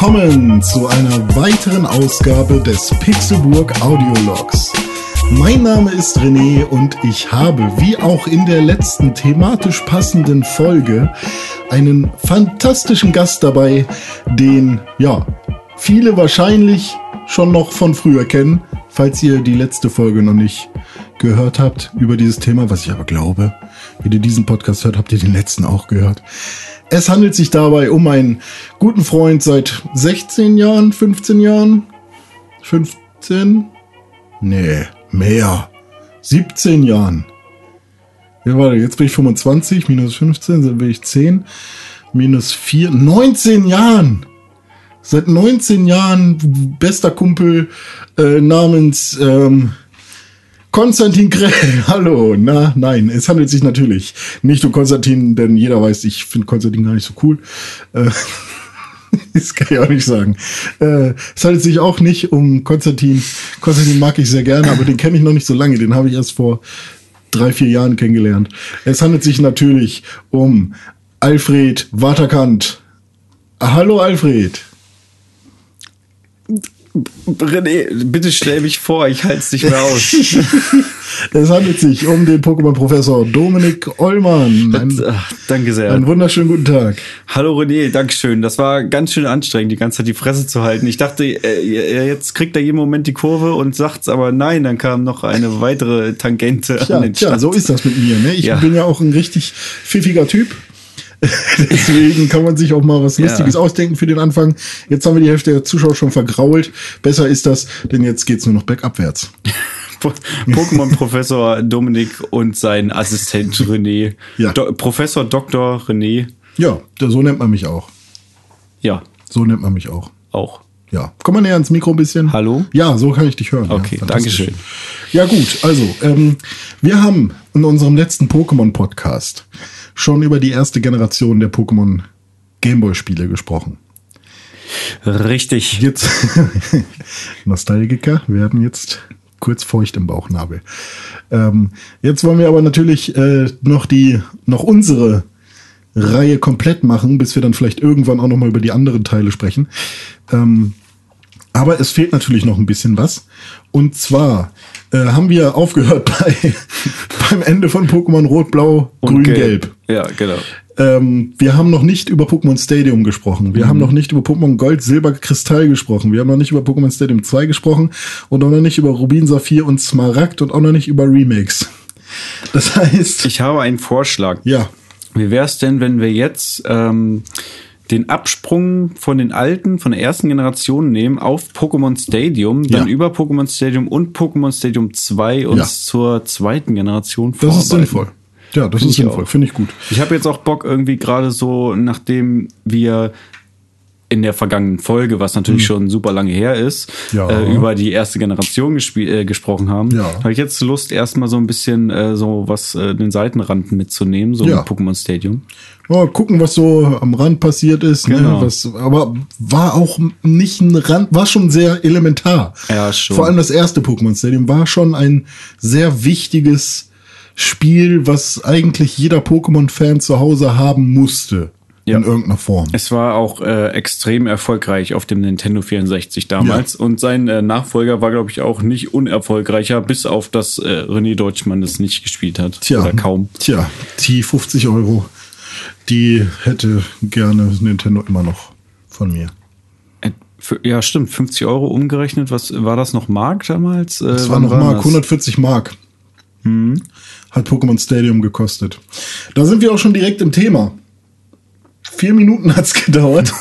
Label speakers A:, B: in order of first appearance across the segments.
A: willkommen zu einer weiteren Ausgabe des Pixelburg Audiologs. Mein Name ist René und ich habe, wie auch in der letzten thematisch passenden Folge, einen fantastischen Gast dabei, den, ja, viele wahrscheinlich schon noch von früher kennen, falls ihr die letzte Folge noch nicht gehört habt über dieses Thema, was ich aber glaube, wie ihr diesen Podcast hört, habt ihr den letzten auch gehört. Es handelt sich dabei um einen guten Freund seit 16 Jahren, 15 Jahren, 15? Nee, mehr. 17 Jahren. Ja, warte, jetzt bin ich 25, minus 15, dann bin ich 10, minus 4, 19 Jahren. Seit 19 Jahren bester Kumpel äh, namens ähm, Konstantin Krell, hallo. Na, nein, es handelt sich natürlich nicht um Konstantin, denn jeder weiß, ich finde Konstantin gar nicht so cool. Äh, das kann ich auch nicht sagen. Äh, es handelt sich auch nicht um Konstantin. Konstantin mag ich sehr gerne, aber den kenne ich noch nicht so lange. Den habe ich erst vor drei, vier Jahren kennengelernt. Es handelt sich natürlich um Alfred Waterkant. Hallo Alfred.
B: René, bitte stell mich vor, ich halte es nicht mehr aus.
A: es handelt sich um den Pokémon-Professor Dominik Ollmann. Ein,
B: Ach, danke sehr.
A: Einen wunderschönen guten Tag.
B: Hallo René, Dankeschön. Das war ganz schön anstrengend, die ganze Zeit die Fresse zu halten. Ich dachte, äh, jetzt kriegt er jeden Moment die Kurve und sagt's, aber nein, dann kam noch eine weitere Tangente
A: tja,
B: an den Start.
A: Tja, so ist das mit mir. Ne? Ich ja. bin ja auch ein richtig pfiffiger Typ. Deswegen kann man sich auch mal was Lustiges ja. ausdenken für den Anfang. Jetzt haben wir die Hälfte der Zuschauer schon vergrault. Besser ist das, denn jetzt geht's nur noch bergabwärts.
B: Pokémon-Professor Dominik und sein Assistent René. Ja. Do Professor Dr. René.
A: Ja, so nennt man mich auch.
B: Ja.
A: So nennt man mich auch.
B: Auch.
A: Ja, komm mal näher ans Mikro ein bisschen.
B: Hallo?
A: Ja, so kann ich dich hören.
B: Okay,
A: ja,
B: danke schön.
A: Ja gut, also ähm, wir haben in unserem letzten Pokémon-Podcast schon über die erste Generation der Pokémon Gameboy-Spiele gesprochen.
B: Richtig.
A: Jetzt Nostalgiker werden jetzt kurz feucht im Bauchnabel. Ähm, jetzt wollen wir aber natürlich äh, noch die, noch unsere Reihe komplett machen, bis wir dann vielleicht irgendwann auch noch mal über die anderen Teile sprechen. Ähm, aber es fehlt natürlich noch ein bisschen was. Und zwar äh, haben wir aufgehört bei, beim Ende von Pokémon Rot, Blau, Grün, Gelb. Gelb.
B: Ja, genau.
A: Ähm, wir haben noch nicht über Pokémon Stadium gesprochen. Wir mhm. haben noch nicht über Pokémon Gold, Silber, Kristall gesprochen. Wir haben noch nicht über Pokémon Stadium 2 gesprochen und auch noch nicht über Rubin, Saphir und Smaragd und auch noch nicht über Remakes. Das heißt.
B: Ich habe einen Vorschlag.
A: Ja.
B: Wie wäre es denn, wenn wir jetzt ähm, den Absprung von den alten, von der ersten Generation nehmen auf Pokémon Stadium, dann ja. über Pokémon Stadium und Pokémon Stadium 2 uns ja. zur zweiten Generation
A: Das ist sinnvoll. Ja, das Find ist sinnvoll, finde ich gut.
B: Ich habe jetzt auch Bock irgendwie gerade so, nachdem wir in der vergangenen Folge, was natürlich mhm. schon super lange her ist, ja. äh, über die erste Generation äh, gesprochen haben, ja. habe ich jetzt Lust, erstmal so ein bisschen äh, so was äh, den Seitenrand mitzunehmen, so ja. Pokémon Stadium.
A: Mal gucken, was so am Rand passiert ist. Ne? Genau. Ne? Was, aber war auch nicht ein Rand, war schon sehr elementar.
B: Ja, schon.
A: Vor allem das erste Pokémon Stadium war schon ein sehr wichtiges Spiel, was eigentlich jeder Pokémon-Fan zu Hause haben musste. In irgendeiner Form.
B: Es war auch äh, extrem erfolgreich auf dem Nintendo 64 damals ja. und sein äh, Nachfolger war, glaube ich, auch nicht unerfolgreicher, bis auf das äh, René Deutschmann das nicht gespielt hat.
A: Tja,
B: oder kaum.
A: Tja, die 50 Euro, die hätte gerne Nintendo immer noch von mir.
B: Äh, ja, stimmt. 50 Euro umgerechnet. Was war das noch Mark damals?
A: Äh, das war noch war Mark, das? 140 Mark. Hm. Hat Pokémon Stadium gekostet. Da sind wir auch schon direkt im Thema. Vier Minuten hat's gedauert,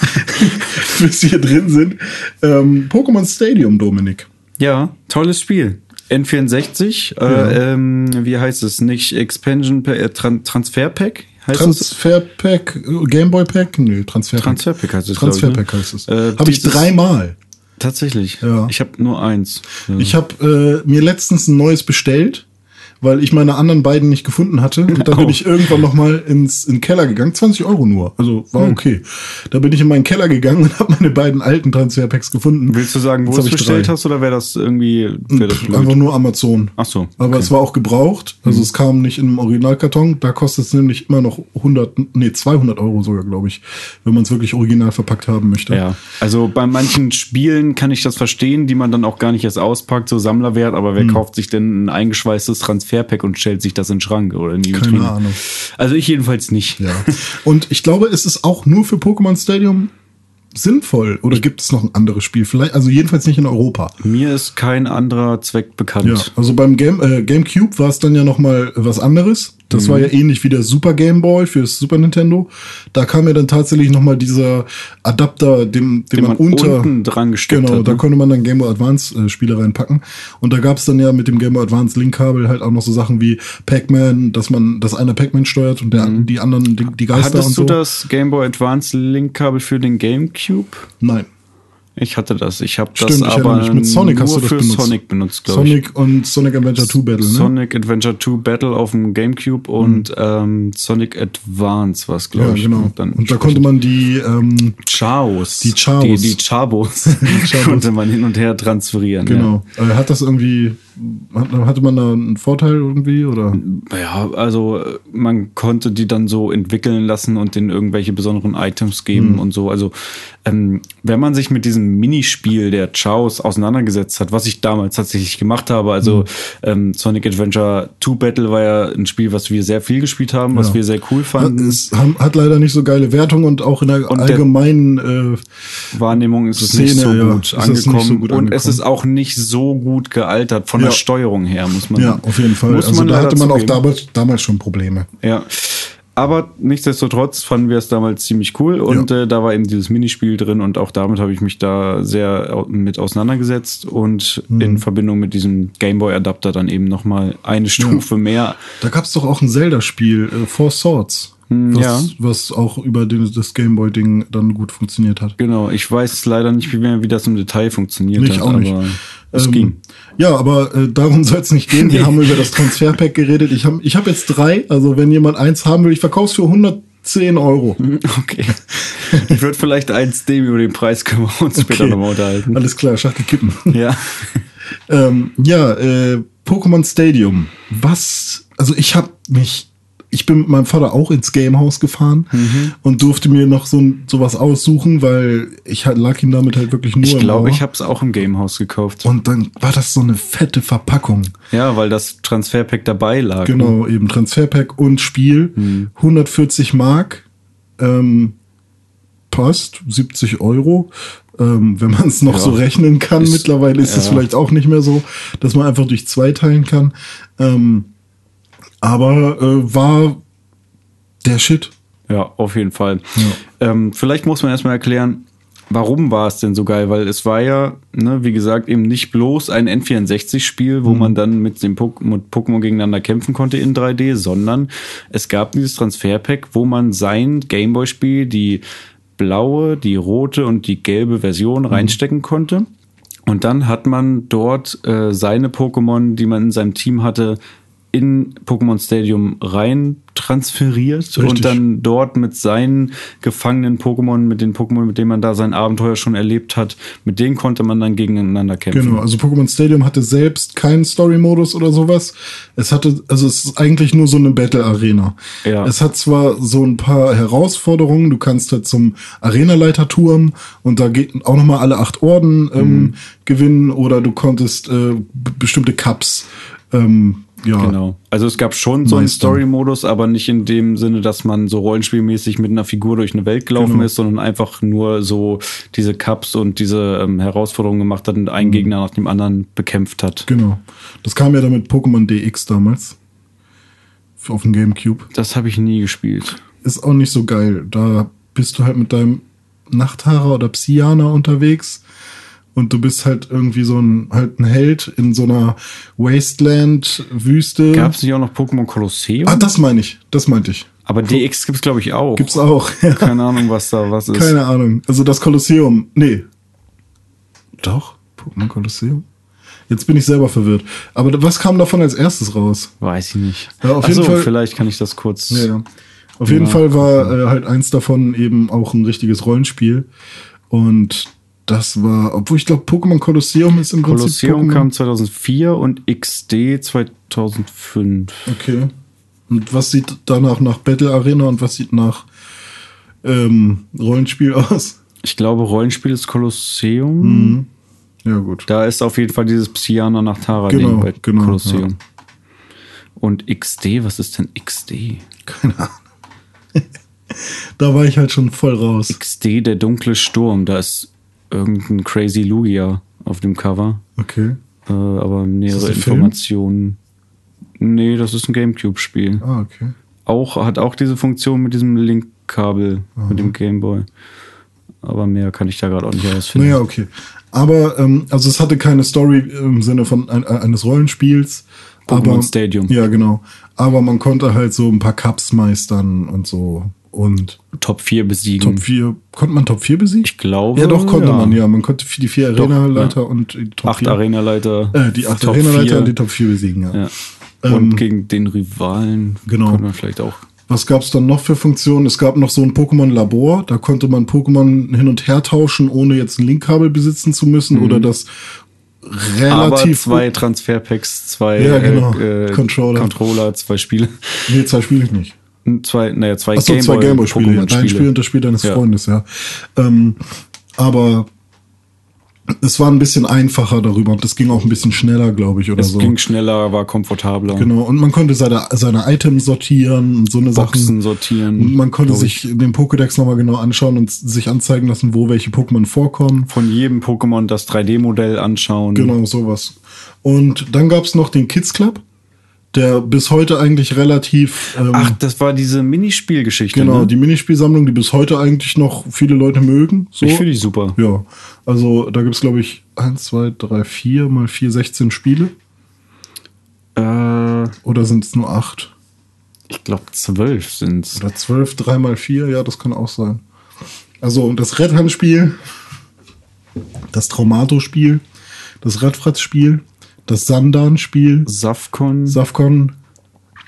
A: bis wir drin sind. Ähm, Pokémon Stadium, Dominik.
B: Ja, tolles Spiel. N64, äh, ja. äh, ähm, wie heißt es? Nicht Expansion äh, Tran Transfer Pack?
A: Heißt Transfer Pack, Gameboy Pack? Nö, Transfer Pack.
B: Transfer Pack heißt es.
A: Transfer Pack ne? heißt es. Äh, habe ich dreimal.
B: Tatsächlich. Ja. Ich habe nur eins.
A: Ja. Ich habe äh, mir letztens ein neues bestellt weil ich meine anderen beiden nicht gefunden hatte. Und dann oh. bin ich irgendwann noch mal ins in den Keller gegangen. 20 Euro nur. Also war hm. okay. Da bin ich in meinen Keller gegangen und habe meine beiden alten Transferpacks gefunden.
B: Willst du sagen, wo du es bestellt drei. hast oder wäre das irgendwie wär das
A: Einfach nur Amazon.
B: Ach so. Okay.
A: Aber es war auch gebraucht. Also mhm. es kam nicht in einem Originalkarton. Da kostet es nämlich immer noch 100, nee 200 Euro sogar, glaube ich, wenn man es wirklich original verpackt haben möchte.
B: Ja. Also bei manchen Spielen kann ich das verstehen, die man dann auch gar nicht erst auspackt, so Sammlerwert. Aber wer mhm. kauft sich denn ein eingeschweißtes Transferpack und stellt sich das in den Schrank oder in die
A: Keine Vitrine? Ahnung.
B: Also ich jedenfalls nicht.
A: Ja. Und ich glaube, es ist auch nur für Pokémon Stadium sinnvoll? Oder gibt es noch ein anderes Spiel? Vielleicht, also jedenfalls nicht in Europa.
B: Mir ist kein anderer Zweck bekannt.
A: Ja, also beim Game, äh, GameCube war es dann ja noch mal was anderes. Das mhm. war ja ähnlich wie der Super Game Boy fürs Super Nintendo. Da kam ja dann tatsächlich noch mal dieser Adapter, den, den, den man, man, unter
B: unten dran gesteckt
A: Genau, hat, ne? da konnte man dann Game Boy Advance äh, Spiele reinpacken. Und da gab es dann ja mit dem Game Boy Advance Link-Kabel halt auch noch so Sachen wie Pac-Man, dass man, dass einer Pac-Man steuert und der, mhm. die anderen die, die Geister
B: Hattest
A: und so.
B: du das Game Boy Advance Link-Kabel für den GameCube?
A: Nein.
B: Ich hatte das. Ich habe das aber
A: mit Sonic das
B: für
A: benutzt.
B: Sonic benutzt, glaube
A: ich. Sonic und Sonic Adventure 2 Battle, ne?
B: Sonic Adventure 2 Battle auf dem GameCube mhm. und ähm, Sonic Advance was, glaube ich.
A: Ja, genau. Und, und da konnte man die ähm,
B: Chaos,
A: die Chaos,
B: die, die Chabos, konnte man hin und her transferieren.
A: Genau. Ja. Äh, hat das irgendwie hatte man da einen Vorteil irgendwie oder?
B: Ja, also man konnte die dann so entwickeln lassen und denen irgendwelche besonderen Items geben mhm. und so. Also ähm, wenn man sich mit diesem Minispiel der Chaos auseinandergesetzt hat, was ich damals tatsächlich gemacht habe, also mhm. ähm, Sonic Adventure 2 Battle war ja ein Spiel, was wir sehr viel gespielt haben, was ja. wir sehr cool fanden.
A: Es hat leider nicht so geile Wertung und auch in der und allgemeinen der äh,
B: Wahrnehmung ist Szene, es nicht so gut ja, angekommen so gut und es ist auch nicht so gut gealtert von ja. der Steuerung her, muss man
A: Ja, auf jeden Fall. Also da hatte man auch damals, damals schon Probleme.
B: Ja. Aber nichtsdestotrotz fanden wir es damals ziemlich cool und ja. äh, da war eben dieses Minispiel drin und auch damit habe ich mich da sehr mit auseinandergesetzt und mhm. in Verbindung mit diesem Gameboy-Adapter dann eben nochmal eine Stufe ja. mehr.
A: Da gab es doch auch ein Zelda-Spiel, äh, Four Swords.
B: Hm,
A: was,
B: ja.
A: was auch über den, das Gameboy-Ding dann gut funktioniert hat.
B: Genau, ich weiß leider nicht mehr, wie das im Detail funktioniert
A: nicht,
B: hat.
A: Auch nicht.
B: Es ähm, ging.
A: Ja, aber äh, darum soll es nicht gehen. Wir haben über das Transferpack geredet. Ich habe ich hab jetzt drei. Also wenn jemand eins haben will, ich verkaufe es für 110 Euro.
B: Okay. Ich würde vielleicht eins nehmen über den Preis, können wir uns okay. später nochmal unterhalten.
A: Alles klar, Schachtel kippen.
B: Ja.
A: ähm, ja, äh, Pokémon Stadium. Was, also ich habe mich ich bin mit meinem Vater auch ins Gamehouse gefahren mhm. und durfte mir noch so sowas aussuchen, weil ich halt lag ihm damit halt wirklich nur.
B: Ich glaube, ich habe es auch im Gamehouse gekauft.
A: Und dann war das so eine fette Verpackung.
B: Ja, weil das Transferpack dabei lag.
A: Genau, ne? eben Transferpack und Spiel. Mhm. 140 Mark. Ähm, passt, 70 Euro. Ähm, wenn man es noch ja, so rechnen kann. Ist, Mittlerweile ist es ja. vielleicht auch nicht mehr so, dass man einfach durch zwei teilen kann. Ähm, aber äh, war der Shit.
B: Ja, auf jeden Fall. Ja. Ähm, vielleicht muss man erstmal erklären, warum war es denn so geil? Weil es war ja, ne, wie gesagt, eben nicht bloß ein N64-Spiel, wo mhm. man dann mit dem Pokémon gegeneinander kämpfen konnte in 3D, sondern es gab dieses Transferpack, wo man sein Gameboy-Spiel, die blaue, die rote und die gelbe Version mhm. reinstecken konnte. Und dann hat man dort äh, seine Pokémon, die man in seinem Team hatte, in Pokémon Stadium rein transferiert Richtig. und dann dort mit seinen gefangenen Pokémon, mit den Pokémon, mit denen man da sein Abenteuer schon erlebt hat, mit denen konnte man dann gegeneinander kämpfen.
A: Genau, also Pokémon Stadium hatte selbst keinen Story-Modus oder sowas. Es hatte, also es ist eigentlich nur so eine Battle-Arena. Ja. Es hat zwar so ein paar Herausforderungen, du kannst halt zum Arena-Leiterturm und da geht auch nochmal alle acht Orden ähm, mhm. gewinnen oder du konntest äh, bestimmte Cups ähm, ja.
B: Genau. Also es gab schon so einen Story-Modus, aber nicht in dem Sinne, dass man so rollenspielmäßig mit einer Figur durch eine Welt gelaufen genau. ist, sondern einfach nur so diese Cups und diese ähm, Herausforderungen gemacht hat und einen mhm. Gegner nach dem anderen bekämpft hat.
A: Genau. Das kam ja dann mit Pokémon DX damals. Auf dem Gamecube.
B: Das habe ich nie gespielt.
A: Ist auch nicht so geil. Da bist du halt mit deinem Nachthaarer oder Psyana unterwegs und du bist halt irgendwie so ein halt ein Held in so einer Wasteland-Wüste.
B: Gab es nicht auch noch Pokémon Kolosseum?
A: Ah, das meine ich. Das meinte ich.
B: Aber DX gibt's glaube ich auch.
A: Gibt's auch.
B: Ja. Keine Ahnung, was da was ist.
A: Keine Ahnung. Also das Kolosseum. Nee. Doch, Pokémon Kolosseum. Jetzt bin ich selber verwirrt. Aber was kam davon als erstes raus?
B: Weiß ich nicht. Ja, auf Ach jeden so, Fall. Vielleicht kann ich das kurz.
A: Ja, ja. Auf jeden Fall war äh, halt eins davon eben auch ein richtiges Rollenspiel. Und das war, obwohl ich glaube, Pokémon Colosseum ist im
B: Prinzip. Colosseum kam 2004 und XD 2005.
A: Okay. Und was sieht danach nach Battle Arena und was sieht nach ähm, Rollenspiel aus?
B: Ich glaube, Rollenspiel ist Kolosseum.
A: Mhm. Ja, gut.
B: Da ist auf jeden Fall dieses Psyana nach Tara genau, bei genau, Kolosseum. Ja. Und XD, was ist denn XD?
A: Keine Ahnung. da war ich halt schon voll raus.
B: XD, der dunkle Sturm, da ist irgendein Crazy Lugia auf dem Cover.
A: Okay.
B: Äh, aber nähere Informationen. Film? Nee, das ist ein Gamecube-Spiel.
A: Ah, okay.
B: Auch, hat auch diese Funktion mit diesem Link-Kabel, mit dem Gameboy. Aber mehr kann ich da gerade auch nicht herausfinden.
A: Naja, okay. Aber, ähm, also es hatte keine Story im Sinne von ein, eines Rollenspiels.
B: Pokémon aber, Stadium.
A: Ja, genau. Aber man konnte halt so ein paar Cups meistern und so. Und
B: Top 4 besiegen.
A: Top 4. Konnte man Top 4 besiegen?
B: Ich glaube.
A: Ja, doch, konnte ja. man, ja. Man konnte die vier Arena-Leiter ja. und
B: die Top 8 Arena-Leiter.
A: Äh, die 8 Arena-Leiter und die Top 4 besiegen, ja. ja.
B: Und ähm, gegen den Rivalen
A: genau.
B: konnte man vielleicht auch.
A: Was gab es dann noch für Funktionen? Es gab noch so ein Pokémon-Labor. Da konnte man Pokémon hin und her tauschen, ohne jetzt ein Linkkabel besitzen zu müssen mhm. oder das relativ. Aber
B: zwei Transferpacks, zwei
A: ja, genau. äh,
B: Controller. Controller, zwei Spiele.
A: Nee, zwei Spiele ich nicht.
B: Zwei, naja, zwei
A: Achso, Gameboy, zwei Gameboy-Spiele. Ja. Dein Spiel und das Spiel deines ja. Freundes, ja. Ähm, aber es war ein bisschen einfacher darüber und das ging auch ein bisschen schneller, glaube ich, oder es so. Es
B: ging schneller, war komfortabler.
A: Genau, und man konnte seine, seine Items sortieren und so eine
B: Boxen Sachen. sortieren.
A: Man konnte sich ich. den Pokédex nochmal genau anschauen und sich anzeigen lassen, wo welche Pokémon vorkommen.
B: Von jedem Pokémon das 3D-Modell anschauen.
A: Genau, sowas. Und dann gab es noch den Kids Club der bis heute eigentlich relativ.
B: Ähm, Ach, das war diese Minispielgeschichte.
A: Genau,
B: ne?
A: die Minispielsammlung, die bis heute eigentlich noch viele Leute mögen.
B: So. Ich finde die super.
A: Ja, also da gibt es, glaube ich, 1, 2, 3, 4 mal 4, 16 Spiele.
B: Äh,
A: Oder sind es nur 8?
B: Ich glaube, 12 sind es.
A: Oder 12, 3 mal 4, ja, das kann auch sein. Also das Red Hand-Spiel, das Traumato-Spiel, das Radfratz-Spiel, das Sandan-Spiel.
B: Safcon.
A: Safcon.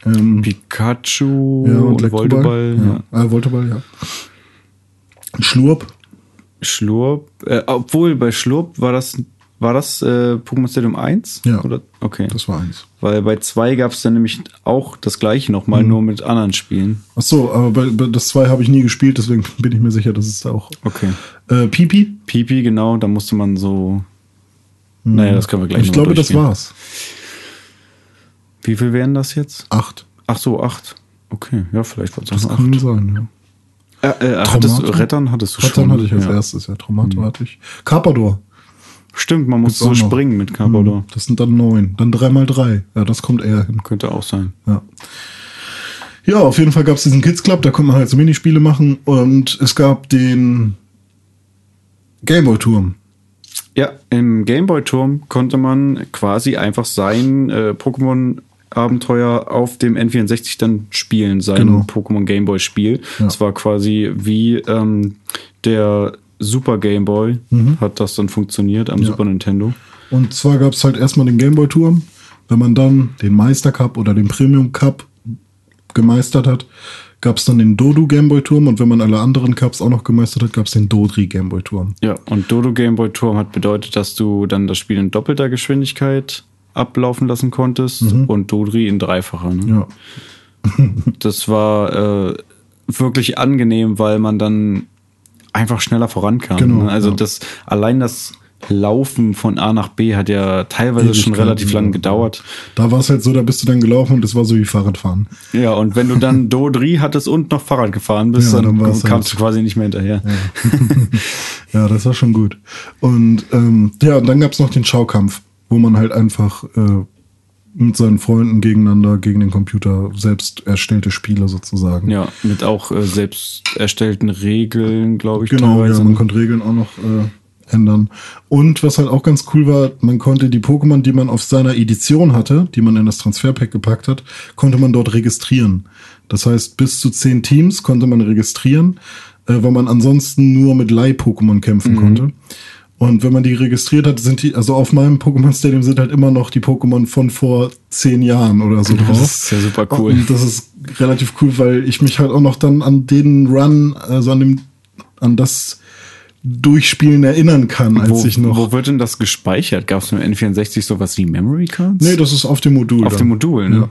B: Ähm, Pikachu
A: ja, und, und Volteball. Ja. Ja. Äh, Volteball, ja. Schlurp.
B: Schlurp. Äh, obwohl bei Schlurp war das war das äh, Pokémon Stadium 1?
A: Ja.
B: Oder? Okay.
A: Das war 1.
B: Weil bei 2 gab es dann nämlich auch das gleiche nochmal, mhm. nur mit anderen Spielen.
A: Ach so, aber bei, bei das 2 habe ich nie gespielt, deswegen bin ich mir sicher, dass es da auch.
B: Okay.
A: Äh, Pipi?
B: Pipi, genau, da musste man so. Naja, das können wir gleich
A: Ich glaube, das war's.
B: Wie viel wären das jetzt?
A: Acht.
B: Ach so, acht. Okay, ja, vielleicht
A: war es Das kann acht. sein,
B: ja. Äh, äh, hattest, Rettern hattest du
A: Rettern schon. hatte ich als ja. erstes, ja. Traumato mhm. hatte ich. Carpador.
B: Stimmt, man muss so springen mit Carpador.
A: Mhm. Das sind dann neun. Dann drei mal drei. Ja, das kommt eher hin.
B: Könnte auch sein.
A: Ja. Ja, auf jeden Fall gab es diesen Kids Club, da konnte man halt so Minispiele machen und es gab den Gameboy-Turm.
B: Ja, im Gameboy-Turm konnte man quasi einfach sein äh, Pokémon-Abenteuer auf dem N64 dann spielen, sein genau. Pokémon Gameboy-Spiel. Ja. Das war quasi wie ähm, der Super Gameboy mhm. hat das dann funktioniert am ja. Super Nintendo.
A: Und zwar gab es halt erstmal den Gameboy-Turm. Wenn man dann den Meister Cup oder den Premium Cup gemeistert hat, gab es dann den Dodo Gameboy Turm und wenn man alle anderen Cups auch noch gemeistert hat, gab es den Dodri Gameboy Turm.
B: Ja, und Dodo Gameboy Turm hat bedeutet, dass du dann das Spiel in doppelter Geschwindigkeit ablaufen lassen konntest mhm. und Dodri in dreifacher. Ne?
A: Ja.
B: das war äh, wirklich angenehm, weil man dann einfach schneller vorankam. Genau, ne? Also ja. das allein das Laufen von A nach B hat ja teilweise schon relativ lang gedauert.
A: Da war es halt so, da bist du dann gelaufen und das war so wie Fahrradfahren.
B: Ja, und wenn du dann Dodri hattest und noch Fahrrad gefahren bist, ja, dann, dann kamst halt. du quasi nicht mehr hinterher.
A: Ja, ja das war schon gut. Und ähm, ja, und dann gab es noch den Schaukampf, wo man halt einfach äh, mit seinen Freunden gegeneinander gegen den Computer selbst erstellte Spiele sozusagen.
B: Ja, mit auch äh, selbst erstellten Regeln, glaube ich.
A: Genau, teilweise. ja, man konnte Regeln auch noch äh, ändern. Und was halt auch ganz cool war, man konnte die Pokémon, die man auf seiner Edition hatte, die man in das Transferpack gepackt hat, konnte man dort registrieren. Das heißt, bis zu zehn Teams konnte man registrieren, äh, weil man ansonsten nur mit Leih-Pokémon kämpfen mhm. konnte. Und wenn man die registriert hat, sind die, also auf meinem Pokémon Stadium sind halt immer noch die Pokémon von vor zehn Jahren oder so drauf. Das
B: ist ja super cool.
A: Und das ist relativ cool, weil ich mich halt auch noch dann an den Run, also an dem, an das Durchspielen erinnern kann, als
B: wo,
A: ich noch.
B: Wo wird denn das gespeichert? Gab es mit N64 sowas wie Memory Cards?
A: Nee, das ist auf dem Modul.
B: Auf dann. dem Modul, ne? Ja.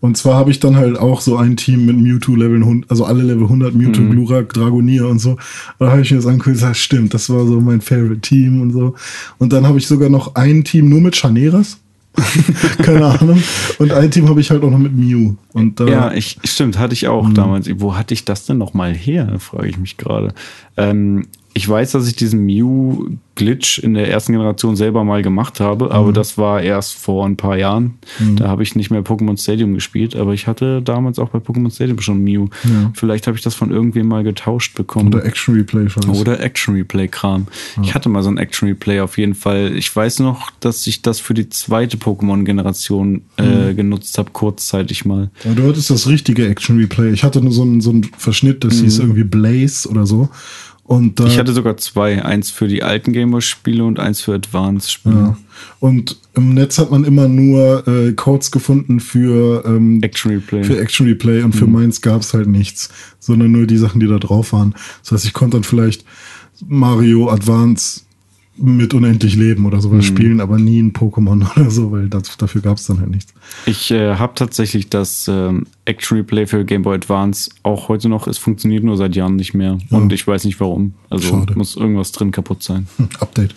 A: Und zwar habe ich dann halt auch so ein Team mit Mewtwo Level 100, also alle Level 100, Mewtwo, mhm. Glurak, Dragonier und so. Da habe ich mir das angeguckt und gesagt, stimmt, das war so mein Favorite Team und so. Und dann habe ich sogar noch ein Team nur mit Chaneras. Keine Ahnung. Und ein Team habe ich halt auch noch mit Mew. Und,
B: äh, ja, ich, stimmt, hatte ich auch mh. damals. Wo hatte ich das denn noch mal her, frage ich mich gerade. Ähm, ich weiß, dass ich diesen Mew-Glitch in der ersten Generation selber mal gemacht habe, aber mhm. das war erst vor ein paar Jahren. Mhm. Da habe ich nicht mehr Pokémon Stadium gespielt, aber ich hatte damals auch bei Pokémon Stadium schon Mew. Ja. Vielleicht habe ich das von irgendwem mal getauscht bekommen.
A: Oder Action Replay
B: schon. Oder Action Replay Kram. Ja. Ich hatte mal so ein Action Replay auf jeden Fall. Ich weiß noch, dass ich das für die zweite Pokémon-Generation äh, mhm. genutzt habe, kurzzeitig mal.
A: Ja, du hattest das richtige Action Replay. Ich hatte nur so einen, so einen Verschnitt, das hieß mhm. irgendwie Blaze oder so. Und,
B: äh, ich hatte sogar zwei, eins für die alten Gameboy-Spiele und eins für Advance-Spiele. Ja.
A: Und im Netz hat man immer nur äh, Codes gefunden für ähm,
B: Action Replay.
A: Für Action Replay und mhm. für meins gab es halt nichts, sondern nur die Sachen, die da drauf waren. Das heißt, ich konnte dann vielleicht Mario Advance mit unendlich Leben oder sowas mhm. spielen, aber nie ein Pokémon oder so, weil das, dafür gab es dann halt nichts.
B: Ich äh, habe tatsächlich das ähm, Action Replay für Game Boy Advance auch heute noch. Es funktioniert nur seit Jahren nicht mehr ja. und ich weiß nicht warum. Also Schade. muss irgendwas drin kaputt sein.
A: Hm, Update.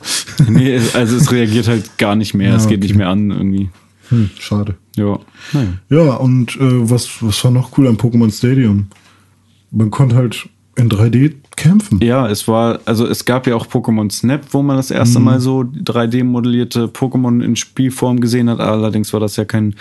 B: nee, also es reagiert halt gar nicht mehr. Ja, es geht okay. nicht mehr an irgendwie.
A: Hm, schade.
B: Ja.
A: Naja. Ja, und äh, was, was war noch cool am Pokémon Stadium? Man konnte halt in 3D kämpfen.
B: Ja, es war, also es gab ja auch Pokémon Snap, wo man das erste mhm. Mal so 3D-modellierte Pokémon in Spielform gesehen hat. Allerdings war das ja kein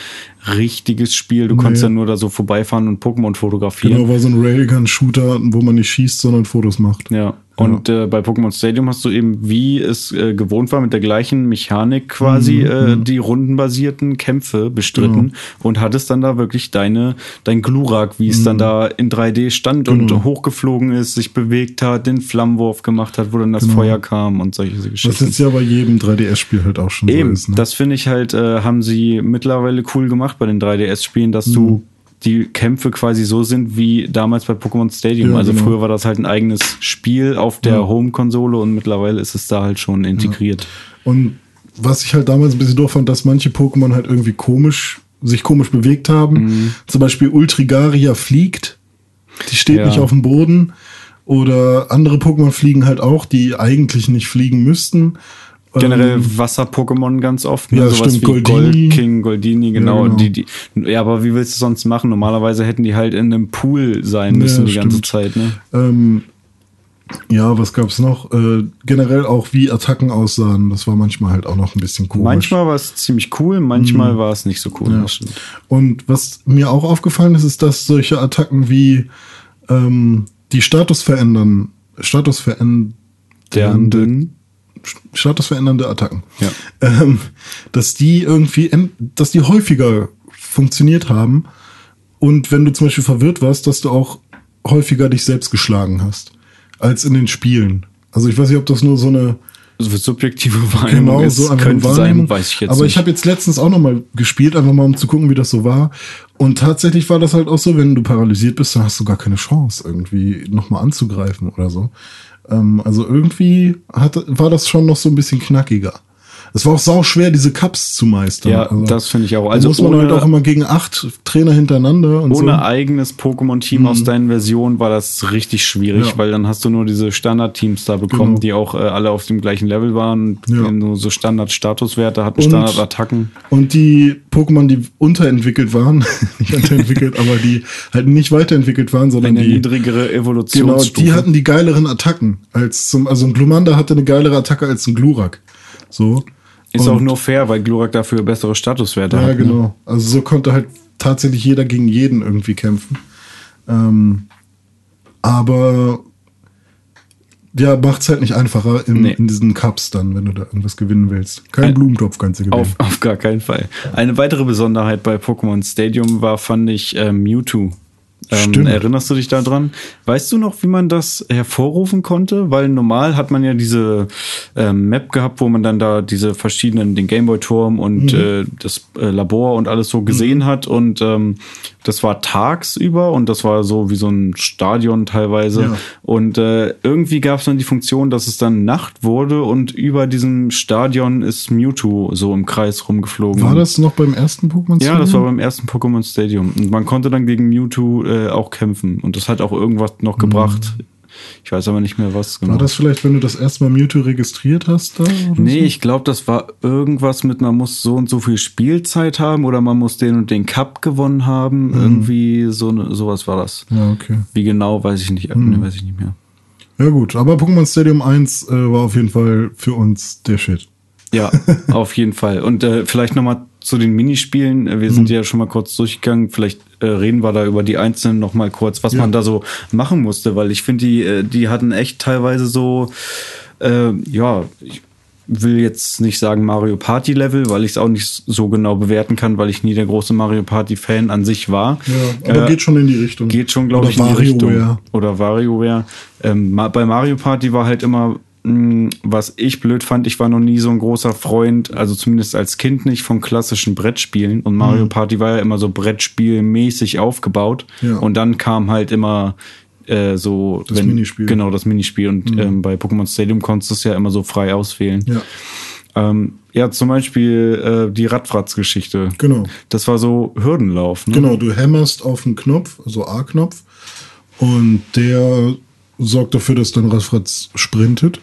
B: richtiges Spiel. Du nee. konntest ja nur da so vorbeifahren und Pokémon fotografieren.
A: Genau, war so ein Railgun-Shooter, wo man nicht schießt, sondern Fotos macht.
B: Ja. Und ja. äh, bei Pokémon Stadium hast du eben, wie es äh, gewohnt war, mit der gleichen Mechanik quasi mhm, äh, mhm. die rundenbasierten Kämpfe bestritten genau. und hattest dann da wirklich deine, dein Glurak, wie es mhm. dann da in 3D stand genau. und hochgeflogen ist, sich bewegt hat, den Flammenwurf gemacht hat, wo dann das genau. Feuer kam und solche Geschichten.
A: Das ist ja bei jedem 3DS-Spiel halt auch schon
B: eben, so ist. Ne? Das finde ich halt, äh, haben sie mittlerweile cool gemacht bei den 3DS-Spielen, dass du mhm die Kämpfe quasi so sind wie damals bei Pokémon Stadium. Ja, also genau. früher war das halt ein eigenes Spiel auf der ja. Home-Konsole und mittlerweile ist es da halt schon integriert.
A: Ja. Und was ich halt damals ein bisschen doof fand, dass manche Pokémon halt irgendwie komisch, sich komisch bewegt haben. Mhm. Zum Beispiel Ultrigaria fliegt. Die steht nicht auf dem Boden. Oder andere Pokémon fliegen halt auch, die eigentlich nicht fliegen müssten.
B: Generell ähm, Wasser-Pokémon ganz oft.
A: Ne? Ja, Sowas stimmt, wie Goldini.
B: Gold King, Goldini, genau. Ja, genau. Die, die, ja, aber wie willst du sonst machen? Normalerweise hätten die halt in einem Pool sein müssen ja, die ganze Zeit. Ne?
A: Ähm, ja, was gab's noch? Äh, generell auch wie Attacken aussahen. Das war manchmal halt auch noch ein bisschen komisch.
B: Manchmal war es ziemlich cool, manchmal mhm. war es nicht so cool. Ja.
A: Und was mir auch aufgefallen ist, ist, dass solche Attacken wie ähm, die Status verändern, Status verändern, statusverändernde Attacken.
B: Ja.
A: Ähm, dass die irgendwie, dass die häufiger funktioniert haben und wenn du zum Beispiel verwirrt warst, dass du auch häufiger dich selbst geschlagen hast als in den Spielen. Also ich weiß nicht, ob das nur so eine
B: also subjektive Wahrnehmung genau, ist, so
A: könnte Wahrnehmung. sein, weiß ich jetzt Aber nicht. ich habe jetzt letztens auch noch mal gespielt, einfach mal um zu gucken, wie das so war. Und tatsächlich war das halt auch so, wenn du paralysiert bist, dann hast du gar keine Chance, irgendwie noch mal anzugreifen oder so. Ähm, also irgendwie hat, war das schon noch so ein bisschen knackiger. Es war auch sau schwer, diese Cups zu meistern.
B: Ja, also, das finde ich auch. Also
A: muss man ohne, halt auch immer gegen acht Trainer hintereinander
B: und ohne so. eigenes Pokémon-Team mhm. aus deinen Versionen war das richtig schwierig, ja. weil dann hast du nur diese Standard-Teams da bekommen, genau. die auch äh, alle auf dem gleichen Level waren, ja. nur so Standard-Statuswerte hatten, Standard-Attacken.
A: Und die Pokémon, die unterentwickelt waren, nicht unterentwickelt, aber die halt nicht weiterentwickelt waren, sondern
B: eine
A: die
B: niedrigere Evolutionsstufe.
A: Genau, die hatten die geileren Attacken als zum, also ein Glumanda hatte eine geilere Attacke als ein Glurak. So.
B: Ist und auch nur fair, weil Glurak dafür bessere Statuswerte ja, hat. Ja,
A: ne? genau. Ne? Also so konnte halt tatsächlich jeder gegen jeden irgendwie kämpfen. Ähm, aber ja, macht es halt nicht einfacher in, nee. in, diesen Cups dann, wenn du da irgendwas gewinnen willst. Kein Ein, Blumentopf kannst du
B: gewinnen. Auf, auf, gar keinen Fall. Eine weitere Besonderheit bei Pokémon Stadium war, fand ich, äh, Mewtwo Ähm, erinnerst du dich daran? Weißt du noch, wie man das hervorrufen konnte? Weil normal hat man ja diese ähm, Map gehabt, wo man dann da diese verschiedenen, den Gameboy-Turm und mhm. äh, das äh, Labor und alles so gesehen mhm. hat. Und ähm, das war tagsüber und das war so wie so ein Stadion teilweise. Ja. Und äh, irgendwie gab es dann die Funktion, dass es dann Nacht wurde und über diesem Stadion ist Mewtwo so im Kreis rumgeflogen.
A: War das noch beim ersten Pokémon
B: Stadium? Ja, das war beim ersten Pokémon Stadium. Und man konnte dann gegen Mewtwo äh, auch kämpfen. Und das hat auch irgendwas noch gebracht. Mhm. Ich weiß aber nicht mehr was
A: genau. War das vielleicht, wenn du das erste Mal Mewtwo registriert hast? Da,
B: nee, so? ich glaube, das war irgendwas mit, man muss so und so viel Spielzeit haben oder man muss den und den Cup gewonnen haben. Mhm. Irgendwie so ne, sowas war das.
A: Ja, okay.
B: Wie genau, weiß ich nicht, mhm. weiß ich nicht mehr.
A: Ja gut, aber Pokémon Stadium 1 äh, war auf jeden Fall für uns der Shit.
B: Ja, auf jeden Fall. Und äh, vielleicht nochmal zu den Minispielen. Wir mhm. sind ja schon mal kurz durchgegangen. Vielleicht äh, reden wir da über die einzelnen noch mal kurz, was ja. man da so machen musste, weil ich finde, die, äh, die hatten echt teilweise so, äh, ja, ich will jetzt nicht sagen Mario Party Level, weil ich es auch nicht so genau bewerten kann, weil ich nie der große Mario Party Fan an sich war.
A: Ja, aber äh, geht schon in die Richtung.
B: Geht schon, glaube ich, in die Richtung. Oder WarioWare. Ähm, bei Mario Party war halt immer was ich blöd fand, ich war noch nie so ein großer Freund, also zumindest als Kind nicht, von klassischen Brettspielen. Und Mario mhm. Party war ja immer so Brettspielmäßig aufgebaut. Ja. Und dann kam halt immer äh, so
A: das wenn, Minispiel.
B: Genau, das Minispiel. Und mhm. ähm, bei Pokémon Stadium konntest du es ja immer so frei auswählen.
A: Ja.
B: Ähm, ja, zum Beispiel äh, die Radfratz-Geschichte.
A: Genau.
B: Das war so Hürdenlauf.
A: Ne? Genau, du hämmerst auf den Knopf, also A-Knopf, und der sorgt dafür, dass dein Radfratz sprintet.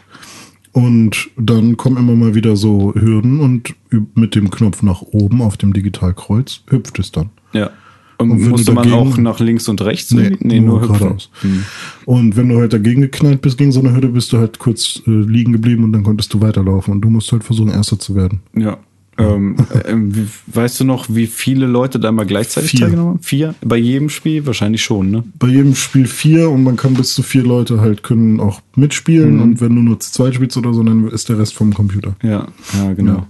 A: Und dann kommen immer mal wieder so Hürden und mit dem Knopf nach oben auf dem Digitalkreuz hüpft es dann.
B: Ja. Und, und musste dagegen, man auch nach links und rechts?
A: Nee, nee nur, nur geradeaus. Hm. Und wenn du halt dagegen geknallt bist gegen so eine Hürde, bist du halt kurz äh, liegen geblieben und dann konntest du weiterlaufen. Und du musst halt versuchen, Erster zu werden.
B: Ja. Ähm, äh, weißt du noch, wie viele Leute da mal gleichzeitig
A: vier.
B: teilgenommen haben? Vier? Bei jedem Spiel? Wahrscheinlich schon, ne?
A: Bei jedem Spiel vier und man kann bis zu vier Leute halt können auch mitspielen mhm. und wenn du nur zu zweit spielst oder so, dann ist der Rest vom Computer.
B: Ja, ja, genau. Ja.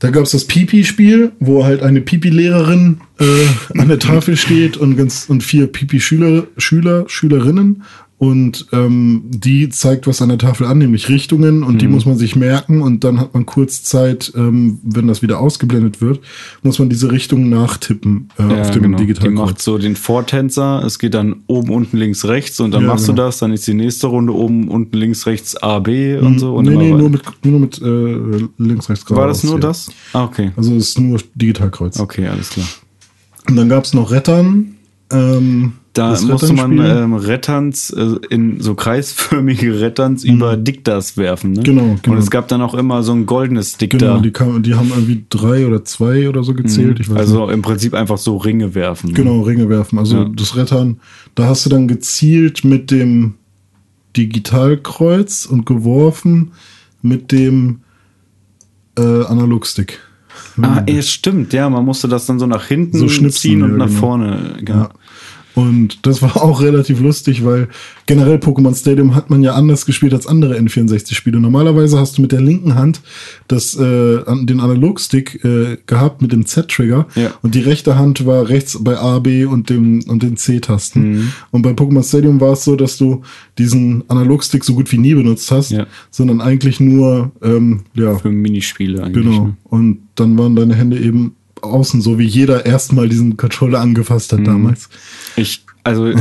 A: Da gab es das Pipi-Spiel, wo halt eine Pipi-Lehrerin äh, an der Tafel steht und ganz und vier Pipi-Schüler, Schüler, Schülerinnen und ähm, die zeigt was an der Tafel an, nämlich Richtungen und mhm. die muss man sich merken und dann hat man kurz Zeit, ähm, wenn das wieder ausgeblendet wird, muss man diese Richtung nachtippen
B: äh, ja, auf dem genau. Digitalkreuz. Die macht so den Vortänzer, es geht dann oben, unten, links, rechts und dann ja, machst genau. du das, dann ist die nächste Runde oben, unten, links, rechts, A, B und mhm. so. Und
A: nee, nee, nur mit, nur mit äh, links, rechts,
B: geradeaus. War das nur ja. das?
A: Ah, okay. Also es ist nur Digitalkreuz.
B: Okay, alles klar.
A: Und dann gab es noch Rettern. Ähm,
B: da musste man ähm, Retterns äh, in so kreisförmige Retterns mhm. über Diktas werfen. Ne?
A: Genau, genau.
B: Und es gab dann auch immer so ein goldenes Dikta. Genau,
A: die, kam, die haben irgendwie drei oder zwei oder so gezählt.
B: Mhm. also nicht. im Prinzip einfach so Ringe werfen.
A: Ne? Genau, Ringe werfen. Also ja. das Rettern, da hast du dann gezielt mit dem Digitalkreuz und geworfen mit dem äh, Analogstick.
B: Ah, es stimmt, ja, man musste das dann so nach hinten
A: so ziehen
B: und ja, nach genau. vorne.
A: Genau. Ja. Und das war auch relativ lustig, weil generell Pokémon Stadium hat man ja anders gespielt als andere N64-Spiele. Normalerweise hast du mit der linken Hand das, äh, den Analogstick äh, gehabt mit dem Z-Trigger
B: ja.
A: und die rechte Hand war rechts bei A, B und dem und den C-Tasten. Mhm. Und bei Pokémon Stadium war es so, dass du diesen Analogstick so gut wie nie benutzt hast,
B: ja.
A: sondern eigentlich nur ähm, ja
B: für Minispiele eigentlich.
A: Genau. Ne? Und dann waren deine Hände eben außen, so wie jeder erstmal diesen Controller angefasst hat mhm. damals.
B: Ich, also,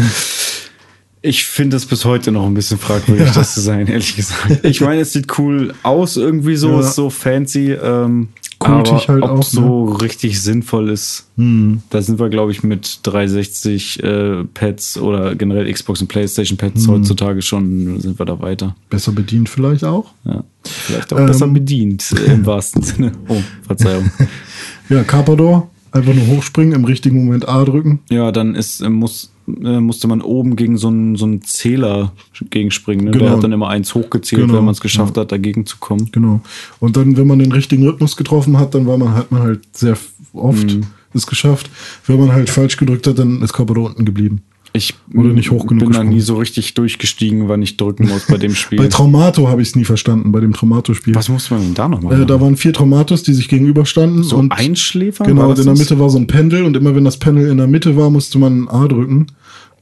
B: ich finde es bis heute noch ein bisschen fragwürdig, ja. das zu sein, ehrlich gesagt. Ich meine, es sieht cool aus, irgendwie so, ja. ist so fancy. Ähm,
A: Kultig aber
B: halt ob auch, so ne? richtig sinnvoll ist,
A: hm.
B: da sind wir, glaube ich, mit 360 äh, Pads oder generell Xbox und Playstation Pads hm. heutzutage schon, sind wir da weiter.
A: Besser bedient vielleicht auch?
B: Ja, vielleicht auch ähm, besser bedient, im wahrsten Sinne. Oh, Verzeihung.
A: Ja, Carpador, einfach nur hochspringen, im richtigen Moment A drücken.
B: Ja, dann ist, äh, muss, äh, musste man oben gegen so einen, so einen Zähler gegenspringen. Ne? Genau. Der hat dann immer eins hochgezählt, genau. wenn man es geschafft ja. hat, dagegen zu kommen.
A: Genau. Und dann, wenn man den richtigen Rhythmus getroffen hat, dann war man, hat man halt sehr oft mhm. es geschafft. Wenn man halt falsch gedrückt hat, dann ist Carpador unten geblieben.
B: Ich
A: Oder nicht hoch genug
B: bin da nie so richtig durchgestiegen, wann ich drücken muss bei dem Spiel.
A: bei Traumato habe ich es nie verstanden, bei dem Traumato-Spiel.
B: Was musste man denn da noch machen?
A: Äh, da waren vier Traumatos, die sich gegenüberstanden.
B: So und Einschläfer?
A: Genau, und in der Mitte war so ein Pendel und immer wenn das Pendel in der Mitte war, musste man A drücken.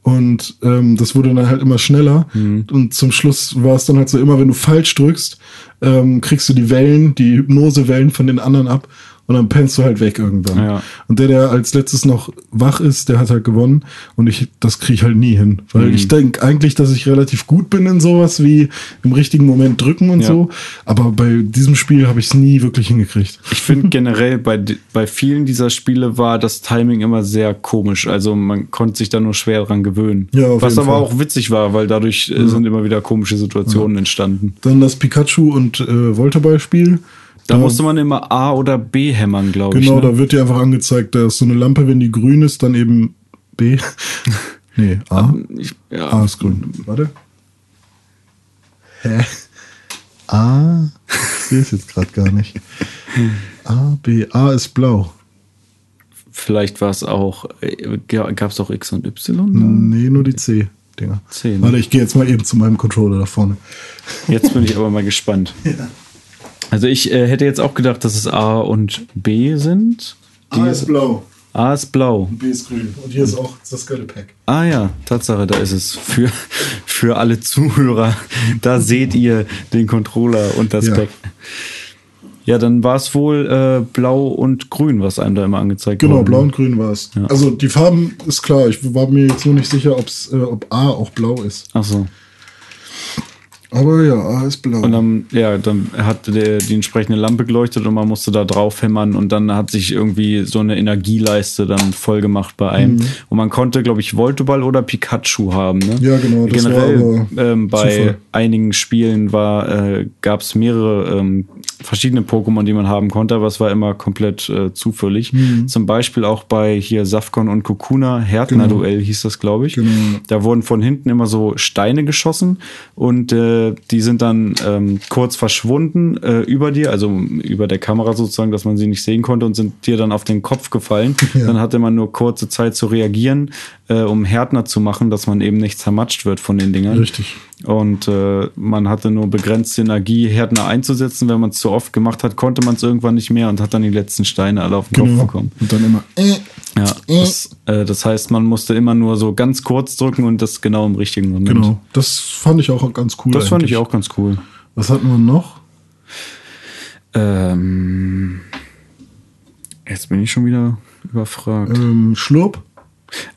A: Und ähm, das wurde dann halt immer schneller. Mhm. Und zum Schluss war es dann halt so, immer wenn du falsch drückst, ähm, kriegst du die Wellen, die Hypnosewellen von den anderen ab und dann pennst du halt weg irgendwann. Ja. Und der, der als letztes noch wach ist, der hat halt gewonnen und ich, das kriege ich halt nie hin, weil mhm. ich denke eigentlich, dass ich relativ gut bin in sowas wie im richtigen Moment drücken und ja. so, aber bei diesem Spiel habe ich es nie wirklich hingekriegt.
B: Ich finde generell bei, bei vielen dieser Spiele war das Timing immer sehr komisch, also man konnte sich da nur schwer dran gewöhnen. Ja, Was aber Fall. auch witzig war, weil dadurch ja. sind immer wieder komische Situationen entstanden.
A: Dann das Pikachu und äh, Volleyball-Spiel.
B: Da ja. musste man immer A oder B hämmern, glaube
A: genau,
B: ich.
A: Genau, ne? da wird dir einfach angezeigt, da ist so eine Lampe, wenn die grün ist, dann eben B. nee, A. Ich, ja. A ist grün. Warte. Hä? A? Ich sehe es jetzt gerade gar nicht. A, B. A ist blau.
B: Vielleicht war es auch, äh, gab es auch X und Y?
A: Nee, nur die C. Dinger. C, ne? Warte, ich gehe jetzt mal eben zu meinem Controller da vorne.
B: Jetzt bin ich aber mal gespannt. ja. Also ich äh, hätte jetzt auch gedacht, dass es A und B sind.
A: Die A ist blau.
B: A ist blau.
A: Und B ist grün. Und hier ist auch das Girl Pack.
B: Ah ja, Tatsache, da ist es. Für, für alle Zuhörer, da seht ihr den Controller und das ja. Pack. Ja, dann war es wohl äh, blau und grün, was einem da immer angezeigt
A: wurde. Genau, blau und grün war es. Ja. Also die Farben ist klar. Ich war mir jetzt nur nicht sicher, äh, ob A auch blau ist.
B: Ach so.
A: Aber ja, A ist blau.
B: Und dann, ja, dann hat der, die entsprechende Lampe geleuchtet und man musste da drauf hämmern und dann hat sich irgendwie so eine Energieleiste dann voll gemacht bei einem. Mhm. Und man konnte, glaube ich, Voltoball oder Pikachu haben. Ne?
A: Ja, genau.
B: Generell ähm, bei Zufall. einigen Spielen war, äh, gab es mehrere ähm, verschiedene Pokémon, die man haben konnte, aber es war immer komplett äh, zufällig. Mhm. Zum Beispiel auch bei hier Safkon und Kokuna, Härtner-Duell genau. hieß das, glaube ich. Genau. Da wurden von hinten immer so Steine geschossen und äh, die sind dann ähm, kurz verschwunden äh, über dir, also über der Kamera sozusagen, dass man sie nicht sehen konnte und sind dir dann auf den Kopf gefallen. Ja. Dann hatte man nur kurze Zeit zu reagieren, äh, um Härtner zu machen, dass man eben nicht zermatscht wird von den Dingern.
A: Richtig.
B: Und äh, man hatte nur begrenzte Energie, Härtner einzusetzen. Wenn man es zu oft gemacht hat, konnte man es irgendwann nicht mehr und hat dann die letzten Steine alle auf den genau. Kopf bekommen.
A: Und dann immer. Äh,
B: ja, äh. das, äh, das, heißt, man musste immer nur so ganz kurz drücken und das genau im richtigen Moment. Genau,
A: das fand ich auch ganz cool.
B: Das eigentlich. fand ich auch ganz cool.
A: Was hatten wir noch?
B: Ähm, jetzt bin ich schon wieder überfragt.
A: Ähm, Schlurp?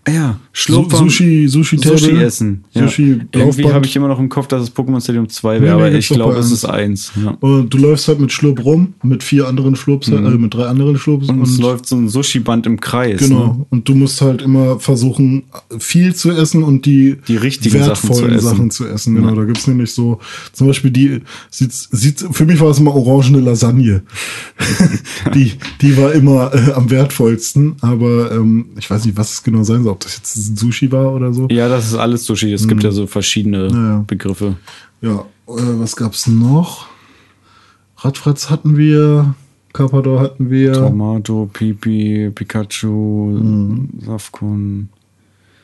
B: Ah ja,
A: Schlurpern. Sushi, Sushi,
B: Sushi essen. Ja. Sushi Irgendwie habe ich immer noch im Kopf, dass es Pokémon Stadium 2 wäre, nee, aber ich glaube, es ist 1.
A: Ja. Und du läufst halt mit Schlurp rum, mit vier anderen Schlurps, mhm. äh, mit drei anderen Schlurps.
B: Und, und es läuft so ein Sushi-Band im Kreis.
A: Genau. Ne? Und du musst halt immer versuchen, viel zu essen und die,
B: die richtigen wertvollen Sachen zu essen.
A: Sachen zu essen. Genau, ja. da gibt's nämlich so, zum Beispiel die, sieht, sieht, für mich war es immer orangene Lasagne. die, die war immer äh, am wertvollsten, aber ähm, ich weiß nicht, was es genau sein soll, ob das jetzt Sushi war oder so.
B: Ja, das ist alles Sushi. Es mhm. gibt ja so verschiedene ja. Begriffe.
A: Ja, äh, was gab's noch? Radfratz hatten wir, Carpador hatten wir.
B: Tomato, Pipi, Pikachu, mhm. Safkon.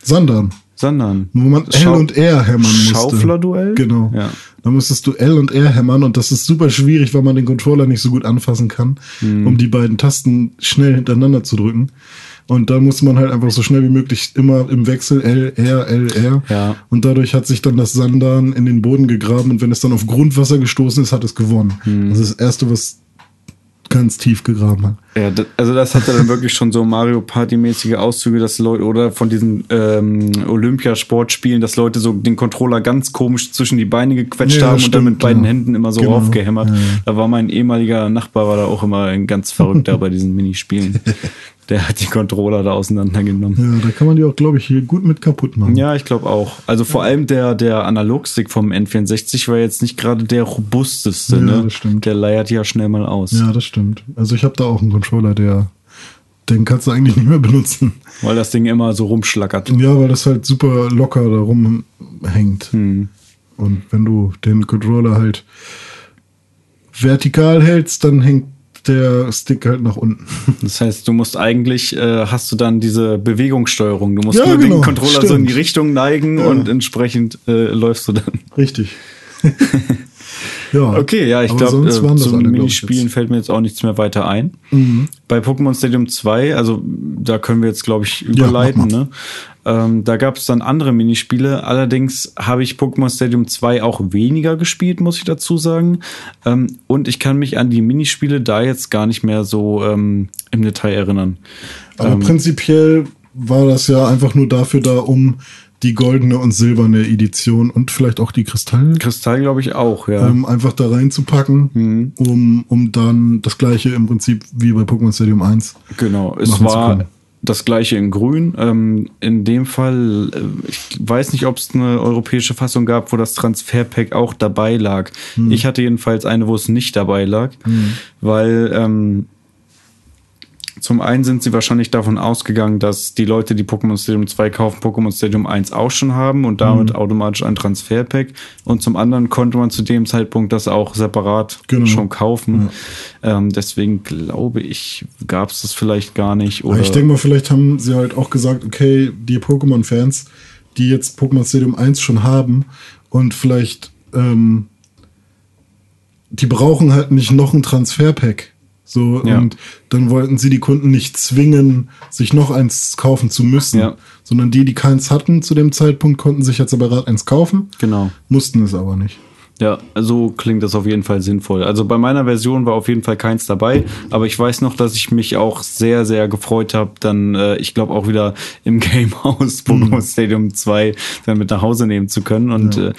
A: Sandan.
B: Sandan.
A: Wo man L und R hämmern musste.
B: Schaufler-Duell?
A: Genau. Ja. Da musstest du L und R hämmern und das ist super schwierig, weil man den Controller nicht so gut anfassen kann, mhm. um die beiden Tasten schnell hintereinander zu drücken. Und da muss man halt einfach so schnell wie möglich immer im Wechsel L, R, L, R.
B: Ja.
A: Und dadurch hat sich dann das Sandan in den Boden gegraben und wenn es dann auf Grundwasser gestoßen ist, hat es gewonnen. Hm. Das ist das Erste, was ganz tief gegraben hat.
B: Ja, das, also das hatte dann wirklich schon so Mario Party-mäßige Auszüge, dass Leute, oder von diesen ähm, Olympiasportspielen, dass Leute so den Controller ganz komisch zwischen die Beine gequetscht ja, haben stimmt, und dann mit beiden ja. Händen immer so genau. raufgehämmert. Ja. Da war mein ehemaliger Nachbar war da auch immer ein ganz verrückter bei diesen Minispielen. Der hat die Controller da auseinandergenommen.
A: Ja, da kann man die auch, glaube ich, hier gut mit kaputt machen.
B: Ja, ich glaube auch. Also vor allem der, der Analogstick vom N64 war jetzt nicht gerade der robusteste. Ja, ne? das stimmt. Der leiert ja schnell mal aus.
A: Ja, das stimmt. Also ich habe da auch einen Controller, der den kannst du eigentlich nicht mehr benutzen.
B: Weil das Ding immer so rumschlackert.
A: Ja, weil das halt super locker da rumhängt. Hm. Und wenn du den Controller halt vertikal hältst, dann hängt der Stick halt nach unten.
B: Das heißt, du musst eigentlich, äh, hast du dann diese Bewegungssteuerung. Du musst ja, nur genau, den Controller stimmt. so in die Richtung neigen ja. und entsprechend äh, läufst du dann.
A: Richtig.
B: ja. Okay, ja, ich glaube, äh, zu Minispielen fällt mir jetzt auch nichts mehr weiter ein. Mhm. Bei Pokémon Stadium 2, also da können wir jetzt, glaube ich, überleiten, ja, ne? Ähm, da gab es dann andere Minispiele. Allerdings habe ich Pokémon Stadium 2 auch weniger gespielt, muss ich dazu sagen. Ähm, und ich kann mich an die Minispiele da jetzt gar nicht mehr so ähm, im Detail erinnern.
A: Aber ähm, prinzipiell war das ja einfach nur dafür da, um die goldene und silberne Edition und vielleicht auch die Kristall.
B: Kristall, glaube ich, auch, ja.
A: Ähm, einfach da reinzupacken, mhm. um, um dann das gleiche im Prinzip wie bei Pokémon Stadium 1.
B: Genau, es war das gleiche in Grün. Ähm, in dem Fall, äh, ich weiß nicht, ob es eine europäische Fassung gab, wo das Transferpack auch dabei lag. Mhm. Ich hatte jedenfalls eine, wo es nicht dabei lag, mhm. weil ähm, zum einen sind sie wahrscheinlich davon ausgegangen, dass die Leute, die Pokémon Stadium 2 kaufen, Pokémon Stadium 1 auch schon haben und damit mhm. automatisch ein Transferpack. Und zum anderen konnte man zu dem Zeitpunkt das auch separat genau. schon kaufen. Ja. Ähm, deswegen glaube ich, gab es das vielleicht gar nicht.
A: Oder ich denke mal, vielleicht haben sie halt auch gesagt, okay, die Pokémon-Fans, die jetzt Pokémon Stadium 1 schon haben und vielleicht, ähm, die brauchen halt nicht noch ein Transferpack. So, ja. und dann wollten sie die Kunden nicht zwingen, sich noch eins kaufen zu müssen, ja. sondern die, die keins hatten zu dem Zeitpunkt, konnten sich jetzt separat eins kaufen.
B: Genau.
A: Mussten es aber nicht.
B: Ja, so klingt das auf jeden Fall sinnvoll. Also bei meiner Version war auf jeden Fall keins dabei, aber ich weiß noch, dass ich mich auch sehr, sehr gefreut habe, dann, äh, ich glaube, auch wieder im Gamehouse Pokémon mhm. Stadium 2 dann mit nach Hause nehmen zu können. Und ja. äh,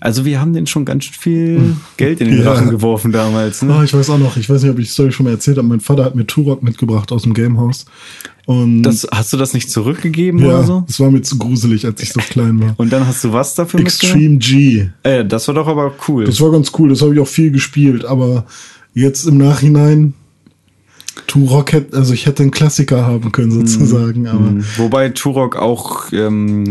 B: also wir haben den schon ganz viel hm. Geld in den ja. Rachen geworfen damals.
A: Ne? Oh, ich weiß auch noch, ich weiß nicht, ob ich die Story schon mal erzählt habe. Mein Vater hat mir Turok mitgebracht aus dem Gamehouse.
B: Und das, hast du das nicht zurückgegeben
A: ja,
B: oder so?
A: Das war mir zu gruselig, als ich so klein war.
B: Und dann hast du was dafür
A: Extreme G.
B: Äh, das war doch aber cool.
A: Das war ganz cool, das habe ich auch viel gespielt, aber jetzt im Nachhinein Turok hätte, also ich hätte einen Klassiker haben können hm. sozusagen, aber.
B: Mhm. Wobei Turok auch ähm,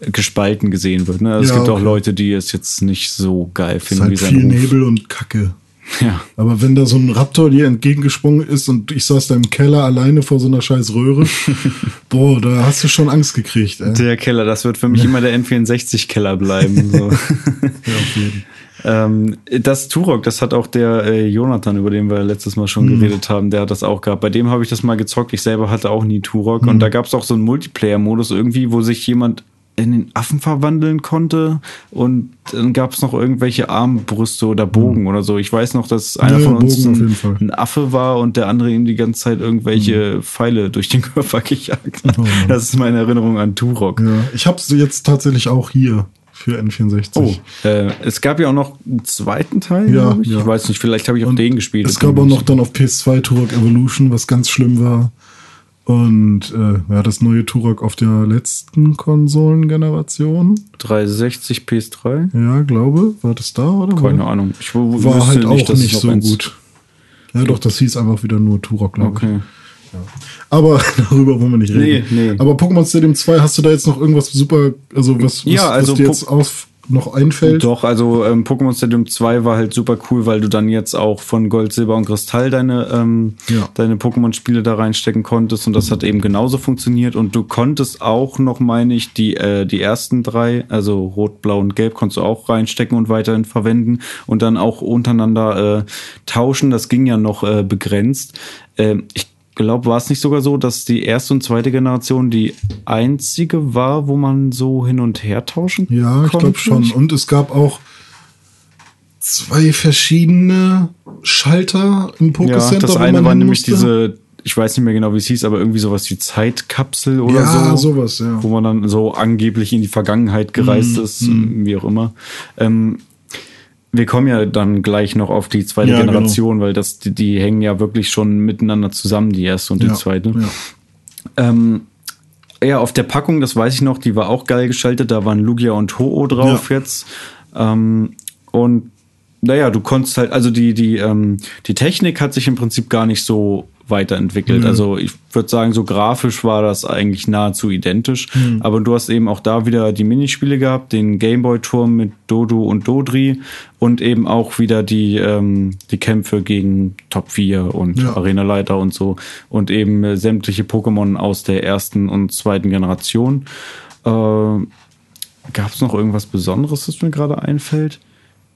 B: gespalten gesehen wird. Ne? Also ja, es gibt okay. auch Leute, die es jetzt nicht so geil finden.
A: Es ist halt viel Ruf. Nebel und Kacke. Ja. Aber wenn da so ein Raptor dir entgegengesprungen ist und ich saß da im Keller alleine vor so einer scheiß Röhre, boah, da hast du schon Angst gekriegt. Ey.
B: Der Keller, das wird für mich immer der N64-Keller bleiben. So. ja, auf jeden. Ähm, das Turok, das hat auch der äh, Jonathan, über den wir letztes Mal schon mhm. geredet haben, der hat das auch gehabt. Bei dem habe ich das mal gezockt. Ich selber hatte auch nie Turok. Mhm. Und da gab es auch so einen Multiplayer-Modus irgendwie, wo sich jemand in den Affen verwandeln konnte und dann gab es noch irgendwelche Armbrüste oder Bogen mhm. oder so. Ich weiß noch, dass einer ja, von uns ein, ein, Affe war und der andere ihm die ganze Zeit irgendwelche mhm. Pfeile durch den Körper gejagt hat. Oh, das ist meine Erinnerung an Turok.
A: Ja, ich habe sie jetzt tatsächlich auch hier für N64.
B: Oh, äh, es gab ja auch noch einen zweiten Teil. Ja, ich. Ich weiß nicht, vielleicht habe ich auch und den gespielt.
A: Es gab auch noch dann auf PS2 Turok Evolution, was ganz schlimm war. Und äh, ja, das neue Turok auf der letzten Konsolengeneration.
B: 360 PS3?
A: Ja, glaube. War das da oder?
B: Keine war? Ahnung.
A: Ich war halt auch nicht so gut. Ja, doch, das hieß einfach wieder nur Turok, glaube okay. ich. Ja. Aber darüber wollen wir nicht reden. Nee, nee. Aber Pokémon Stadium 2, hast du da jetzt noch irgendwas super, also was, was,
B: ja, also
A: was dir jetzt auf, noch einfällt.
B: Doch, also ähm, Pokémon Stadium 2 war halt super cool, weil du dann jetzt auch von Gold, Silber und Kristall deine, ähm, ja. deine Pokémon-Spiele da reinstecken konntest und das hat eben genauso funktioniert und du konntest auch noch, meine ich, die, äh, die ersten drei, also Rot, Blau und Gelb, konntest du auch reinstecken und weiterhin verwenden und dann auch untereinander äh, tauschen. Das ging ja noch äh, begrenzt. Äh, ich glaube, war es nicht sogar so, dass die erste und zweite Generation die einzige war, wo man so hin und her tauschen
A: ja, konnte? Ja, ich glaube schon. Und es gab auch zwei verschiedene Schalter im Pokécenter.
B: Ja, das eine war nämlich diese, ich weiß nicht mehr genau, wie es hieß, aber irgendwie sowas wie Zeitkapsel oder ja,
A: so. sowas, ja.
B: Wo man dann so angeblich in die Vergangenheit gereist mm, ist, mm. wie auch immer. Ähm, wir kommen ja dann gleich noch auf die zweite ja, genau. Generation, genau. weil das, die, die, hängen ja wirklich schon miteinander zusammen, die erste und die ja, zweite. Ja. Ähm, ja, auf der Packung, das weiß ich noch, die war auch geil geschaltet, da waren Lugia und Ho-Oh drauf jetzt. Ähm, und naja, du konntest halt, also die, die, ähm, die Technik hat sich im Prinzip gar nicht so weiterentwickelt. Mhm. Also ich würde sagen, so grafisch war das eigentlich nahezu identisch. Mhm. Aber du hast eben auch da wieder die Minispiele gehabt, den Gameboy-Turm mit Dodo und Dodri und eben auch wieder die, ähm, die Kämpfe gegen Top 4 und ja. Arenaleiter und so und eben äh, sämtliche Pokémon aus der ersten und zweiten Generation. Äh, gab es noch irgendwas Besonderes, das mir gerade einfällt?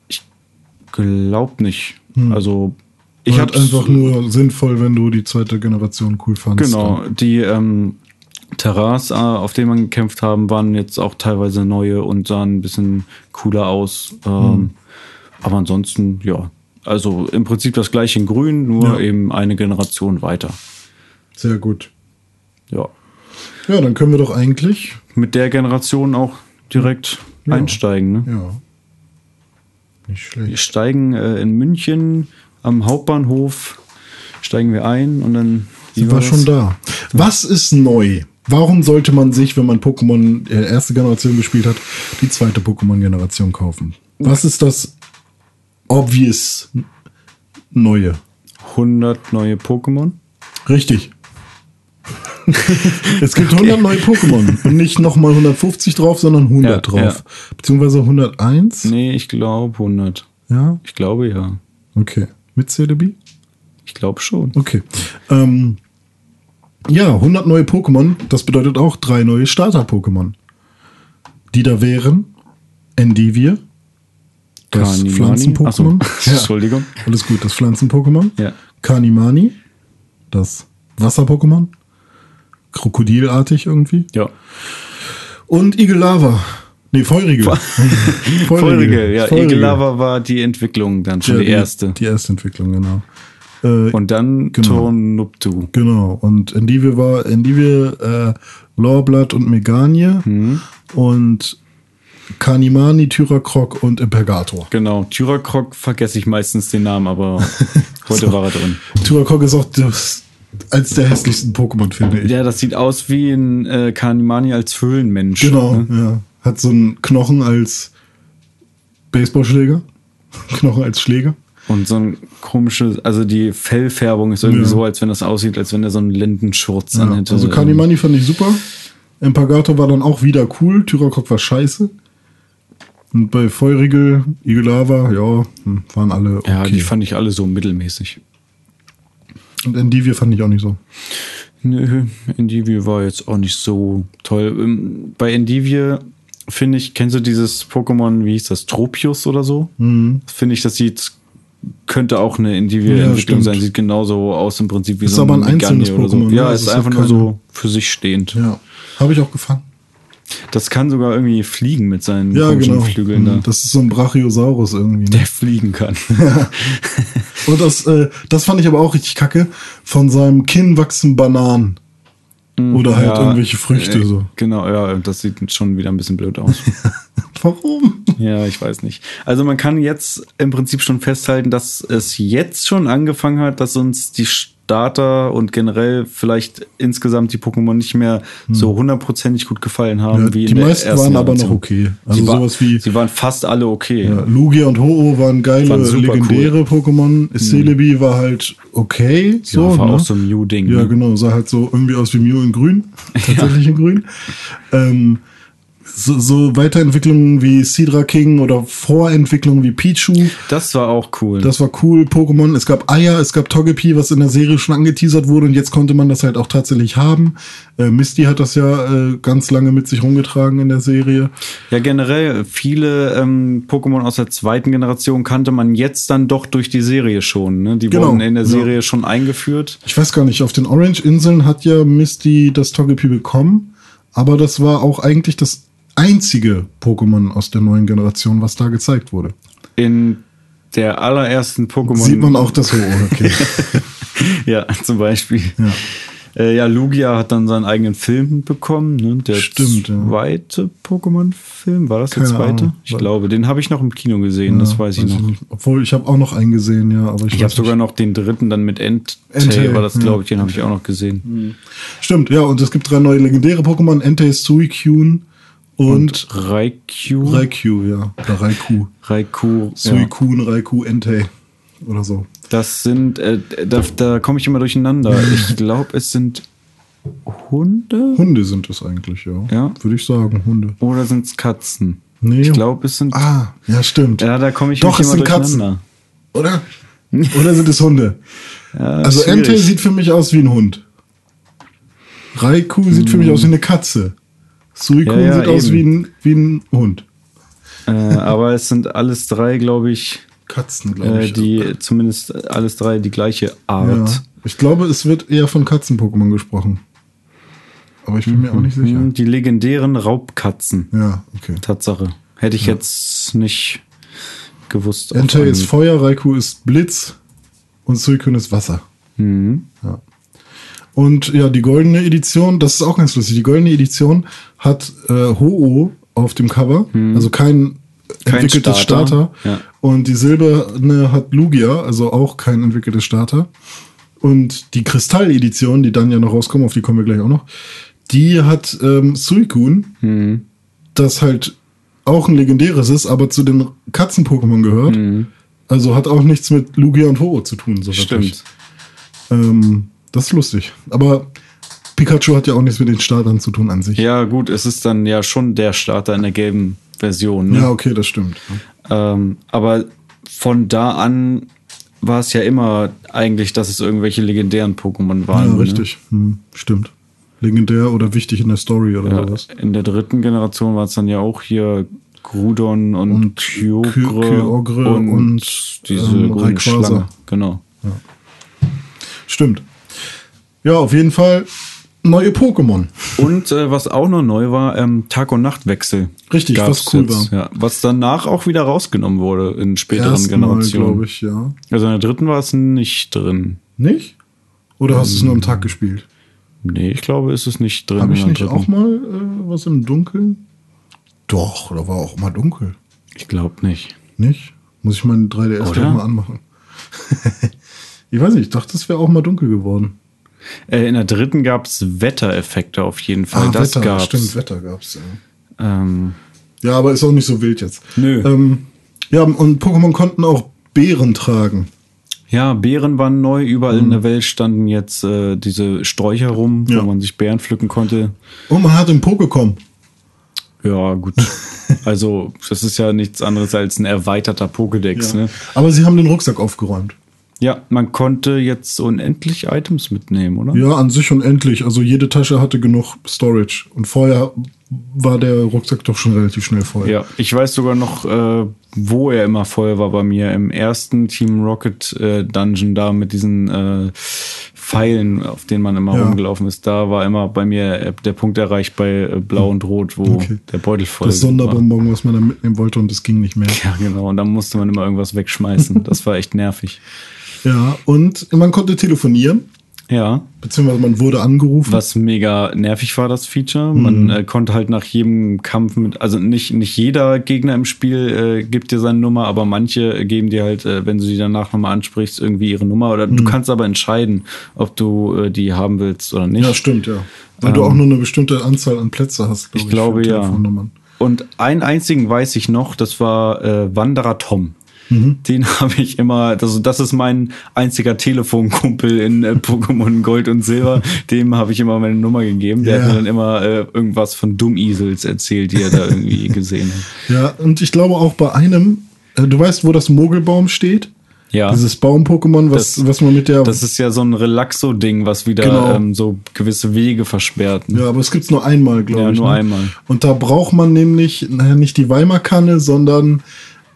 B: Ich glaube nicht. Hm. Also
A: ich habe einfach nur sinnvoll, wenn du die zweite Generation cool fandest.
B: Genau, die ähm, Terras, äh, auf denen man gekämpft haben, waren jetzt auch teilweise neue und sahen ein bisschen cooler aus. Ähm, hm. Aber ansonsten, ja, also im Prinzip das gleiche in Grün, nur ja. eben eine Generation weiter.
A: Sehr gut.
B: Ja.
A: Ja, dann können wir doch eigentlich
B: mit der Generation auch direkt ja. einsteigen. Ne?
A: Ja. Nicht schlecht.
B: Wir steigen äh, in München am Hauptbahnhof, steigen wir ein und dann
A: sind wir schon da. Was ist neu? Warum sollte man sich, wenn man Pokémon äh, erste Generation gespielt hat, die zweite Pokémon-Generation kaufen? Was ist das obvious Neue?
B: 100 neue Pokémon?
A: Richtig. es gibt okay. 100 neue Pokémon und nicht nochmal 150 drauf, sondern 100 ja, drauf. Ja. Beziehungsweise 101?
B: Nee, ich glaube 100.
A: Ja?
B: Ich glaube ja.
A: Okay. Mit CDB?
B: Ich glaube schon.
A: Okay. Ähm, ja, 100 neue Pokémon, das bedeutet auch drei neue Starter-Pokémon. Die da wären Endivir, das Pflanzen-Pokémon.
B: Ja. Entschuldigung.
A: Alles gut, das Pflanzen-Pokémon.
B: Ja.
A: Kanimani, das Wasser-Pokémon. Krokodilartig irgendwie.
B: Ja.
A: Und Igellava. Nee, Feurige.
B: Feurige, Feurige ja. Feurige. Igellava war die Entwicklung dann schon ja, die, die, erste.
A: Die erste Entwicklung, genau.
B: Äh, und dann genau. Tornuptu.
A: Genau. Und Endivir war Endivir, äh, Lorblatt und Meganie. Mhm. Und Kanimani, Tyrakrok und Impergator.
B: Genau, Tyrakrok vergesse ich meistens den Namen, aber heute so. war er drin.
A: Tyrakrok ist auch das, als der hässlichsten Pokémon, finde ich.
B: Ja, das sieht aus wie ein äh, Kanimani als Höhlenmensch.
A: Genau, ne? ja. Hat so einen Knochen als Baseballschläger. Knochen als Schläger.
B: Und so ein komisches, also die Fellfärbung ist irgendwie ja. so, als wenn das aussieht, als wenn er so einen Lendenschurz ja,
A: anhätte. Also Kanimani fand ich super. Impagator war dann auch wieder cool. Tyrakok war scheiße. Und bei Feurigel, Igelava, ja, hm, waren alle
B: okay. Ja, die fand ich alle so mittelmäßig.
A: Und Endivir fand ich auch nicht so.
B: Nö, Endivir war jetzt auch nicht so toll. Ähm, bei Endivir finde ich, kennst du dieses Pokémon, wie hieß das, Tropius oder so? Mhm. Finde ich, das sieht, könnte auch eine Endivir-Entwicklung ja, sein. Sieht genauso aus im Prinzip wie ist so
A: ein, aber ein einzelnes Pokémon. So.
B: Ja, ne? es ist einfach nur so für sich stehend.
A: Ja, habe ich auch gefangen.
B: Das kann sogar irgendwie fliegen mit seinen ja, genau. Flügeln. Da.
A: Das ist so ein Brachiosaurus irgendwie. Ne?
B: Der fliegen kann.
A: Und das, äh, das fand ich aber auch richtig kacke. Von seinem Kinn wachsen Bananen. Hm, Oder halt ja, irgendwelche Früchte. Äh, so.
B: Genau, ja, das sieht schon wieder ein bisschen blöd aus.
A: Warum?
B: Ja, ich weiß nicht. Also man kann jetzt im Prinzip schon festhalten, dass es jetzt schon angefangen hat, dass uns die Starter und generell vielleicht insgesamt die Pokémon nicht mehr hm. so hundertprozentig gut gefallen haben
A: ja, wie in die der meisten waren aber noch okay.
B: Also sie sowas wie sie waren fast alle okay.
A: Ja, Lugia und Ho-Oh waren geile waren legendäre cool. Pokémon. Hm. Celebi hm. war halt okay, so
B: ja, war
A: ne?
B: auch so ein Mew Ding.
A: Ja, ne? genau, sah halt so irgendwie aus wie Mew in grün, tatsächlich in grün. Ähm, so, so Weiterentwicklungen wie Sidra King oder Vorentwicklungen wie Pichu.
B: Das war auch cool.
A: Das war cool. Pokémon. Es gab Aya, es gab Togepi, was in der Serie schon angeteasert wurde und jetzt konnte man das halt auch tatsächlich haben. Äh, Misty hat das ja äh, ganz lange mit sich rumgetragen in der Serie.
B: Ja, generell viele ähm, Pokémon aus der zweiten Generation kannte man jetzt dann doch durch die Serie schon. Ne? Die genau, wurden in der Serie ja. schon eingeführt.
A: Ich weiß gar nicht, auf den Orange-Inseln hat ja Misty das Togepi bekommen. Aber das war auch eigentlich das einzige Pokémon aus der neuen Generation, was da gezeigt wurde.
B: In der allerersten Pokémon.
A: Sieht man auch das Ho, okay.
B: ja, zum Beispiel.
A: Ja.
B: Äh, ja, Lugia hat dann seinen eigenen Film bekommen. Ne? Der
A: Stimmt,
B: zweite ja. Pokémon-Film, war das Keine der zweite? Ahnung. Ich glaube, den habe ich noch im Kino gesehen, ja, das weiß, weiß ich noch. Ich
A: Obwohl, ich habe auch noch einen gesehen, ja. Aber ich
B: ich habe sogar noch den dritten dann mit Entei, war das, glaube ich, den habe ich auch noch gesehen.
A: Stimmt, ja, und es gibt drei neue legendäre Pokémon, Entei, Suicune, und, und
B: Raikou.
A: Raikou, ja. Oder Raikou.
B: Raikou.
A: Suikun, ja. Raikou, Entei. Oder so.
B: Das sind, äh, da, da komme ich immer durcheinander. Ich glaube, es sind Hunde.
A: Hunde sind es eigentlich, ja.
B: Ja.
A: Würde ich sagen, Hunde.
B: Oder sind es Katzen?
A: Nee.
B: Ich glaube, es sind.
A: Ah, ja, stimmt.
B: Ja, da komme ich
A: Doch, es sind Katzen. Oder? Oder sind es Hunde? Ja, also schwierig. Entei sieht für mich aus wie ein Hund. Raikou sieht hm. für mich aus wie eine Katze. Suicune ja, ja, sieht eben. aus wie ein, wie ein Hund.
B: Äh, aber es sind alles drei, glaube ich.
A: Katzen, glaube
B: ich. Äh, die zumindest alles drei die gleiche Art. Ja.
A: Ich glaube, es wird eher von Katzen-Pokémon gesprochen. Aber ich bin mhm. mir auch nicht sicher.
B: Die legendären Raubkatzen.
A: Ja, okay.
B: Tatsache. Hätte ich ja. jetzt nicht gewusst.
A: Entei ist Feuer, Raikou ist Blitz und Suicune ist Wasser.
B: Mhm.
A: Ja. Und ja, die goldene Edition, das ist auch ganz lustig. Die goldene Edition hat äh, Ho-Oh auf dem Cover, mhm. also kein, kein entwickeltes Starter. Starter. Ja. Und die silberne hat Lugia, also auch kein entwickeltes Starter. Und die Kristall-Edition, die dann ja noch rauskommt, auf die kommen wir gleich auch noch, die hat ähm, Suicune,
B: mhm.
A: das halt auch ein legendäres ist, aber zu den Katzen-Pokémon gehört.
B: Mhm.
A: Also hat auch nichts mit Lugia und Ho-Oh zu tun, so
B: Stimmt.
A: Ähm, das ist lustig. Aber Pikachu hat ja auch nichts mit den Startern zu tun an sich.
B: Ja, gut, es ist dann ja schon der Starter in der gelben Version. Ne?
A: Ja, okay, das stimmt.
B: Ähm, aber von da an war es ja immer eigentlich, dass es irgendwelche legendären Pokémon waren.
A: Ja, ne? richtig. Ne? Hm, stimmt. Legendär oder wichtig in der Story oder ja, sowas.
B: In der dritten Generation war es dann ja auch hier Grudon und, und Kyogre,
A: Kyogre und, und,
B: diese ähm. Genau.
A: Ja. Stimmt. Ja, auf jeden Fall neue Pokémon.
B: Und äh, was auch noch neu war, ähm, Tag- und Nachtwechsel.
A: Richtig, was cool jetzt,
B: war. Ja, was danach auch wieder rausgenommen wurde in späteren Erstmal, Generationen.
A: glaube ich, ja.
B: Also in der dritten war es nicht drin.
A: Nicht? Oder ähm, hast du es nur am Tag gespielt?
B: Nee, ich glaube, ist es nicht drin.
A: Habe ich nicht dritten. auch mal äh, was im Dunkeln? Doch, da war auch mal dunkel.
B: Ich glaube nicht.
A: Nicht? Muss ich meinen 3DS gleich mal anmachen. ich weiß nicht, ich dachte, es wäre auch mal dunkel geworden.
B: Äh, in der dritten gab es Wettereffekte auf jeden Fall.
A: Ah,
B: das
A: Wetter,
B: gab's.
A: stimmt, Wetter gab es.
B: Ja. Ähm,
A: ja, aber ist auch nicht so wild jetzt.
B: Nö.
A: Ähm, ja, und Pokémon konnten auch Beeren tragen.
B: Ja, Beeren waren neu. Überall mhm. in der Welt standen jetzt äh, diese Sträucher rum, ja. wo man sich Beeren pflücken konnte.
A: Und man hat im Pokécom.
B: Ja, gut. also, das ist ja nichts anderes als ein erweiterter Pokédex. Ja. Ne?
A: Aber sie haben den Rucksack aufgeräumt.
B: Ja, man konnte jetzt unendlich Items mitnehmen, oder?
A: Ja, an sich unendlich. Also jede Tasche hatte genug Storage. Und vorher war der Rucksack doch schon relativ schnell voll.
B: Ja, ich weiß sogar noch, äh, wo er immer voll war bei mir. Im ersten Team Rocket äh, Dungeon da mit diesen äh, Pfeilen, auf denen man immer ja. rumgelaufen ist. Da war immer bei mir äh, der Punkt erreicht bei äh, Blau und Rot, wo okay. der Beutel voll war.
A: Das Sonderbonbon, was man da mitnehmen wollte und das ging nicht mehr.
B: Ja, genau. Und dann musste man immer irgendwas wegschmeißen. das war echt nervig.
A: Ja, und man konnte telefonieren.
B: Ja.
A: Beziehungsweise man wurde angerufen.
B: Was mega nervig war, das Feature. Man mhm. äh, konnte halt nach jedem Kampf mit, also nicht, nicht jeder Gegner im Spiel äh, gibt dir seine Nummer, aber manche geben dir halt, äh, wenn du sie danach nochmal ansprichst, irgendwie ihre Nummer. Oder mhm. du kannst aber entscheiden, ob du äh, die haben willst oder nicht.
A: Ja, stimmt, ja. Weil ähm, du auch nur eine bestimmte Anzahl an Plätze hast,
B: glaub ich, ich glaube ja. Und einen einzigen weiß ich noch, das war äh, Wanderer Tom.
A: Mhm.
B: Den habe ich immer, also das ist mein einziger Telefonkumpel in äh, Pokémon Gold und Silber. Dem habe ich immer meine Nummer gegeben. Der ja. hat mir dann immer äh, irgendwas von Dummisels erzählt, die er da irgendwie gesehen hat.
A: Ja, und ich glaube auch bei einem, äh, du weißt, wo das Mogelbaum steht?
B: Ja.
A: Dieses Baum-Pokémon, was, das, was man mit der.
B: Das ist ja so ein Relaxo-Ding, was wieder genau. ähm, so gewisse Wege versperrt.
A: Ne? Ja, aber es gibt's nur einmal, glaube
B: ja,
A: ich.
B: Ja, nur ne? einmal.
A: Und da braucht man nämlich, naja, nicht die Weimar-Kanne, sondern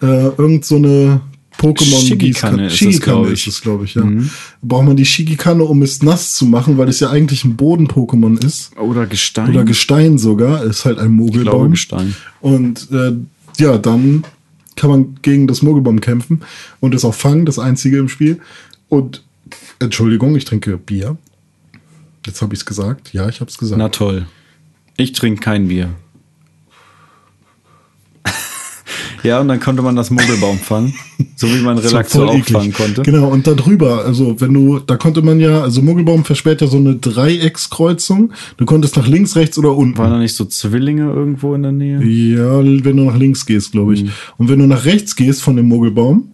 A: äh, irgend so eine Pokémon
B: Shigikanne ist Shigikanne
A: ist es, glaube ich, ja. Mhm. Braucht man die Shigikanne, um es nass zu machen, weil es ja eigentlich ein Boden-Pokémon ist.
B: Oder Gestein.
A: Oder Gestein sogar. Ist halt ein Mogelbaum.
B: Gestein.
A: Und äh, ja, dann kann man gegen das Mogelbaum kämpfen und es auch fangen, das einzige im Spiel. Und Entschuldigung, ich trinke Bier. Jetzt habe ich es gesagt. Ja, ich habe es gesagt.
B: Na toll. Ich trinke kein Bier. Ja, und dann konnte man das Mogelbaum fangen. So wie man Relaxo auch fangen konnte.
A: Genau, und da drüber, also wenn du, da konnte man ja, also Mogelbaum versperrt ja so eine Dreieckskreuzung. Du konntest nach links, rechts oder unten.
B: Waren da nicht so Zwillinge irgendwo in der Nähe?
A: Ja, wenn du nach links gehst, glaube ich. Mhm. Und wenn du nach rechts gehst von dem Mogelbaum,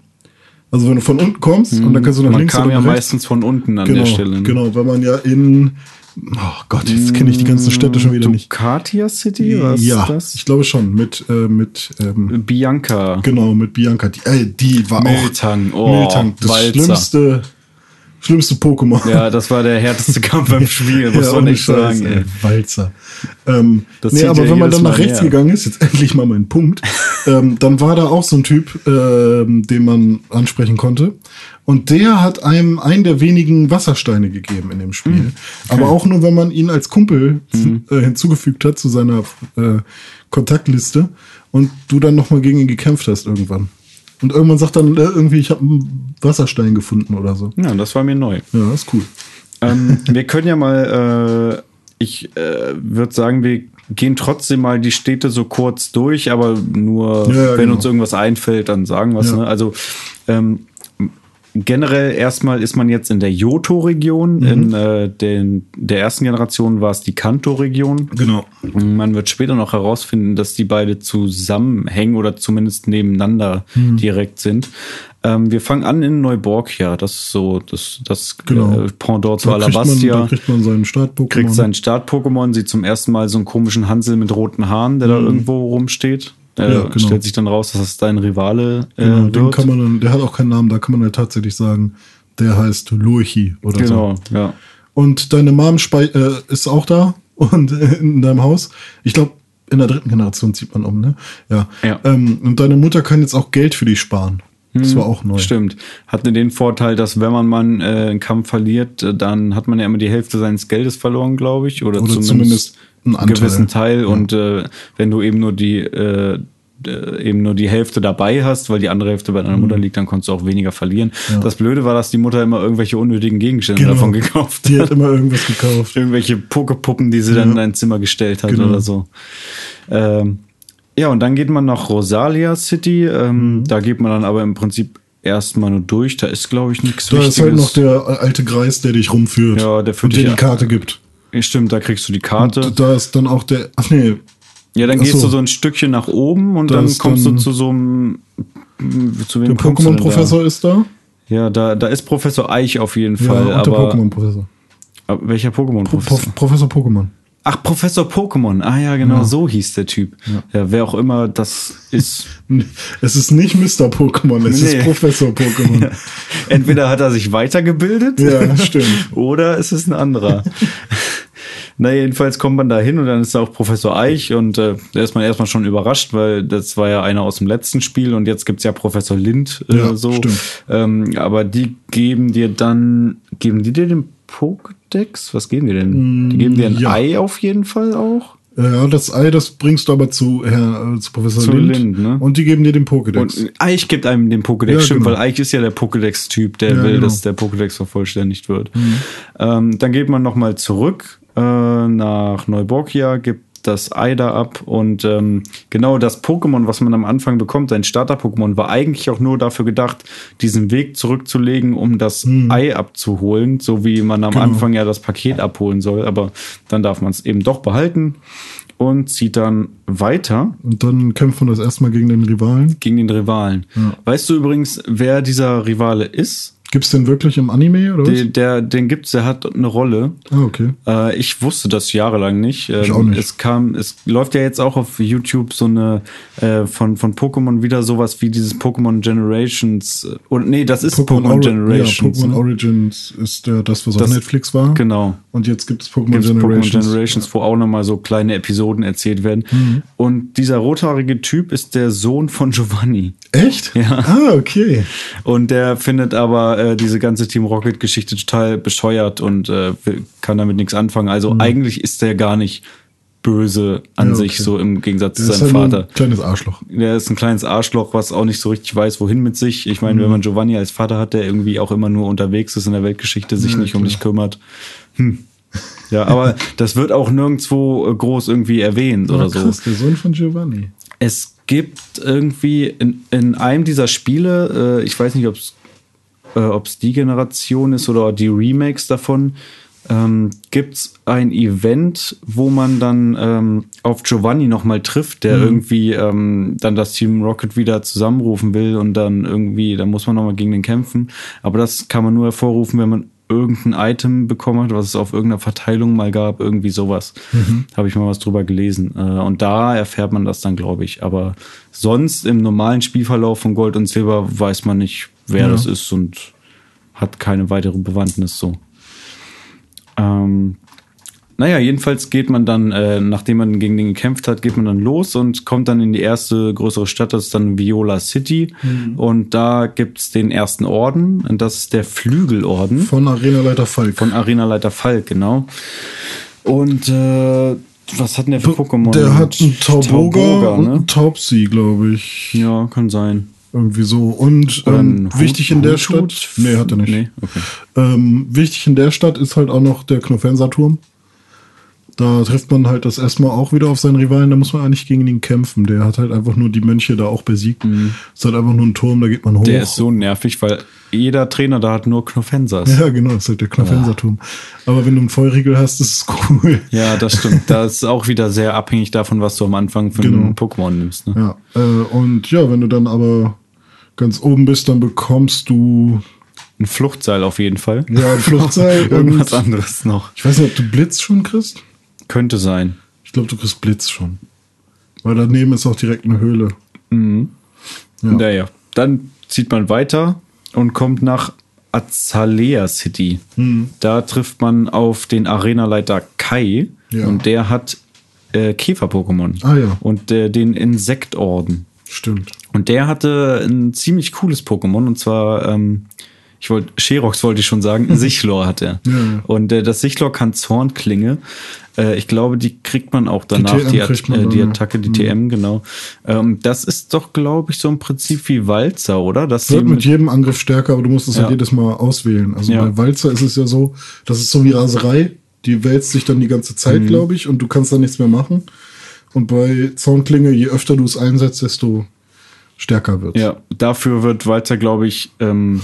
A: also wenn du von unten kommst mhm. und dann kannst du nach
B: man
A: links
B: kam ja meistens von unten an
A: genau,
B: der Stelle. Ne?
A: Genau, weil man ja in Oh Gott, jetzt kenne ich die ganzen Städte schon wieder nicht.
B: Ducatia City? Was
A: ja,
B: ist das?
A: ich glaube schon. Mit, äh, mit ähm,
B: Bianca.
A: Genau, mit Bianca. Die, äh, die war
B: Mülltang.
A: auch. Oh, Mülltang. Das
B: Walzer.
A: schlimmste, schlimmste Pokémon.
B: Ja, das war der härteste Kampf im Spiel, muss ja, man nicht Scheiß, sagen. Ey.
A: Walzer. Ähm, nee, aber ja wenn man dann nach rechts mehr. gegangen ist, jetzt endlich mal mein Punkt, ähm, dann war da auch so ein Typ, ähm, den man ansprechen konnte. Und der hat einem einen der wenigen Wassersteine gegeben in dem Spiel. Mhm. Okay. Aber auch nur, wenn man ihn als Kumpel mhm. äh, hinzugefügt hat zu seiner äh, Kontaktliste und du dann nochmal gegen ihn gekämpft hast irgendwann. Und irgendwann sagt dann äh, irgendwie, ich habe einen Wasserstein gefunden oder so.
B: Ja, das war mir neu.
A: Ja, das ist cool.
B: Ähm, wir können ja mal, äh, ich äh, würde sagen, wir gehen trotzdem mal die Städte so kurz durch, aber nur, ja, wenn genau. uns irgendwas einfällt, dann sagen wir es. Ja. Ne? Also ähm, generell erstmal ist man jetzt in der Johto-Region. Mhm. In äh, den, der ersten Generation war es die Kanto-Region.
A: Genau.
B: Man wird später noch herausfinden, dass die beide zusammenhängen oder zumindest nebeneinander mhm. direkt sind. Ähm, wir fangen an in Neuborgia. Das ist so das, das
A: genau.
B: äh, Pendant zu Alabastia.
A: da kriegt man seinen Start-Pokémon.
B: Kriegt seinen Start-Pokémon, sieht zum ersten Mal so einen komischen Hansel mit roten Haaren, der mhm. da irgendwo rumsteht. Äh, ja, genau. Stellt sich dann raus, dass das dein Rivale äh,
A: genau, den kann man dann, der hat auch keinen Namen, da kann man ja tatsächlich sagen, der heißt Lurchi oder
B: genau, so. Genau, ja.
A: Und deine Mom äh, ist auch da und in deinem Haus. Ich glaube, in der dritten Generation zieht man um, ne? Ja.
B: ja.
A: Ähm, und deine Mutter kann jetzt auch Geld für dich sparen. Das hm, war auch neu.
B: Stimmt. Hat den Vorteil, dass wenn man mal äh, einen Kampf verliert, äh, dann hat man ja immer die Hälfte seines Geldes verloren, glaube ich. Oder, oder zumindest, zumindest einen Anteil. gewissen Teil. Ja. Und äh, wenn du eben nur die äh, eben nur die Hälfte dabei hast, weil die andere Hälfte bei deiner mhm. Mutter liegt, dann konntest du auch weniger verlieren. Ja. Das Blöde war, dass die Mutter immer irgendwelche unnötigen Gegenstände genau. davon gekauft
A: hat. Die hat immer irgendwas gekauft.
B: Irgendwelche Pokepuppen, die sie ja. dann in dein Zimmer gestellt hat genau. oder so. Ähm, ja, und dann geht man nach Rosalia City. Ähm, mhm. Da geht man dann aber im Prinzip erstmal nur durch. Da ist, glaube ich, nichts
A: Da Wichtiges. ist halt noch der alte Greis, der dich rumführt.
B: Ja, der führt
A: und dir die Karte gibt.
B: Stimmt, da kriegst du die Karte.
A: Und da ist dann auch der. Ach nee,
B: ja, dann Ach gehst du so ein Stückchen nach oben und dann kommst dann du zu so einem.
A: Zu wem der Pokémon-Professor ist da?
B: Ja, da, da ist Professor Eich auf jeden Fall. Ja, und der
A: Pokémon-Professor.
B: Welcher Pokémon-Professor?
A: Pro Professor Pokémon.
B: Ach, Professor Pokémon. Ah ja, genau, ja. so hieß der Typ. Ja. ja. wer auch immer das ist.
A: es ist nicht Mr. Pokémon, es nee. ist Professor Pokémon.
B: Entweder hat er sich weitergebildet.
A: Ja, stimmt.
B: oder es ist ein anderer. Na, jedenfalls kommt man da hin und dann ist da auch Professor Eich und äh, da ist man erstmal schon überrascht, weil das war ja einer aus dem letzten Spiel und jetzt gibt's ja Professor Lind äh, ja, so. Ähm, aber die geben dir dann, geben die dir den Pokédex? Was geben die denn? Die geben dir ein ja. Ei auf jeden Fall auch.
A: Ja, das Ei, das bringst du aber zu, Herr, äh, zu Professor zu Lind. Lind ne? Und die geben dir den Pokédex. Und
B: Eich gibt einem den Pokédex, ja, stimmt, genau. weil Eich ist ja der Pokédex-Typ, der ja, will, genau. dass der Pokédex vervollständigt wird. Mhm. Ähm, dann geht man nochmal zurück äh, nach Neuborgia, gibt das Ei da ab und ähm, genau das Pokémon, was man am Anfang bekommt, sein Starter-Pokémon, war eigentlich auch nur dafür gedacht, diesen Weg zurückzulegen, um das hm. Ei abzuholen, so wie man am genau. Anfang ja das Paket abholen soll, aber dann darf man es eben doch behalten und zieht dann weiter.
A: Und dann kämpft man das erstmal gegen den Rivalen.
B: Gegen den Rivalen. Ja. Weißt du übrigens, wer dieser Rivale ist?
A: Gibt's den wirklich im Anime oder was?
B: Den, der, den gibt's, der hat eine Rolle.
A: Ah, okay.
B: Äh, ich wusste das jahrelang nicht.
A: Ähm, ich auch nicht.
B: Es kam, es läuft ja jetzt auch auf YouTube so eine äh, von von Pokémon wieder sowas wie dieses Pokémon Generations oder nee, das ist Pokémon Generations.
A: Ja, Pokémon ne? Origins ist der, das, was das, auf Netflix war.
B: Genau.
A: Und jetzt gibt es Pokémon Generations. Pokémon Generations,
B: wo auch nochmal so kleine Episoden erzählt werden. Mhm. Und dieser rothaarige Typ ist der Sohn von Giovanni.
A: Echt?
B: Ja.
A: Ah, okay.
B: Und der findet aber äh, diese ganze Team Rocket-Geschichte total bescheuert und äh, kann damit nichts anfangen. Also mhm. eigentlich ist der gar nicht böse an ja, okay. sich, so im Gegensatz der zu seinem halt Vater.
A: Ein kleines Arschloch.
B: Der ist ein kleines Arschloch, was auch nicht so richtig weiß, wohin mit sich. Ich meine, mhm. wenn man Giovanni als Vater hat, der irgendwie auch immer nur unterwegs ist in der Weltgeschichte, sich ja, nicht klar. um dich kümmert. Hm. Ja, aber das wird auch nirgendwo groß irgendwie erwähnt oder krass,
A: so. Der Sohn von Giovanni.
B: Es gibt irgendwie in, in einem dieser Spiele, äh, ich weiß nicht, ob es äh, die Generation ist oder die Remakes davon, ähm, gibt es ein Event, wo man dann ähm, auf Giovanni nochmal trifft, der mhm. irgendwie ähm, dann das Team Rocket wieder zusammenrufen will und dann irgendwie, da muss man nochmal gegen den kämpfen. Aber das kann man nur hervorrufen, wenn man irgendein Item bekommen hat, was es auf irgendeiner Verteilung mal gab, irgendwie sowas. Mhm. Habe ich mal was drüber gelesen. Äh, und da erfährt man das dann, glaube ich. Aber sonst im normalen Spielverlauf von Gold und Silber weiß man nicht, wer ja. das ist und hat keine weitere Bewandtnis so. Ähm, naja, jedenfalls geht man dann, äh, nachdem man gegen den gekämpft hat, geht man dann los und kommt dann in die erste größere Stadt, das ist dann Viola City. Mhm. Und da gibt's den ersten Orden, und das ist der Flügelorden.
A: Von Arenaleiter Falk.
B: Von Arenaleiter Falk, genau. Und äh, was hat denn der für Pokémon?
A: Der hat einen Tauboga, Tauboga und ne? einen Taubsi, glaube ich.
B: Ja, kann sein.
A: Irgendwie so. Und ähm, wichtig in der Stadt. Nee, hat er nicht. Nee, okay. Ähm, wichtig in der Stadt ist halt auch noch der Knofensa-Turm. Da trifft man halt das erstmal auch wieder auf seinen Rivalen, da muss man eigentlich gegen ihn kämpfen. Der hat halt einfach nur die Mönche da auch besiegt. Mhm. Ist halt einfach nur ein Turm, da geht man hoch.
B: Der ist so nervig, weil jeder Trainer da hat nur Knofensas.
A: Ja, genau, das ist halt der Knofenserturm. Ja. Aber wenn du einen Feuerriegel hast, ist es cool.
B: Ja, das stimmt. das ist auch wieder sehr abhängig davon, was du am Anfang für genau. einen Pokémon nimmst. Ne?
A: Ja, äh, und ja, wenn du dann aber ganz oben bist, dann bekommst du
B: ein Fluchtseil auf jeden Fall.
A: Ja, ein Fluchtseil.
B: Irgendwas anderes noch.
A: Ich weiß nicht, ob du Blitz schon kriegst.
B: Könnte sein.
A: Ich glaube, du kriegst Blitz schon. Weil daneben ist auch direkt eine Höhle.
B: Mhm. Ja. Naja, dann zieht man weiter und kommt nach Azalea City. Mhm. Da trifft man auf den Arenaleiter Kai ja. und der hat äh, Käfer-Pokémon.
A: Ah ja.
B: Und äh, den Insektorden.
A: Stimmt.
B: Und der hatte ein ziemlich cooles Pokémon und zwar ähm, ich wollte, Sherox wollte ich schon sagen, Sichlor hat er. Ja. Und äh, das Sichlor kann Zornklinge. Äh, ich glaube, die kriegt man auch danach, die, die, man äh, die Attacke, die TM, mhm. genau. Ähm, das ist doch, glaube ich, so im Prinzip wie Walzer, oder?
A: Das wird mit jedem Angriff stärker, aber du musst es ja. halt jedes Mal auswählen. Also ja. bei Walzer ist es ja so, das ist so wie Raserei. Die wälzt sich dann die ganze Zeit, mhm. glaube ich, und du kannst da nichts mehr machen. Und bei Zornklinge, je öfter du es einsetzt, desto stärker wird.
B: Ja, dafür wird Walzer, glaube ich, ähm,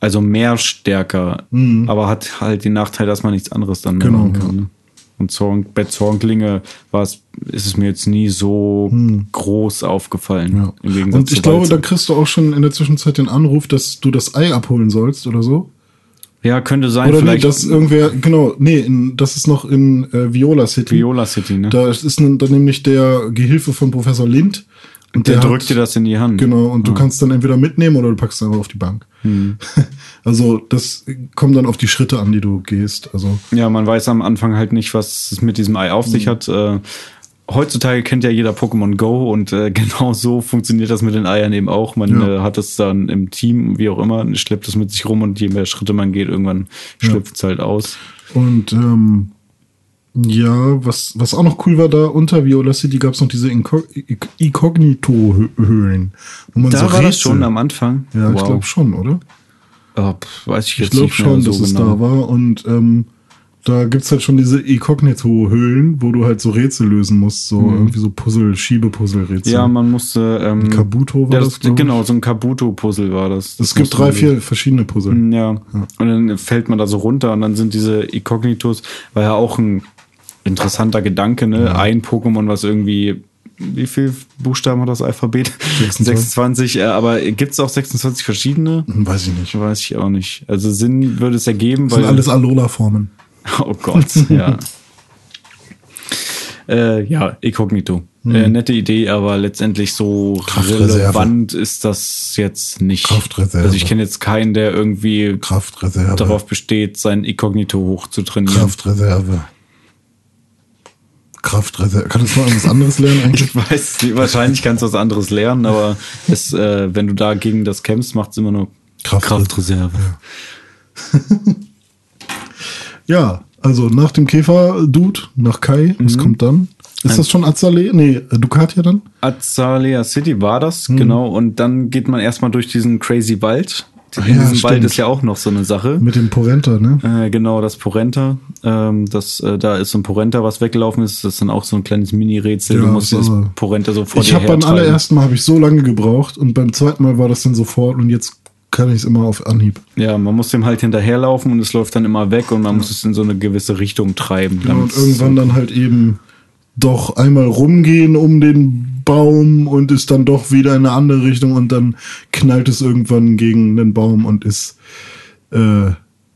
B: also mehr stärker, mhm. aber hat halt den Nachteil, dass man nichts anderes dann genau, machen kann. Ja. Ne? Und Zorn, bei Zornklinge war es, ist es mir jetzt nie so hm. groß aufgefallen.
A: Ja. Und ich glaube, da kriegst du auch schon in der Zwischenzeit den Anruf, dass du das Ei abholen sollst oder so.
B: Ja, könnte sein.
A: Oder vielleicht. Nee, dass irgendwer, genau, nee, in, das ist noch in äh, Viola City.
B: Viola City, ne?
A: Da ist dann nämlich der Gehilfe von Professor Lind.
B: Und der, der drückt hat, dir das in die Hand.
A: Genau, und ja. du kannst dann entweder mitnehmen oder du packst es einfach auf die Bank. Hm. Also das kommt dann auf die Schritte an, die du gehst. Also
B: ja, man weiß am Anfang halt nicht, was es mit diesem Ei auf sich hm. hat. Äh, heutzutage kennt ja jeder Pokémon Go und äh, genau so funktioniert das mit den Eiern eben auch. Man ja. äh, hat es dann im Team, wie auch immer, schleppt es mit sich rum und je mehr Schritte man geht, irgendwann schlüpft es ja. halt aus.
A: Und ähm, ja, was, was auch noch cool war, da unter Viola City gab es noch diese Inkognito-Höhlen.
B: Da so war Rätsel. das schon am Anfang?
A: Ja, wow. ich glaube schon, oder?
B: Oh, weiß ich jetzt
A: ich glaube schon, so dass genau. es da war. Und ähm, da gibt's halt schon diese Inkognito-Höhlen, wo du halt so Rätsel lösen musst, so mhm. irgendwie so Puzzle, Schiebepuzzle-Rätsel.
B: Ja, man musste. Ähm,
A: Kabuto war das.
B: das genau, so ein Kabuto-Puzzle war das.
A: das es gibt drei, vier verschiedene Puzzle.
B: Ja. ja. Und dann fällt man da so runter und dann sind diese Inkognitos, war ja auch ein interessanter Gedanke, ne? Ja. Ein Pokémon, was irgendwie wie viel Buchstaben hat das Alphabet? 26. 26 äh, aber gibt es auch 26 verschiedene?
A: Hm, weiß ich nicht.
B: Weiß ich auch nicht. Also Sinn würde es ergeben,
A: das weil. sind alles Alola-Formen.
B: Oh Gott, ja. äh, ja, Inkognito. Hm. Äh, nette Idee, aber letztendlich so relevant ist das jetzt nicht.
A: Kraftreserve.
B: Also ich kenne jetzt keinen, der irgendwie
A: Kraftreserve.
B: darauf besteht, sein Inkognito hochzutrainieren.
A: Kraftreserve. Kraftreserve. Kannst du noch irgendwas anderes lernen eigentlich?
B: Ich weiß, wahrscheinlich kannst du was anderes lernen, aber es, äh, wenn du da gegen das kämpfst, macht es immer nur
A: Kraftreserve. Kraftreserve. Ja. ja. also nach dem Käfer-Dude, nach Kai, was mhm. kommt dann? Ist das schon Azalea? Nee, Ducatia dann?
B: Azalea City war das, mhm. genau. Und dann geht man erstmal durch diesen crazy Wald in ja, diesem stimmt. Wald ist ja auch noch so eine Sache.
A: Mit dem Porenta, ne?
B: Äh, genau, das Porenta. Ähm, das, äh, da ist so ein Porenta, was weggelaufen ist. Das ist dann auch so ein kleines Mini-Rätsel. Ja, du musst das Porenta so vor
A: ich dir Ich habe beim allerersten Mal habe ich so lange gebraucht und beim zweiten Mal war das dann sofort und jetzt kann ich es immer auf Anhieb.
B: Ja, man muss dem halt hinterherlaufen und es läuft dann immer weg und man ja. muss es in so eine gewisse Richtung treiben.
A: Ja, und irgendwann dann halt eben doch einmal rumgehen um den Baum und ist dann doch wieder in eine andere Richtung und dann knallt es irgendwann gegen den Baum und ist äh,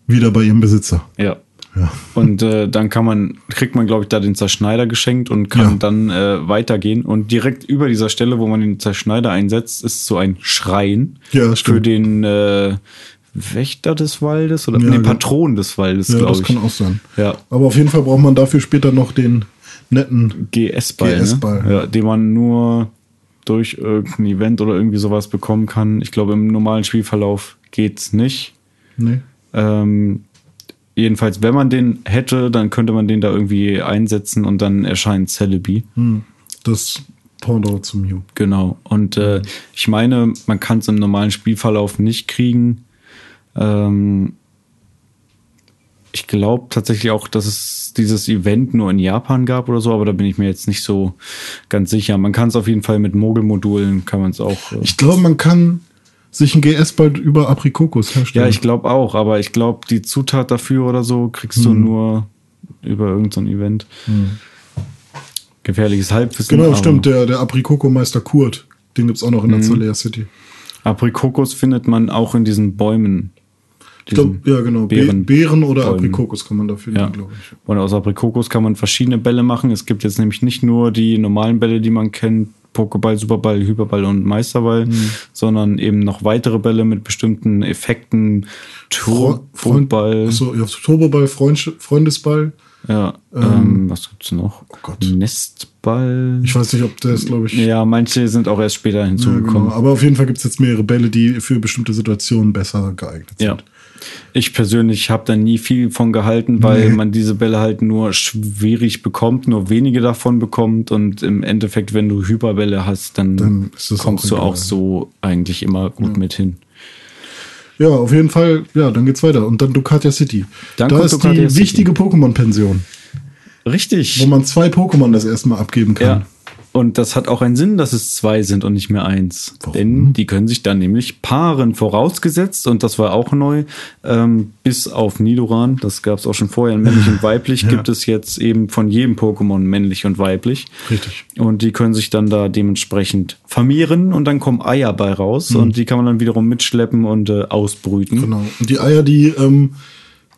A: wieder bei ihrem Besitzer.
B: Ja. ja. Und äh, dann kann man, kriegt man, glaube ich, da den Zerschneider geschenkt und kann ja. dann äh, weitergehen. Und direkt über dieser Stelle, wo man den Zerschneider einsetzt, ist so ein Schrein
A: ja,
B: für den, äh, Wächter des Waldes oder ja, nee, Patron des Waldes,
A: ja,
B: glaube
A: ich. Das kann auch sein.
B: Ja.
A: Aber auf jeden Fall braucht man dafür später noch den netten
B: GS-Ball, GS ne? ja, den man nur durch irgendein Event oder irgendwie sowas bekommen kann. Ich glaube, im normalen Spielverlauf geht's nicht.
A: Nee.
B: Ähm, jedenfalls, wenn man den hätte, dann könnte man den da irgendwie einsetzen und dann erscheint Celebi.
A: Hm. Das Pendant zum Mew.
B: Genau. Und äh, ich meine, man kann es im normalen Spielverlauf nicht kriegen. Ähm, ich glaube tatsächlich auch, dass es dieses Event nur in Japan gab oder so, aber da bin ich mir jetzt nicht so ganz sicher. Man kann es auf jeden Fall mit Mogelmodulen, kann man es auch.
A: Äh ich glaube, man kann sich ein GS bald über Aprikokos herstellen.
B: Ja, ich glaube auch, aber ich glaube, die Zutat dafür oder so kriegst hm. du nur über irgendein so Event. Hm. Gefährliches Halbwissen.
A: Genau, stimmt, der, der Aprikoko-Meister Kurt, den gibt es auch noch in der Zalea City.
B: Aprikokos findet man auch in diesen Bäumen
A: ich glaube, ja, genau. Beeren, Beeren oder Bäumen. Aprikokos kann man dafür
B: ja. glaube ich. Und aus Aprikokos kann man verschiedene Bälle machen. Es gibt jetzt nämlich nicht nur die normalen Bälle, die man kennt, Pokéball, Superball, Hyperball und Meisterball, mhm. sondern eben noch weitere Bälle mit bestimmten Effekten.
A: Turboball. Achso, ja, Turboball, Freund, Freundesball.
B: Ja, ähm, ähm, was gibt's noch?
A: Oh Gott.
B: Nestball.
A: Ich weiß nicht, ob das, glaube ich.
B: Ja, manche sind auch erst später hinzugekommen. Ja, genau.
A: Aber auf jeden Fall gibt es jetzt mehrere Bälle, die für bestimmte Situationen besser geeignet sind.
B: Ich persönlich habe da nie viel von gehalten, weil nee. man diese Bälle halt nur schwierig bekommt, nur wenige davon bekommt und im Endeffekt, wenn du Hyperbälle hast, dann, dann kommst auch du auch so eigentlich immer gut ja. mit hin.
A: Ja, auf jeden Fall, ja, dann geht's weiter. Und dann Ducatia City. Dann da ist Ducatia die City. wichtige Pokémon-Pension.
B: Richtig.
A: Wo man zwei Pokémon das erste Mal abgeben kann. Ja.
B: Und das hat auch einen Sinn, dass es zwei sind und nicht mehr eins. Warum? Denn die können sich dann nämlich paaren, vorausgesetzt, und das war auch neu, ähm, bis auf Nidoran, das gab es auch schon vorher, männlich und weiblich, ja. gibt es jetzt eben von jedem Pokémon männlich und weiblich.
A: Richtig.
B: Und die können sich dann da dementsprechend vermehren und dann kommen Eier bei raus mhm. und die kann man dann wiederum mitschleppen und äh, ausbrüten.
A: Genau. Und die Eier, die ähm,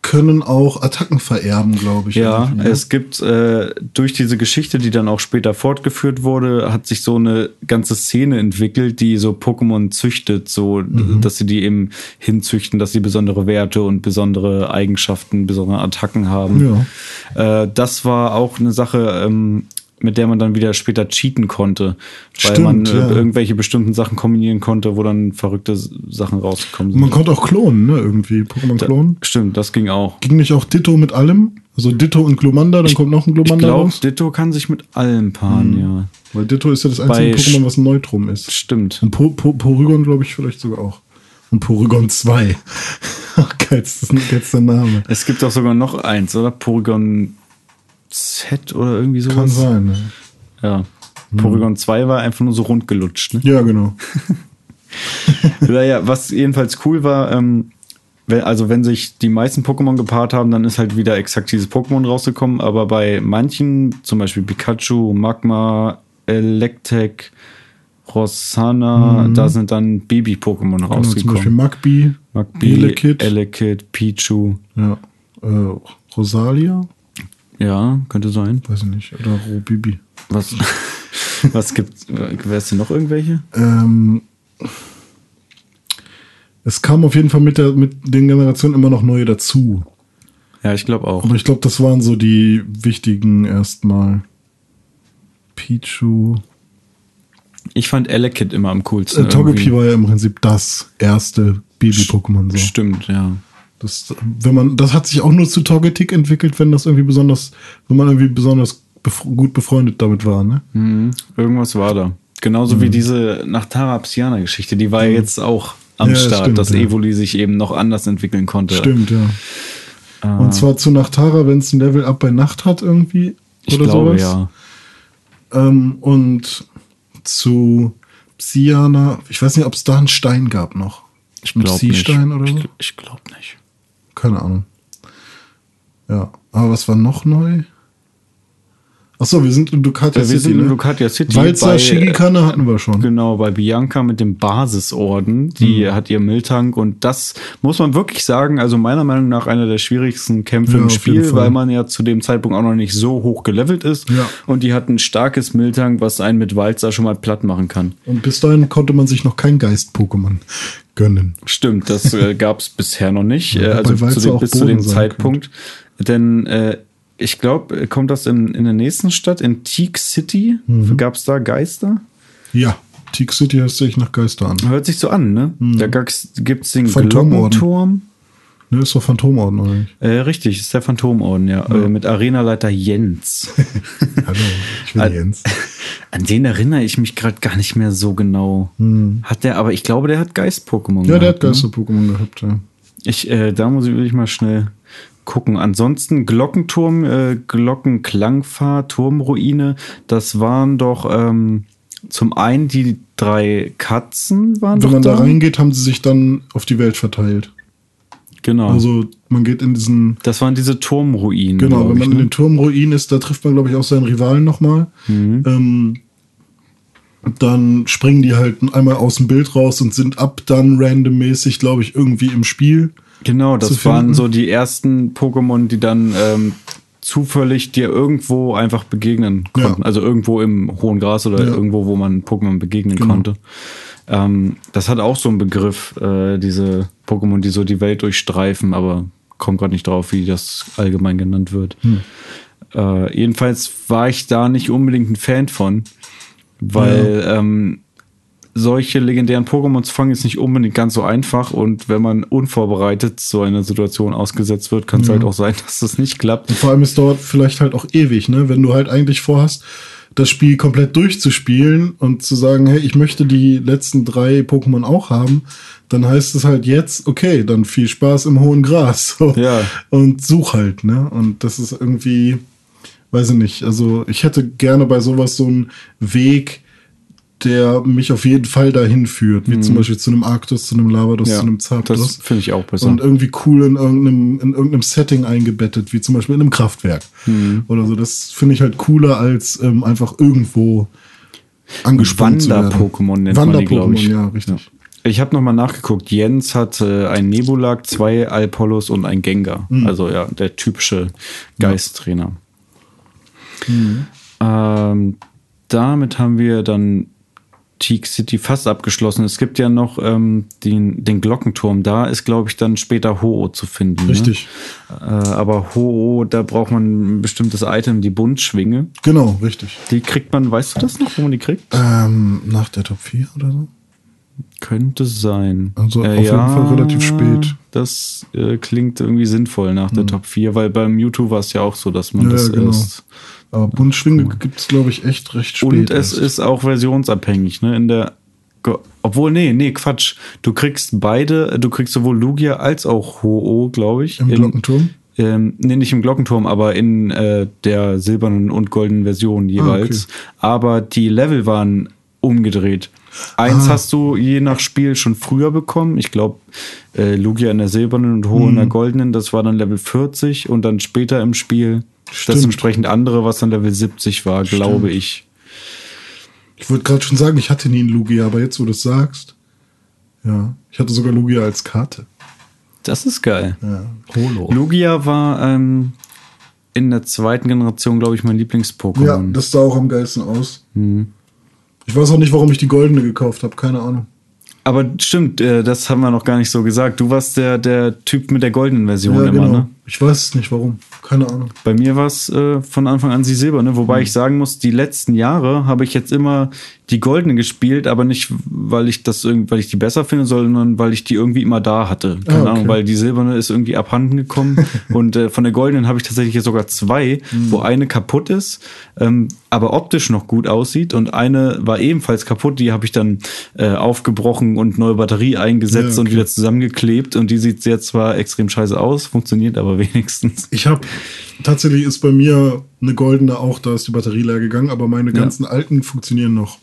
A: können auch Attacken vererben, glaube ich.
B: Ja, es gibt äh, durch diese Geschichte, die dann auch später fortgeführt wurde, hat sich so eine ganze Szene entwickelt, die so Pokémon züchtet, so mhm. dass sie die eben hinzüchten, dass sie besondere Werte und besondere Eigenschaften, besondere Attacken haben. Ja. Äh, das war auch eine Sache, ähm, mit der man dann wieder später cheaten konnte, weil Stimmt, man äh, ja. irgendwelche bestimmten Sachen kombinieren konnte, wo dann verrückte Sachen rausgekommen sind.
A: Man konnte auch klonen, ne, irgendwie, Pokémon klonen.
B: Da, stimmt, das ging auch.
A: Ging nicht auch Ditto mit allem? Also Ditto und Glumanda, dann ich, kommt noch ein Glumanda ich glaub, raus?
B: Ditto kann sich mit allem paaren, hm. ja.
A: Weil Ditto ist ja das einzige Bei Pokémon, was ein Neutrum ist.
B: Stimmt.
A: Und po, po, Porygon, glaube ich, vielleicht sogar auch. Und Porygon 2. Ach, geil, das ist ein geilster Name.
B: Es gibt auch sogar noch eins, oder? Porygon Z oder irgendwie sowas.
A: Kann sein, ne?
B: Ja. Hm. Porygon 2 war einfach nur so rund gelutscht, ne?
A: Ja, genau.
B: naja, was jedenfalls cool war, ähm, also wenn sich die meisten Pokémon gepaart haben, dann ist halt wieder exakt dieses Pokémon rausgekommen, aber bei manchen, zum Beispiel Pikachu, Magma, Electek, Rosanna, mhm. da sind dann Baby-Pokémon rausgekommen. Genau, zum Beispiel
A: Magby,
B: Magby Elekid, Elekid Pichu.
A: Ja. Äh, Rosalia?
B: Ja, könnte sein.
A: Weiß ich nicht. Oder Robibi.
B: Was, was gibt es denn noch irgendwelche?
A: Ähm, es kam auf jeden Fall mit, der, mit den Generationen immer noch neue dazu.
B: Ja, ich glaube auch.
A: Aber ich glaube, das waren so die wichtigen erstmal. Pichu.
B: Ich fand Elekid immer am coolsten.
A: Äh, Togepi war ja im Prinzip das erste Baby-Pokémon. So.
B: Stimmt, ja.
A: Das, wenn man, das hat sich auch nur zu Togetic entwickelt, wenn das irgendwie besonders, wenn man irgendwie besonders bef gut befreundet damit war, ne?
B: Mhm, irgendwas war da. Genauso mhm. wie diese Nachtara-Psiana-Geschichte, die war mhm. jetzt auch am ja, Start, stimmt, dass ja. Evoli sich eben noch anders entwickeln konnte.
A: Stimmt, ja. Ah. Und zwar zu Nachtara, wenn es ein Level Up bei Nacht hat irgendwie.
B: Ich oder glaube, sowas.
A: ja. Ähm, und zu Psiana, ich weiß nicht, ob es da einen Stein gab noch.
B: Ich glaube nicht.
A: Oder so?
B: Ich, ich glaube nicht.
A: Keine Ahnung. Ja, aber was war noch neu? Achso, wir sind in Ducatia
B: City. Wir sind in ne? Ducatia City.
A: Walzer Shigikane hatten wir schon.
B: Genau, bei Bianca mit dem Basisorden. Die mhm. hat ihr Miltank und das muss man wirklich sagen, also meiner Meinung nach einer der schwierigsten Kämpfe ja, im Spiel, weil man ja zu dem Zeitpunkt auch noch nicht so hoch gelevelt ist.
A: Ja.
B: Und die hat ein starkes Miltank, was einen mit Walzer schon mal platt machen kann.
A: Und bis dahin konnte man sich noch kein Geist-Pokémon gönnen.
B: Stimmt, das äh, gab es bisher noch nicht. Ja, also zu dem, bis zu dem Zeitpunkt. Könnte. Denn äh, ich glaube, kommt das in, in der nächsten Stadt, in Teak City? Mhm. Gab es da Geister?
A: Ja, Teak City hört sich nach Geister an.
B: Hört sich so an, ne? Mhm. Da gibt es den Glockenturm.
A: Ne, ist doch Phantomorden, oder nicht?
B: Äh, richtig, ist der Phantomorden, ja. ja. Äh, mit Arenaleiter Jens.
A: Hallo, ich bin Jens.
B: An den erinnere ich mich gerade gar nicht mehr so genau. Hm. Hat der, aber ich glaube, der hat Geist-Pokémon
A: Ja, der hat? Geister-Pokémon ne? gehabt, ja.
B: Ich, äh, da muss ich wirklich mal schnell gucken. Ansonsten Glockenturm, äh, Glockenklangfahrt, Turmruine, das waren doch ähm, zum einen die drei Katzen waren
A: Wenn man da reingeht, haben sie sich dann auf die Welt verteilt.
B: Genau.
A: Also man geht in diesen.
B: Das waren diese Turmruinen.
A: Genau, wenn man ich, ne? in den Turmruinen ist, da trifft man, glaube ich, auch seinen Rivalen nochmal. Mhm. Ähm, dann springen die halt einmal aus dem Bild raus und sind ab dann randommäßig, glaube ich, irgendwie im Spiel.
B: Genau, das waren so die ersten Pokémon, die dann ähm, zufällig dir irgendwo einfach begegnen konnten. Ja. Also irgendwo im hohen Gras oder ja. irgendwo, wo man Pokémon begegnen genau. konnte. Ähm, das hat auch so einen Begriff, äh, diese Pokémon, die so die Welt durchstreifen, aber kommt gerade nicht drauf, wie das allgemein genannt wird. Hm. Äh, jedenfalls war ich da nicht unbedingt ein Fan von, weil ja. ähm, solche legendären Pokémon zu fangen ist nicht unbedingt ganz so einfach und wenn man unvorbereitet so einer Situation ausgesetzt wird, kann es ja. halt auch sein, dass das nicht klappt.
A: Und vor allem, es dauert vielleicht halt auch ewig, ne? Wenn du halt eigentlich vorhast, das Spiel komplett durchzuspielen und zu sagen, hey, ich möchte die letzten drei Pokémon auch haben, dann heißt es halt jetzt, okay, dann viel Spaß im hohen Gras. So.
B: Ja.
A: Und such halt, ne? Und das ist irgendwie, weiß ich nicht, also ich hätte gerne bei sowas so einen Weg, der mich auf jeden Fall dahin führt, wie mhm. zum Beispiel zu einem Arctus, zu einem Lavados, ja, zu einem Zapdos.
B: Das finde ich auch besser.
A: Und irgendwie cool in irgendeinem, in irgendeinem Setting eingebettet, wie zum Beispiel in einem Kraftwerk mhm. oder so. Das finde ich halt cooler als ähm, einfach irgendwo angespannt zu werden.
B: Wander-Pokémon nennt
A: Wander man die, glaube ich. Ja, richtig. Ja.
B: Ich habe nochmal nachgeguckt. Jens hat äh, ein Nebulag, zwei Alpolos und ein Gengar. Mhm. Also ja, der typische Geisttrainer. Mhm. Ähm, damit haben wir dann Teak City fast abgeschlossen. Es gibt ja noch ähm, den, den Glockenturm. Da ist, glaube ich, dann später Ho-Oh zu finden.
A: Ne? Richtig.
B: Ne? Äh, aber Ho-Oh, da braucht man ein bestimmtes Item, die Buntschwinge.
A: Genau, richtig.
B: Die kriegt man, weißt du das noch, wo man die kriegt?
A: Ähm, nach der Top 4 oder so?
B: Könnte sein.
A: Also äh, auf ja, jeden Fall relativ spät.
B: Das äh, klingt irgendwie sinnvoll nach der hm. Top 4, weil beim Mewtwo war es ja auch so, dass man ja, das genau. erst
A: aber Buntschwinge cool. gibt es, glaube ich, echt recht spät.
B: Und es erst. ist auch versionsabhängig, ne? In der obwohl, nee, nee, Quatsch. Du kriegst beide, du kriegst sowohl Lugia als auch Ho-Oh, glaube ich.
A: Im in, Glockenturm?
B: Ähm, nee, nicht im Glockenturm, aber in äh, der silbernen und goldenen Version jeweils. Ah, okay. Aber die Level waren umgedreht. Eins ah. hast du je nach Spiel schon früher bekommen. Ich glaube, äh, Lugia in der silbernen und Ho mhm. in der mhm. goldenen, das war dann Level 40 und dann später im Spiel Stimmt. Das entsprechend andere, was dann Level 70 war, Stimmt. glaube ich.
A: Ich wollte gerade schon sagen, ich hatte nie einen Lugia, aber jetzt, wo du es sagst, ja, ich hatte sogar Lugia als Karte.
B: Das ist geil.
A: Ja, Holo.
B: Lugia war ähm, in der zweiten Generation, glaube ich, mein Lieblings-Pokémon. Ja,
A: das sah auch am geilsten aus. Mhm. Ich weiß auch nicht, warum ich die goldene gekauft habe, keine Ahnung.
B: Aber stimmt, äh, das haben wir noch gar nicht so gesagt. Du warst der, der Typ mit der goldenen Version ja, immer, genau. ne?
A: Ich weiß es nicht, warum. Keine Ahnung.
B: Bei mir war es äh, von Anfang an sie silber, ne? Wobei mhm. ich sagen muss, die letzten Jahre habe ich jetzt immer die goldene gespielt, aber nicht, weil ich das irgendwie, weil ich die besser finde, sondern weil ich die irgendwie immer da hatte. Keine ah, okay. Ahnung, weil die silberne ist irgendwie abhanden gekommen. und äh, von der goldenen habe ich tatsächlich jetzt sogar zwei, mhm. wo eine kaputt ist, ähm, aber optisch noch gut aussieht. Und eine war ebenfalls kaputt, die habe ich dann äh, aufgebrochen und neue Batterie eingesetzt ja, okay. und wieder zusammengeklebt. Und die sieht jetzt zwar extrem scheiße aus, funktioniert aber wenigstens.
A: Ich habe tatsächlich ist bei mir eine goldene auch, da ist die Batterie leer gegangen, aber meine ganzen ja. alten funktionieren noch.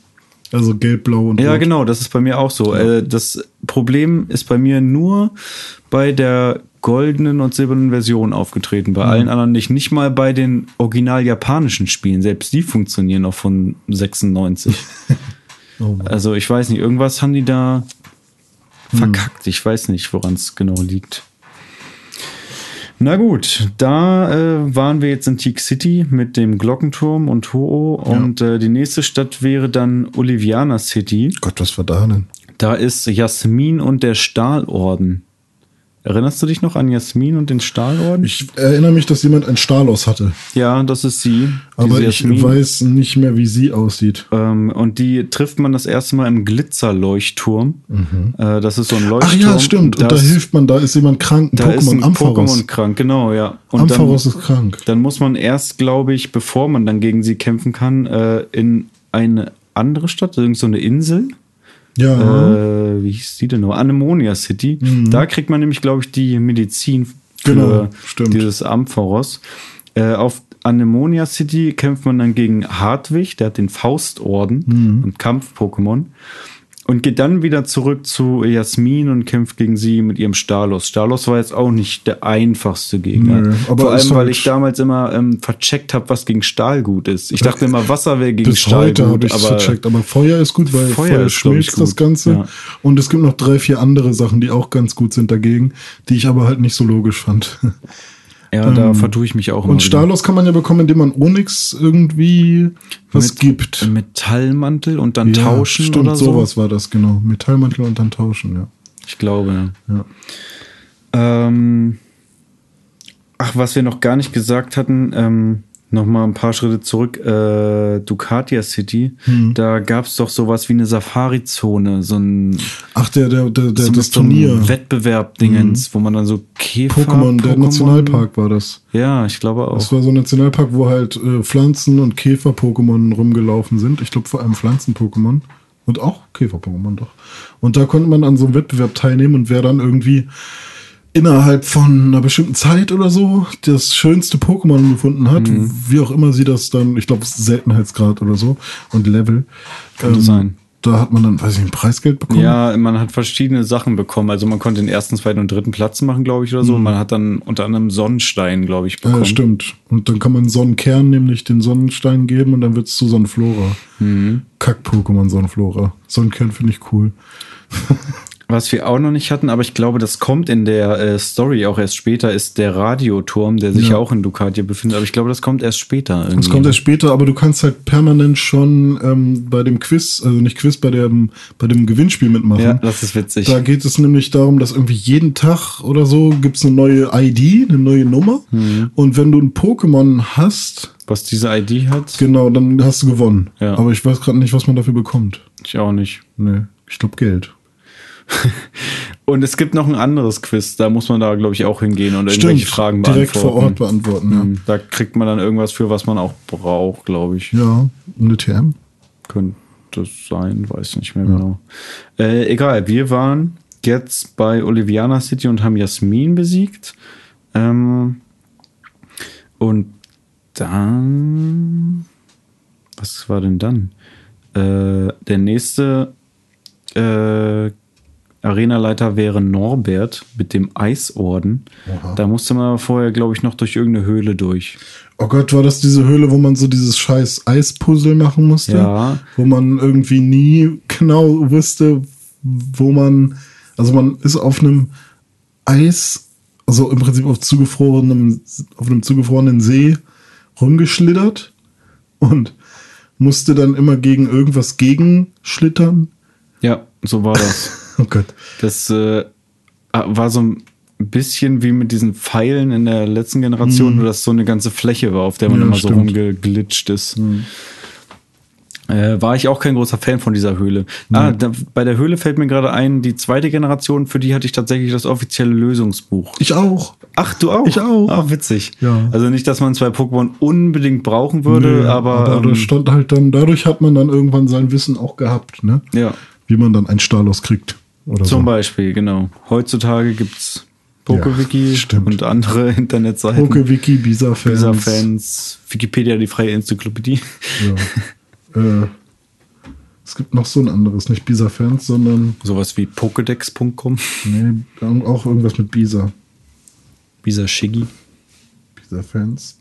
A: Also gelb, blau und
B: Ja, rot. genau, das ist bei mir auch so. Ja. Äh, das Problem ist bei mir nur bei der goldenen und silbernen Version aufgetreten, bei mhm. allen anderen nicht. Nicht mal bei den original japanischen Spielen, selbst die funktionieren noch von 96. oh also ich weiß nicht, irgendwas haben die da mhm. verkackt. Ich weiß nicht, woran es genau liegt. Na gut, da äh, waren wir jetzt in Teak City mit dem Glockenturm und Ho-Oh ja. und äh, die nächste Stadt wäre dann Oliviana City.
A: Gott, was war da denn?
B: Da ist Jasmin und der Stahlorden. Erinnerst du dich noch an Jasmin und den Stahlorden?
A: Ich erinnere mich, dass jemand ein Stalos hatte.
B: Ja, das ist sie.
A: Aber ich Jasmin. weiß nicht mehr, wie sie aussieht.
B: Ähm, und die trifft man das erste Mal im Glitzerleuchtturm. Mhm. Äh, das ist so ein Leuchtturm.
A: Ach ja, stimmt. Und da hilft man, da ist jemand krank.
B: Ein da Pokémon, ist ein Ampharos. Pokémon krank, genau, ja.
A: Und Ampharos dann, ist krank.
B: Dann muss man erst, glaube ich, bevor man dann gegen sie kämpfen kann, äh, in eine andere Stadt, irgend so eine Insel. Ja. Äh, wie hieß die denn noch? Anemonia City. Mhm. Da kriegt man nämlich, glaube ich, die Medizin für genau, dieses Amphoros. Äh, auf Anemonia City kämpft man dann gegen Hartwig, der hat den Faustorden mhm. und Kampf-Pokémon und geht dann wieder zurück zu Jasmin und kämpft gegen sie mit ihrem Stalos. Stalos war jetzt auch nicht der einfachste Gegner. Nö, Vor allem, weil halt ich damals immer ähm, vercheckt habe, was gegen Stahl gut ist. Ich dachte immer, Wasser wäre gegen
A: Bis
B: Stahl
A: heute gut. Ich aber vercheckt. Aber Feuer ist gut, weil Feuer, Feuer schmilzt das Ganze. Ja. Und es gibt noch drei, vier andere Sachen, die auch ganz gut sind dagegen, die ich aber halt nicht so logisch fand.
B: Ja, ähm, da vertue ich mich auch.
A: Und Stalos kann man ja bekommen, indem man Onyx irgendwie was mit, gibt.
B: Metallmantel und dann ja, tauschen
A: stimmt, oder so. sowas war das, genau. Metallmantel und dann tauschen, ja.
B: Ich glaube. Ja. Ähm, ach, was wir noch gar nicht gesagt hatten, ähm, noch mal ein paar Schritte zurück, äh, Ducatia City, hm. da gab es doch sowas wie eine Safari-Zone, so ein
A: Ach, der, der, der, der so das Turnier.
B: So Wettbewerb-Dingens, hm. wo man dann so Käfer.
A: Pokémon, der Nationalpark war das.
B: Ja, ich glaube auch.
A: Das war so ein Nationalpark, wo halt äh, Pflanzen- und Käfer-Pokémon rumgelaufen sind. Ich glaube vor allem Pflanzen-Pokémon. Und auch Käfer-Pokémon doch. Und da konnte man an so einem Wettbewerb teilnehmen und wer dann irgendwie innerhalb von einer bestimmten Zeit oder so das schönste Pokémon gefunden hat, mhm. wie auch immer sie das dann, ich glaube Seltenheitsgrad oder so und Level.
B: Könnte ähm, sein.
A: Da hat man dann, weiß ich, ein Preisgeld bekommen.
B: Ja, man hat verschiedene Sachen bekommen. Also man konnte den ersten, zweiten und dritten Platz machen, glaube ich, oder so. Mhm. Man hat dann unter anderem Sonnenstein, glaube ich,
A: bekommen. Ja, stimmt. Und dann kann man Sonnenkern nämlich den Sonnenstein geben und dann wird es zu Sonnenflora. Mhm. Kack-Pokémon Sonnenflora. Sonnenkern finde ich cool.
B: Was wir auch noch nicht hatten, aber ich glaube, das kommt in der äh, Story auch erst später, ist der Radioturm, der sich ja, auch in Ducatia befindet. Aber ich glaube, das kommt erst später.
A: Irgendwie. Das kommt erst später, aber du kannst halt permanent schon ähm, bei dem Quiz, also nicht Quiz, bei dem, bei dem Gewinnspiel mitmachen. Ja,
B: das ist witzig.
A: Da geht es nämlich darum, dass irgendwie jeden Tag oder so gibt es eine neue ID, eine neue Nummer. Mhm. Und wenn du ein Pokémon hast,
B: was diese ID hat.
A: Genau, dann hast du gewonnen. Ja. Aber ich weiß gerade nicht, was man dafür bekommt.
B: Ich auch nicht.
A: Nee, ich glaube Geld.
B: und es gibt noch ein anderes Quiz, da muss man da, glaube ich, auch hingehen und
A: Stimmt,
B: irgendwelche Fragen
A: beantworten. Direkt vor Ort beantworten, ja. Mhm.
B: Da kriegt man dann irgendwas für, was man auch braucht, glaube ich.
A: Ja, eine TM.
B: Könnte sein, weiß nicht mehr ja. genau. Äh, egal, wir waren jetzt bei Oliviana City und haben Jasmin besiegt. Ähm, und dann. Was war denn dann? Äh, der nächste äh, Arenaleiter wäre Norbert mit dem Eisorden. Aha. Da musste man vorher, glaube ich, noch durch irgendeine Höhle durch.
A: Oh Gott, war das diese Höhle, wo man so dieses scheiß Eispuzzle machen musste?
B: Ja.
A: Wo man irgendwie nie genau wusste, wo man. Also man ist auf einem Eis, also im Prinzip auf zugefrorenem, auf einem zugefrorenen See rumgeschlittert und musste dann immer gegen irgendwas gegenschlittern.
B: Ja, so war das.
A: Oh Gott.
B: Das äh, war so ein bisschen wie mit diesen Pfeilen in der letzten Generation, mhm. nur dass so eine ganze Fläche war, auf der man ja, immer stimmt. so rumgeglitscht ist. Mhm. Äh, war ich auch kein großer Fan von dieser Höhle. Mhm. Ah, da, bei der Höhle fällt mir gerade ein, die zweite Generation, für die hatte ich tatsächlich das offizielle Lösungsbuch.
A: Ich auch.
B: Ach, du auch?
A: Ich auch.
B: Ah, witzig.
A: Ja.
B: Also nicht, dass man zwei Pokémon unbedingt brauchen würde, nee, aber.
A: Aber ähm, stand halt dann, dadurch hat man dann irgendwann sein Wissen auch gehabt, ne?
B: Ja.
A: Wie man dann ein Stalos kriegt.
B: Oder Zum so. Beispiel, genau. Heutzutage gibt es PokeWiki ja, und andere Internetseiten.
A: PokeWiki, Bisa-Fans.
B: Bisa-Fans, Wikipedia, die freie Enzyklopädie.
A: Ja. äh, es gibt noch so ein anderes, nicht Bisa-Fans, sondern.
B: Sowas wie Pokedex.com.
A: Nee, auch irgendwas mit Bisa.
B: Bisa Shiggy.
A: Bisa-Fans.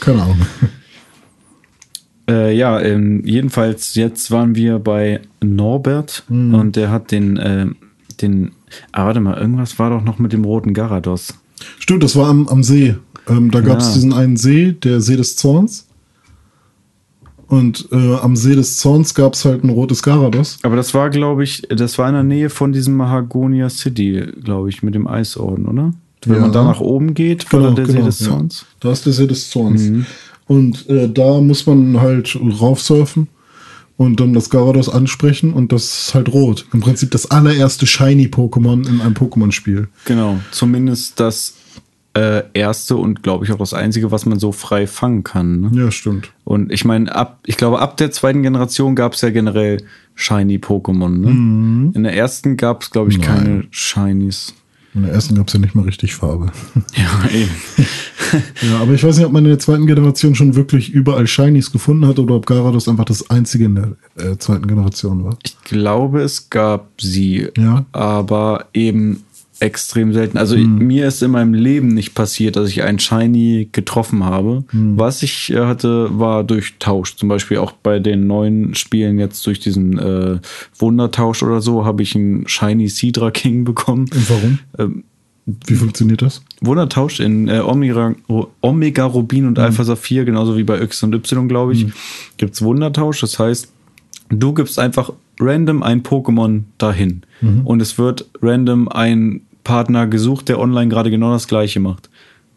A: Keine Ahnung.
B: Äh, ja, ähm, jedenfalls jetzt waren wir bei Norbert mhm. und der hat den, äh, den, ah, warte mal, irgendwas war doch noch mit dem roten Garados.
A: Stimmt, das war am, am See. Ähm, da gab es ja. diesen einen See, der See des Zorns. Und äh, am See des Zorns gab es halt ein rotes Garados.
B: Aber das war, glaube ich, das war in der Nähe von diesem Mahagonia City, glaube ich, mit dem Eisorden, oder? Wenn ja. man da nach oben geht,
A: war genau, der genau, See des Zorns. Ja. Da ist der See des Zorns. Mhm. Und äh, da muss man halt raufsurfen und dann das Garados ansprechen und das ist halt rot. Im Prinzip das allererste Shiny-Pokémon in einem Pokémon-Spiel.
B: Genau, zumindest das äh, erste und glaube ich auch das einzige, was man so frei fangen kann. Ne?
A: Ja, stimmt.
B: Und ich meine, ab, ich glaube, ab der zweiten Generation gab es ja generell Shiny-Pokémon. Ne? Mhm. In der ersten gab es, glaube ich, Nein. keine Shinies.
A: In der ersten gab es ja nicht mal richtig Farbe. Ja, eben. ja, aber ich weiß nicht, ob man in der zweiten Generation schon wirklich überall Shinies gefunden hat oder ob Garados einfach das einzige in der äh, zweiten Generation war.
B: Ich glaube, es gab sie. Ja. Aber eben extrem selten. Also hm. mir ist in meinem Leben nicht passiert, dass ich einen Shiny getroffen habe. Hm. Was ich äh, hatte, war durch Tausch. Zum Beispiel auch bei den neuen Spielen jetzt durch diesen äh, Wundertausch oder so habe ich einen Shiny Sidra King bekommen.
A: Und warum? Ähm, wie funktioniert das?
B: Wundertausch in äh, Omega, Omega Rubin und mhm. Alpha Saphir, genauso wie bei X und Y, glaube ich, mhm. gibt es Wundertausch. Das heißt, du gibst einfach random ein Pokémon dahin. Mhm. Und es wird random ein Partner gesucht, der online gerade genau das gleiche macht.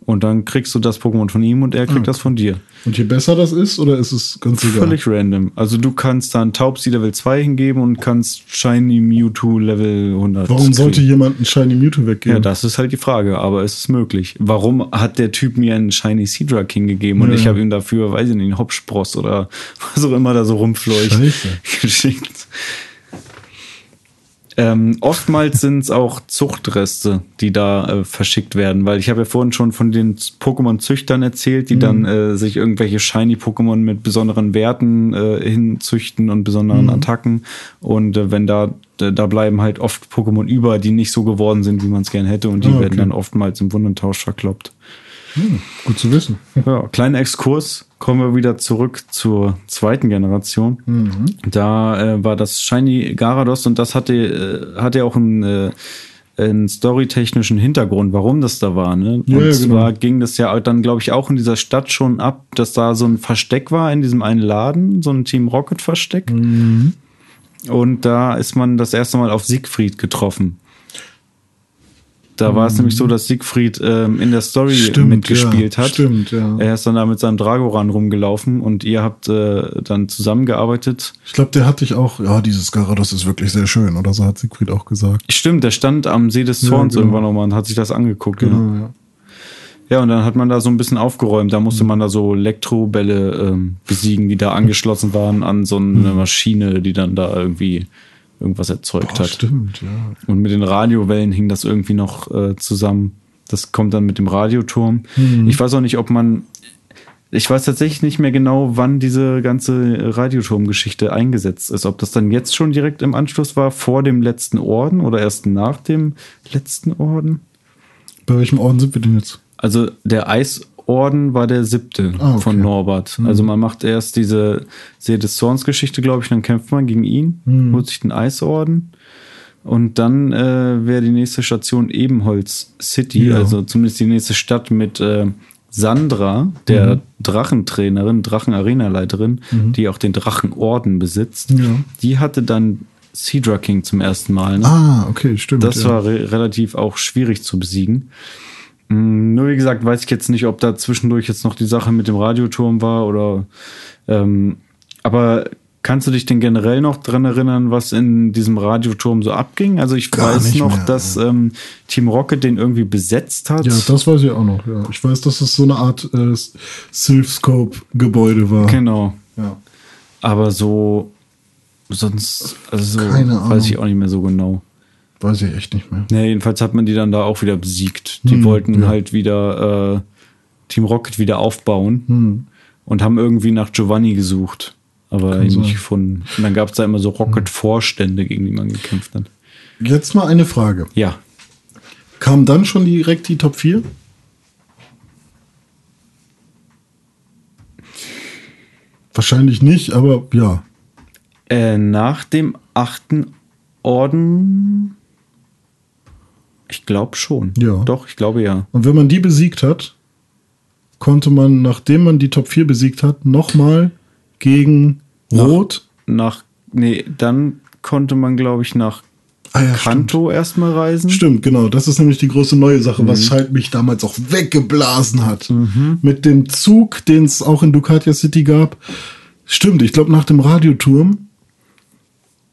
B: Und dann kriegst du das Pokémon von ihm und er kriegt ah. das von dir.
A: Und je besser das ist, oder ist es ganz egal?
B: Völlig random. Also du kannst dann Taubsi Level 2 hingeben und kannst Shiny Mewtwo Level 100.
A: Warum sollte jemand ein Shiny Mewtwo weggeben?
B: Ja, das ist halt die Frage, aber es ist möglich. Warum hat der Typ mir einen Shiny Cedra King gegeben und ja. ich habe ihm dafür, weiß ich nicht, einen Hopspross oder was auch immer da so rumfleucht geschickt? Ähm, oftmals sind es auch Zuchtreste, die da äh, verschickt werden, weil ich habe ja vorhin schon von den Pokémon-Züchtern erzählt, die mhm. dann äh, sich irgendwelche Shiny-Pokémon mit besonderen Werten äh, hinzüchten und besonderen mhm. Attacken. Und äh, wenn da, da bleiben halt oft Pokémon über, die nicht so geworden sind, wie man es gern hätte, und die ah, okay. werden dann oftmals im Wundentausch verkloppt.
A: Hm, gut zu wissen.
B: Ja, kleiner Exkurs. Kommen wir wieder zurück zur zweiten Generation. Mhm. Da äh, war das Shiny Garados und das hatte, äh, hatte auch einen, äh, einen storytechnischen Hintergrund, warum das da war. Ne? Und ja, zwar genau. ging das ja dann, glaube ich, auch in dieser Stadt schon ab, dass da so ein Versteck war in diesem einen Laden, so ein Team Rocket Versteck. Mhm. Und da ist man das erste Mal auf Siegfried getroffen. Da war es mhm. nämlich so, dass Siegfried ähm, in der Story stimmt, mitgespielt ja, hat. Stimmt, ja. Er ist dann da mit seinem Dragoran rumgelaufen und ihr habt äh, dann zusammengearbeitet.
A: Ich glaube, der hatte ich auch, ja, dieses Garados ist wirklich sehr schön, oder so hat Siegfried auch gesagt.
B: Stimmt, der stand am See des Zorns ja, genau. irgendwann nochmal und hat sich das angeguckt. Genau, ja. ja. Ja, und dann hat man da so ein bisschen aufgeräumt. Da musste mhm. man da so Elektrobälle ähm, besiegen, die da angeschlossen waren an so eine mhm. Maschine, die dann da irgendwie irgendwas erzeugt Boah, hat.
A: Stimmt, ja.
B: Und mit den Radiowellen hing das irgendwie noch äh, zusammen. Das kommt dann mit dem Radioturm. Mhm. Ich weiß auch nicht, ob man. Ich weiß tatsächlich nicht mehr genau, wann diese ganze Radioturmgeschichte eingesetzt ist. Ob das dann jetzt schon direkt im Anschluss war, vor dem letzten Orden oder erst nach dem letzten Orden.
A: Bei welchem Orden sind wir denn jetzt?
B: Also der Eis Orden war der siebte ah, okay. von Norbert. Mhm. Also man macht erst diese See des Zorns Geschichte, glaube ich, dann kämpft man gegen ihn, mhm. holt sich den Eisorden. Und dann äh, wäre die nächste Station Ebenholz City, ja. also zumindest die nächste Stadt mit äh, Sandra, der mhm. Drachentrainerin, Drachenarena-Leiterin, mhm. die auch den Drachenorden besitzt. Ja. Die hatte dann King zum ersten Mal. Ne?
A: Ah, okay, stimmt.
B: Das ja. war re relativ auch schwierig zu besiegen. Mm, nur wie gesagt, weiß ich jetzt nicht, ob da zwischendurch jetzt noch die Sache mit dem Radioturm war oder. Ähm, aber kannst du dich denn generell noch dran erinnern, was in diesem Radioturm so abging? Also ich Gar weiß noch, mehr, dass ähm, Team Rocket den irgendwie besetzt hat.
A: Ja, das weiß ich auch noch. Ja. Ich weiß, dass es so eine Art äh, Sylphscope-Gebäude war.
B: Genau.
A: Ja.
B: Aber so sonst, also so weiß ich auch nicht mehr so genau.
A: Weiß ich echt nicht mehr.
B: Ja, jedenfalls hat man die dann da auch wieder besiegt. Die hm, wollten ja. halt wieder äh, Team Rocket wieder aufbauen hm. und haben irgendwie nach Giovanni gesucht, aber ihn nicht gefunden. Und dann gab es da immer so Rocket-Vorstände, gegen die man gekämpft hat.
A: Jetzt mal eine Frage.
B: Ja.
A: Kam dann schon direkt die Top 4? Wahrscheinlich nicht, aber ja.
B: Äh, nach dem achten Orden ich glaube schon.
A: Ja.
B: Doch, ich glaube ja.
A: Und wenn man die besiegt hat, konnte man, nachdem man die Top 4 besiegt hat, nochmal gegen Rot.
B: Nach, nach nee, dann konnte man, glaube ich, nach ah, ja, Kanto erstmal reisen.
A: Stimmt, genau. Das ist nämlich die große neue Sache, mhm. was halt mich damals auch weggeblasen hat. Mhm. Mit dem Zug, den es auch in Ducatia City gab. Stimmt, ich glaube nach dem Radioturm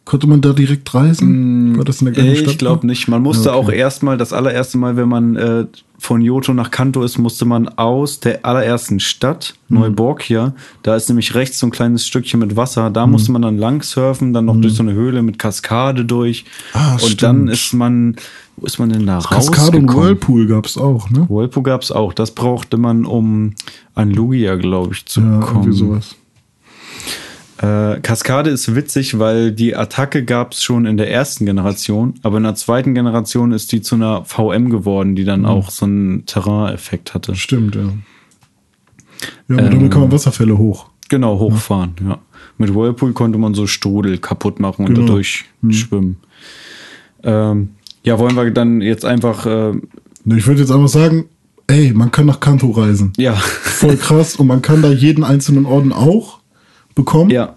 A: Konnte man da direkt reisen?
B: Mm, War das in der gleichen Stadt? Ich glaube nicht. Man musste okay. auch erstmal, das allererste Mal, wenn man äh, von Yoto nach Kanto ist, musste man aus der allerersten Stadt, mhm. Neuborgia, da ist nämlich rechts so ein kleines Stückchen mit Wasser, da mhm. musste man dann lang surfen, dann noch mhm. durch so eine Höhle mit Kaskade durch. Ah, und stimmt. dann ist man, wo ist man denn da raus?
A: Kaskade und Whirlpool gab es auch, ne?
B: Whirlpool gab es auch. Das brauchte man, um an Lugia, glaube ich, zu ja, kommen. Irgendwie sowas. Äh, Kaskade ist witzig, weil die Attacke gab es schon in der ersten Generation, aber in der zweiten Generation ist die zu einer VM geworden, die dann mhm. auch so einen Terrain-Effekt hatte.
A: Stimmt, ja. Ja, aber ähm, damit kann man Wasserfälle hoch.
B: Genau, hochfahren, ja. ja. Mit Whirlpool konnte man so Strudel kaputt machen und genau. dadurch mhm. schwimmen. Ähm, ja, wollen wir dann jetzt einfach. Äh,
A: ich würde jetzt einfach sagen, ey, man kann nach Kanto reisen.
B: Ja.
A: Voll krass. Und man kann da jeden einzelnen Orden auch bekommen.
B: Ja.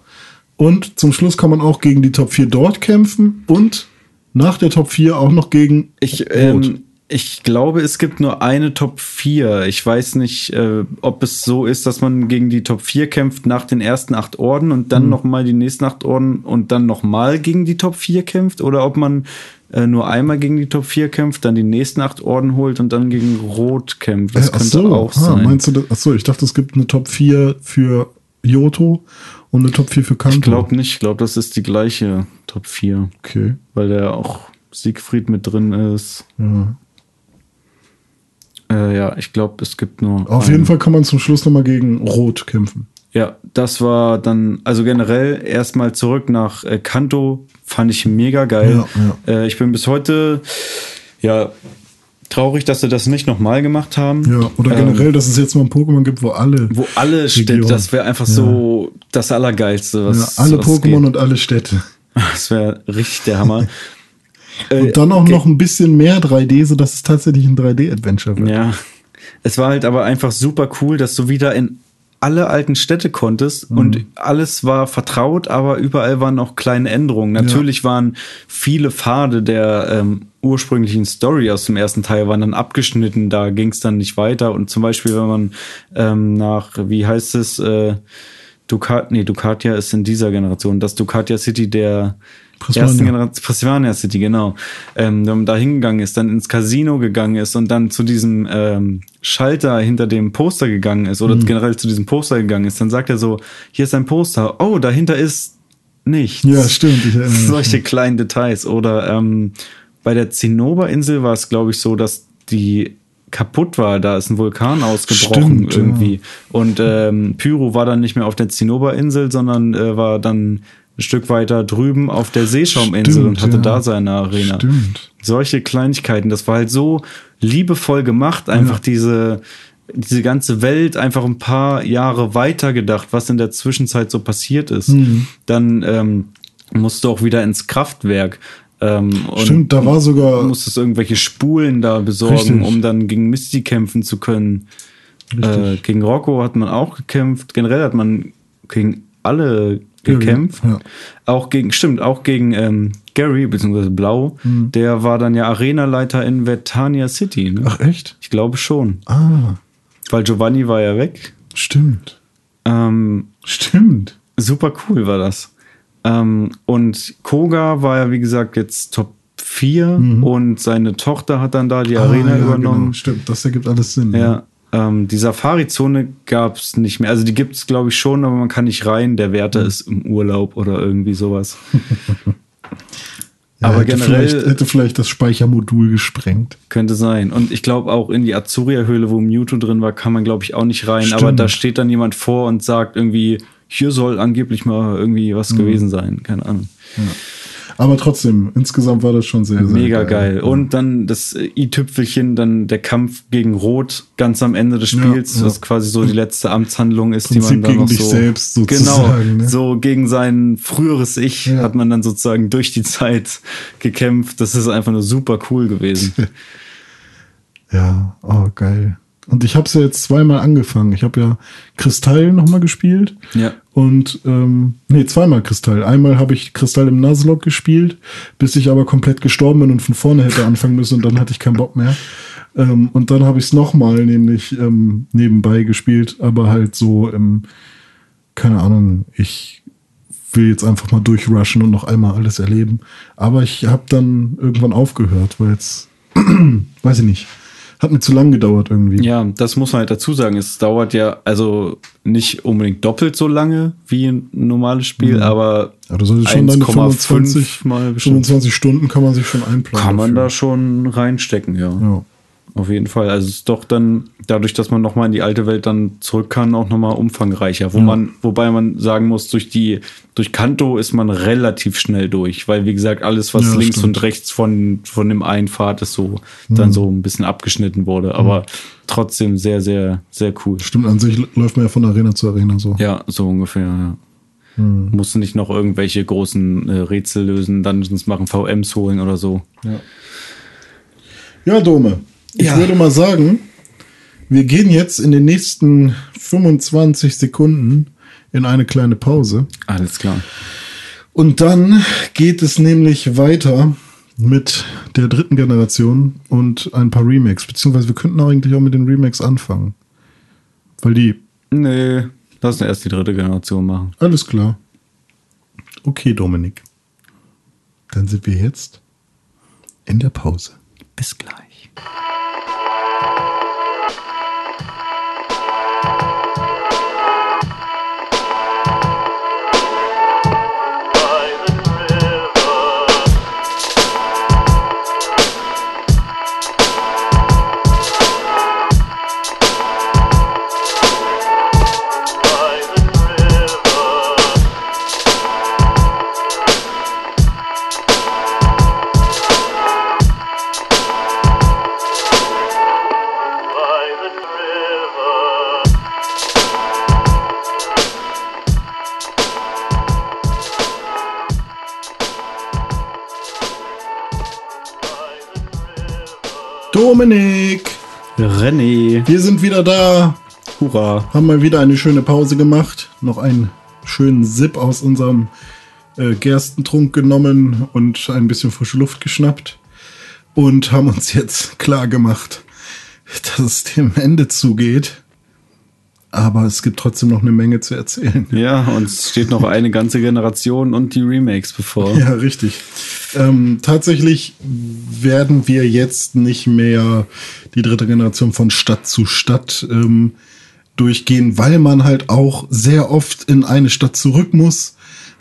A: Und zum Schluss kann man auch gegen die Top 4 dort kämpfen und nach der Top 4 auch noch gegen
B: ich, ähm, ich glaube, es gibt nur eine Top 4. Ich weiß nicht, äh, ob es so ist, dass man gegen die Top 4 kämpft nach den ersten acht Orden und dann mhm. nochmal die nächsten acht Orden und dann nochmal gegen die Top 4 kämpft oder ob man äh, nur einmal gegen die Top 4 kämpft, dann die nächsten acht Orden holt und dann gegen Rot kämpft. Das äh, könnte so, auch ah, sein.
A: Meinst du das? Achso, ich dachte, es gibt eine Top 4 für Yoto und eine Top 4 für Kanto.
B: Ich glaube nicht. Ich glaube, das ist die gleiche Top 4.
A: Okay.
B: Weil der auch Siegfried mit drin ist.
A: Ja.
B: Äh, ja, ich glaube, es gibt nur.
A: Auf einen. jeden Fall kann man zum Schluss nochmal gegen Rot kämpfen.
B: Ja, das war dann, also generell erstmal zurück nach äh, Kanto, fand ich mega geil. Ja, ja. Äh, ich bin bis heute, ja, traurig, dass sie das nicht nochmal gemacht haben.
A: Ja, oder ähm, generell, dass es jetzt mal ein Pokémon gibt, wo alle.
B: Wo alle Städte, das wäre einfach ja. so das Allergeilste.
A: Was, ja, alle was Pokémon geht. und alle Städte.
B: Das wäre richtig der Hammer.
A: und dann auch okay. noch ein bisschen mehr 3D, sodass es tatsächlich ein 3D-Adventure wird.
B: Ja. Es war halt aber einfach super cool, dass du wieder in alle alten Städte konntest mhm. und alles war vertraut, aber überall waren auch kleine Änderungen. Natürlich ja. waren viele Pfade der ähm, ursprünglichen Story aus dem ersten Teil waren dann abgeschnitten, da ging es dann nicht weiter. Und zum Beispiel, wenn man ähm, nach, wie heißt es, äh, Ducat, nee, Ducatia ist in dieser Generation, das Ducatia City der Prismania. ersten Generation, Prismania City, genau. Ähm, da hingegangen ist, dann ins Casino gegangen ist und dann zu diesem ähm, Schalter hinter dem Poster gegangen ist oder mhm. generell zu diesem Poster gegangen ist, dann sagt er so, hier ist ein Poster, oh, dahinter ist nichts.
A: Ja, stimmt. Ich
B: Solche kleinen Details. Oder ähm, bei der Zinnoberinsel war es, glaube ich, so, dass die kaputt war. Da ist ein Vulkan ausgebrochen Stimmt, irgendwie. Ja. Und ähm, Pyro war dann nicht mehr auf der Zinnoberinsel, sondern äh, war dann ein Stück weiter drüben auf der Seeschauminsel Stimmt, und hatte ja. da seine Arena. Stimmt. Solche Kleinigkeiten, das war halt so liebevoll gemacht, einfach ja. diese, diese ganze Welt einfach ein paar Jahre weiter gedacht, was in der Zwischenzeit so passiert ist. Mhm. Dann ähm, musste auch wieder ins Kraftwerk. Ähm,
A: Stimmt, da war sogar.
B: Du musstest irgendwelche Spulen da besorgen, richtig. um dann gegen Misty kämpfen zu können. Äh, gegen Rocco hat man auch gekämpft. Generell hat man gegen alle gekämpft. Ja, ja. Auch gegen, stimmt, auch gegen ähm, Gary, beziehungsweise Blau. Mhm. Der war dann ja Arenaleiter in Vertania City. Ne?
A: Ach, echt?
B: Ich glaube schon.
A: Ah.
B: Weil Giovanni war ja weg.
A: Stimmt.
B: Ähm,
A: stimmt.
B: Super cool war das. Ähm, und Koga war ja, wie gesagt, jetzt Top 4 mhm. und seine Tochter hat dann da die ah, Arena ja, übernommen. Genau.
A: Stimmt, das ergibt alles Sinn.
B: Ja. ja. Ähm, die Safari-Zone gab es nicht mehr. Also die gibt es, glaube ich, schon, aber man kann nicht rein. Der Wärter mhm. ist im Urlaub oder irgendwie sowas.
A: Ja, aber hätte generell vielleicht, hätte vielleicht das Speichermodul gesprengt.
B: Könnte sein. Und ich glaube auch in die Azuria-Höhle, wo Mewtwo drin war, kann man, glaube ich, auch nicht rein. Stimmt. Aber da steht dann jemand vor und sagt irgendwie, hier soll angeblich mal irgendwie was mhm. gewesen sein. Keine Ahnung.
A: Ja. Aber trotzdem, insgesamt war das schon sehr, sehr
B: Mega geil. geil. Und dann das i-Tüpfelchen, dann der Kampf gegen Rot ganz am Ende des Spiels, ja, ja. was quasi so die letzte Amtshandlung ist, Prinzip die man dann noch so.
A: Selbst
B: sozusagen, genau, ne? so gegen sein früheres Ich ja. hat man dann sozusagen durch die Zeit gekämpft. Das ist einfach nur super cool gewesen.
A: ja, oh, geil. Und ich habe es ja jetzt zweimal angefangen. Ich habe ja Kristall nochmal gespielt.
B: Ja.
A: Und, ähm, nee, zweimal Kristall. Einmal habe ich Kristall im Nuzlocke gespielt, bis ich aber komplett gestorben bin und von vorne hätte anfangen müssen und dann hatte ich keinen Bock mehr. Ähm, und dann habe ich es nochmal nämlich ähm, nebenbei gespielt, aber halt so im, keine Ahnung, ich will jetzt einfach mal durchrushen und noch einmal alles erleben. Aber ich habe dann irgendwann aufgehört, weil jetzt, weiß ich nicht, hat mir zu lang gedauert irgendwie.
B: Ja, das muss man halt dazu sagen. Es dauert ja also nicht unbedingt doppelt so lange wie ein normales Spiel, mhm. aber
A: ja, du solltest schon 25, mal 25 Stunden kann man sich schon einplanen.
B: Kann man dafür. da schon reinstecken, ja. ja. Auf jeden Fall. Also es ist doch dann, dadurch, dass man nochmal in die alte Welt dann zurück kann, auch nochmal umfangreicher. Wo ja. man, wobei man sagen muss, durch die, durch Kanto ist man relativ schnell durch, weil wie gesagt, alles, was ja, links stimmt. und rechts von, von dem einen Pfad ist, so mhm. dann so ein bisschen abgeschnitten wurde. Aber mhm. trotzdem sehr, sehr, sehr cool.
A: Stimmt, an sich läuft man ja von Arena zu Arena so.
B: Ja, so ungefähr, ja. Mhm. Musst nicht noch irgendwelche großen äh, Rätsel lösen, Dungeons machen, VMs holen oder so.
A: Ja. Ja, Dome. Ich ja. würde mal sagen, wir gehen jetzt in den nächsten 25 Sekunden in eine kleine Pause.
B: Alles klar.
A: Und dann geht es nämlich weiter mit der dritten Generation und ein paar Remakes. Beziehungsweise wir könnten eigentlich auch mit den Remakes anfangen. Weil die.
B: Nee, lass uns erst die dritte Generation machen.
A: Alles klar. Okay, Dominik. Dann sind wir jetzt in der Pause.
B: Bis gleich.
A: Dominik.
B: René.
A: Wir sind wieder da.
B: Hurra.
A: Haben mal wieder eine schöne Pause gemacht. Noch einen schönen Sip aus unserem äh, Gerstentrunk genommen und ein bisschen frische Luft geschnappt. Und haben uns jetzt klar gemacht, dass es dem Ende zugeht. Aber es gibt trotzdem noch eine Menge zu erzählen.
B: Ja, und es steht noch eine ganze Generation und die Remakes bevor.
A: Ja, richtig. Ähm, tatsächlich werden wir jetzt nicht mehr die dritte Generation von Stadt zu Stadt ähm, durchgehen, weil man halt auch sehr oft in eine Stadt zurück muss,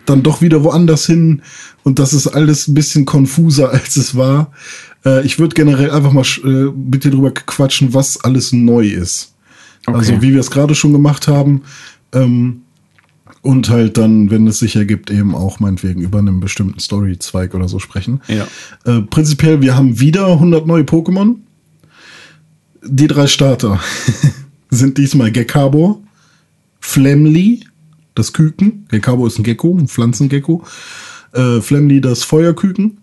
A: dann doch wieder woanders hin und das ist alles ein bisschen konfuser, als es war. Äh, ich würde generell einfach mal äh, mit dir drüber quatschen, was alles neu ist. Okay. Also wie wir es gerade schon gemacht haben. Ähm, und halt dann, wenn es sich ergibt, eben auch meinetwegen über einen bestimmten Story-Zweig oder so sprechen.
B: Ja.
A: Äh, prinzipiell, wir haben wieder 100 neue Pokémon. Die drei Starter sind diesmal Gekabor, Flemly, das Küken. Gekabor ist ein Gecko, ein Pflanzengecko. Äh, Flemly, das Feuerküken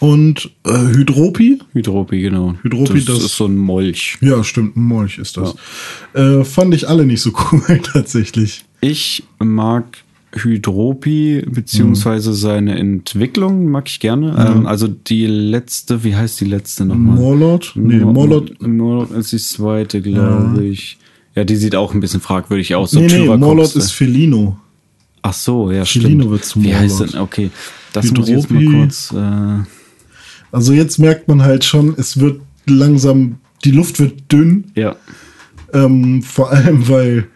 A: und äh, Hydropi.
B: Hydropi, genau.
A: Hydropi, das, das,
B: ist so ein Molch.
A: Ja, stimmt, ein Molch ist das. Ja. Äh, fand ich alle nicht so cool tatsächlich.
B: Ich mag Hydropi beziehungsweise mhm. seine Entwicklung mag ich gerne. Mhm. Ähm, also die letzte, wie heißt die letzte nochmal?
A: Morlord?
B: Nee, Morlord. Morlord ist die zweite, glaube ja. ich. Ja, die sieht auch ein bisschen fragwürdig aus. So
A: nee, nee, Morlord ist Felino.
B: Ach so, ja,
A: Felino stimmt. wird's Morlord.
B: Wie heißt denn? Okay, das Hydropi. muss ich jetzt mal kurz... Äh
A: also jetzt merkt man halt schon, es wird langsam, die Luft wird dünn.
B: Ja.
A: Ähm, vor allem, weil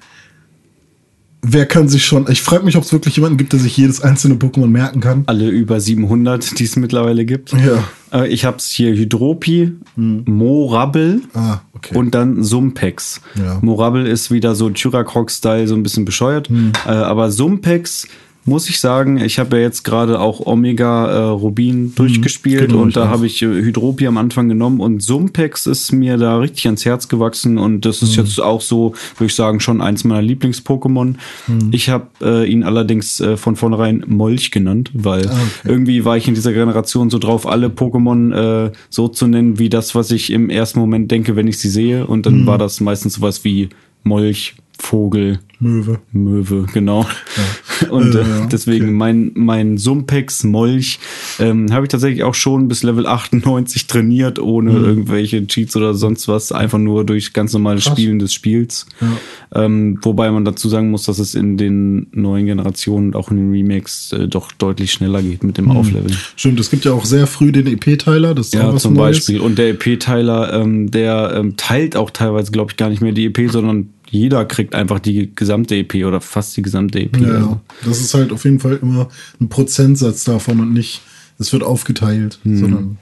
A: wer kann sich schon, ich frage mich, ob es wirklich jemanden gibt, der sich jedes einzelne Pokémon merken kann.
B: Alle über 700, die es mittlerweile gibt.
A: Ja.
B: Aber ich habe es hier Hydropi, hm. Morabel
A: ah, okay.
B: und dann Sumpex.
A: Ja.
B: Morabel ist wieder so Tyrakroc-Style, so ein bisschen bescheuert. Hm. Äh, aber Sumpex muss ich sagen, ich habe ja jetzt gerade auch Omega äh, Rubin mhm, durchgespielt genau, und da habe ich äh, Hydropie am Anfang genommen und Sumpex ist mir da richtig ans Herz gewachsen und das ist mhm. jetzt auch so, würde ich sagen, schon eins meiner Lieblings-Pokémon. Mhm. Ich habe äh, ihn allerdings äh, von vornherein Molch genannt, weil ah, okay. irgendwie war ich in dieser Generation so drauf, alle Pokémon äh, so zu nennen, wie das, was ich im ersten Moment denke, wenn ich sie sehe und dann mhm. war das meistens sowas wie Molch, Vogel,
A: Möwe.
B: Möwe, genau. Ja. Und äh, äh, deswegen okay. mein, mein Sumpex Molch ähm, habe ich tatsächlich auch schon bis Level 98 trainiert, ohne mhm. irgendwelche Cheats oder sonst was, einfach nur durch ganz normales Krass. Spielen des Spiels. Ja. Ähm, wobei man dazu sagen muss, dass es in den neuen Generationen und auch in den Remakes äh, doch deutlich schneller geht mit dem mhm. Aufleveln.
A: Stimmt, es gibt ja auch sehr früh den EP-Teiler, das ist
B: ja, was zum Neues. Beispiel. Und der EP-Teiler, ähm, der ähm, teilt auch teilweise, glaube ich, gar nicht mehr die EP, sondern jeder kriegt einfach die gesamte EP oder fast die gesamte EP.
A: Ja, also. das ist halt auf jeden Fall immer ein Prozentsatz davon und nicht, es wird aufgeteilt, hm. sondern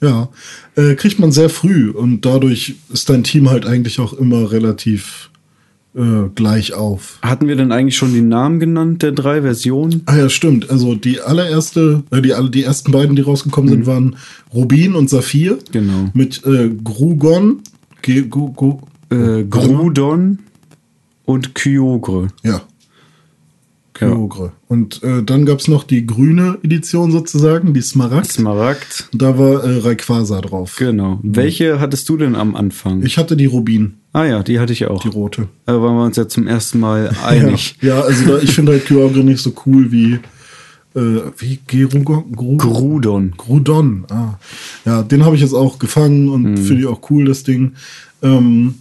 A: ja, äh, kriegt man sehr früh und dadurch ist dein Team halt eigentlich auch immer relativ äh, gleich auf.
B: Hatten wir denn eigentlich schon die Namen genannt der drei Versionen?
A: Ah ja, stimmt. Also die allererste, äh, die, die ersten beiden, die rausgekommen mhm. sind, waren Rubin und Saphir.
B: Genau.
A: Mit äh, Grugon, Ge, Gu, Gu,
B: äh, Grudon und Kyogre.
A: Ja. Kyogre. Ja. Und äh, dann gab es noch die grüne Edition sozusagen, die Smaragd.
B: Smaragd.
A: Da war äh, Rayquaza drauf.
B: Genau. Mhm. Welche hattest du denn am Anfang?
A: Ich hatte die Rubin.
B: Ah ja, die hatte ich auch.
A: Die rote.
B: Da waren wir uns ja zum ersten Mal einig.
A: ja, ja, also da, ich finde halt Kyogre nicht so cool wie äh, wie Gerugon? Gru
B: Grudon.
A: Grudon, ah. Ja, den habe ich jetzt auch gefangen und mhm. finde ich auch cool, das Ding. Ähm,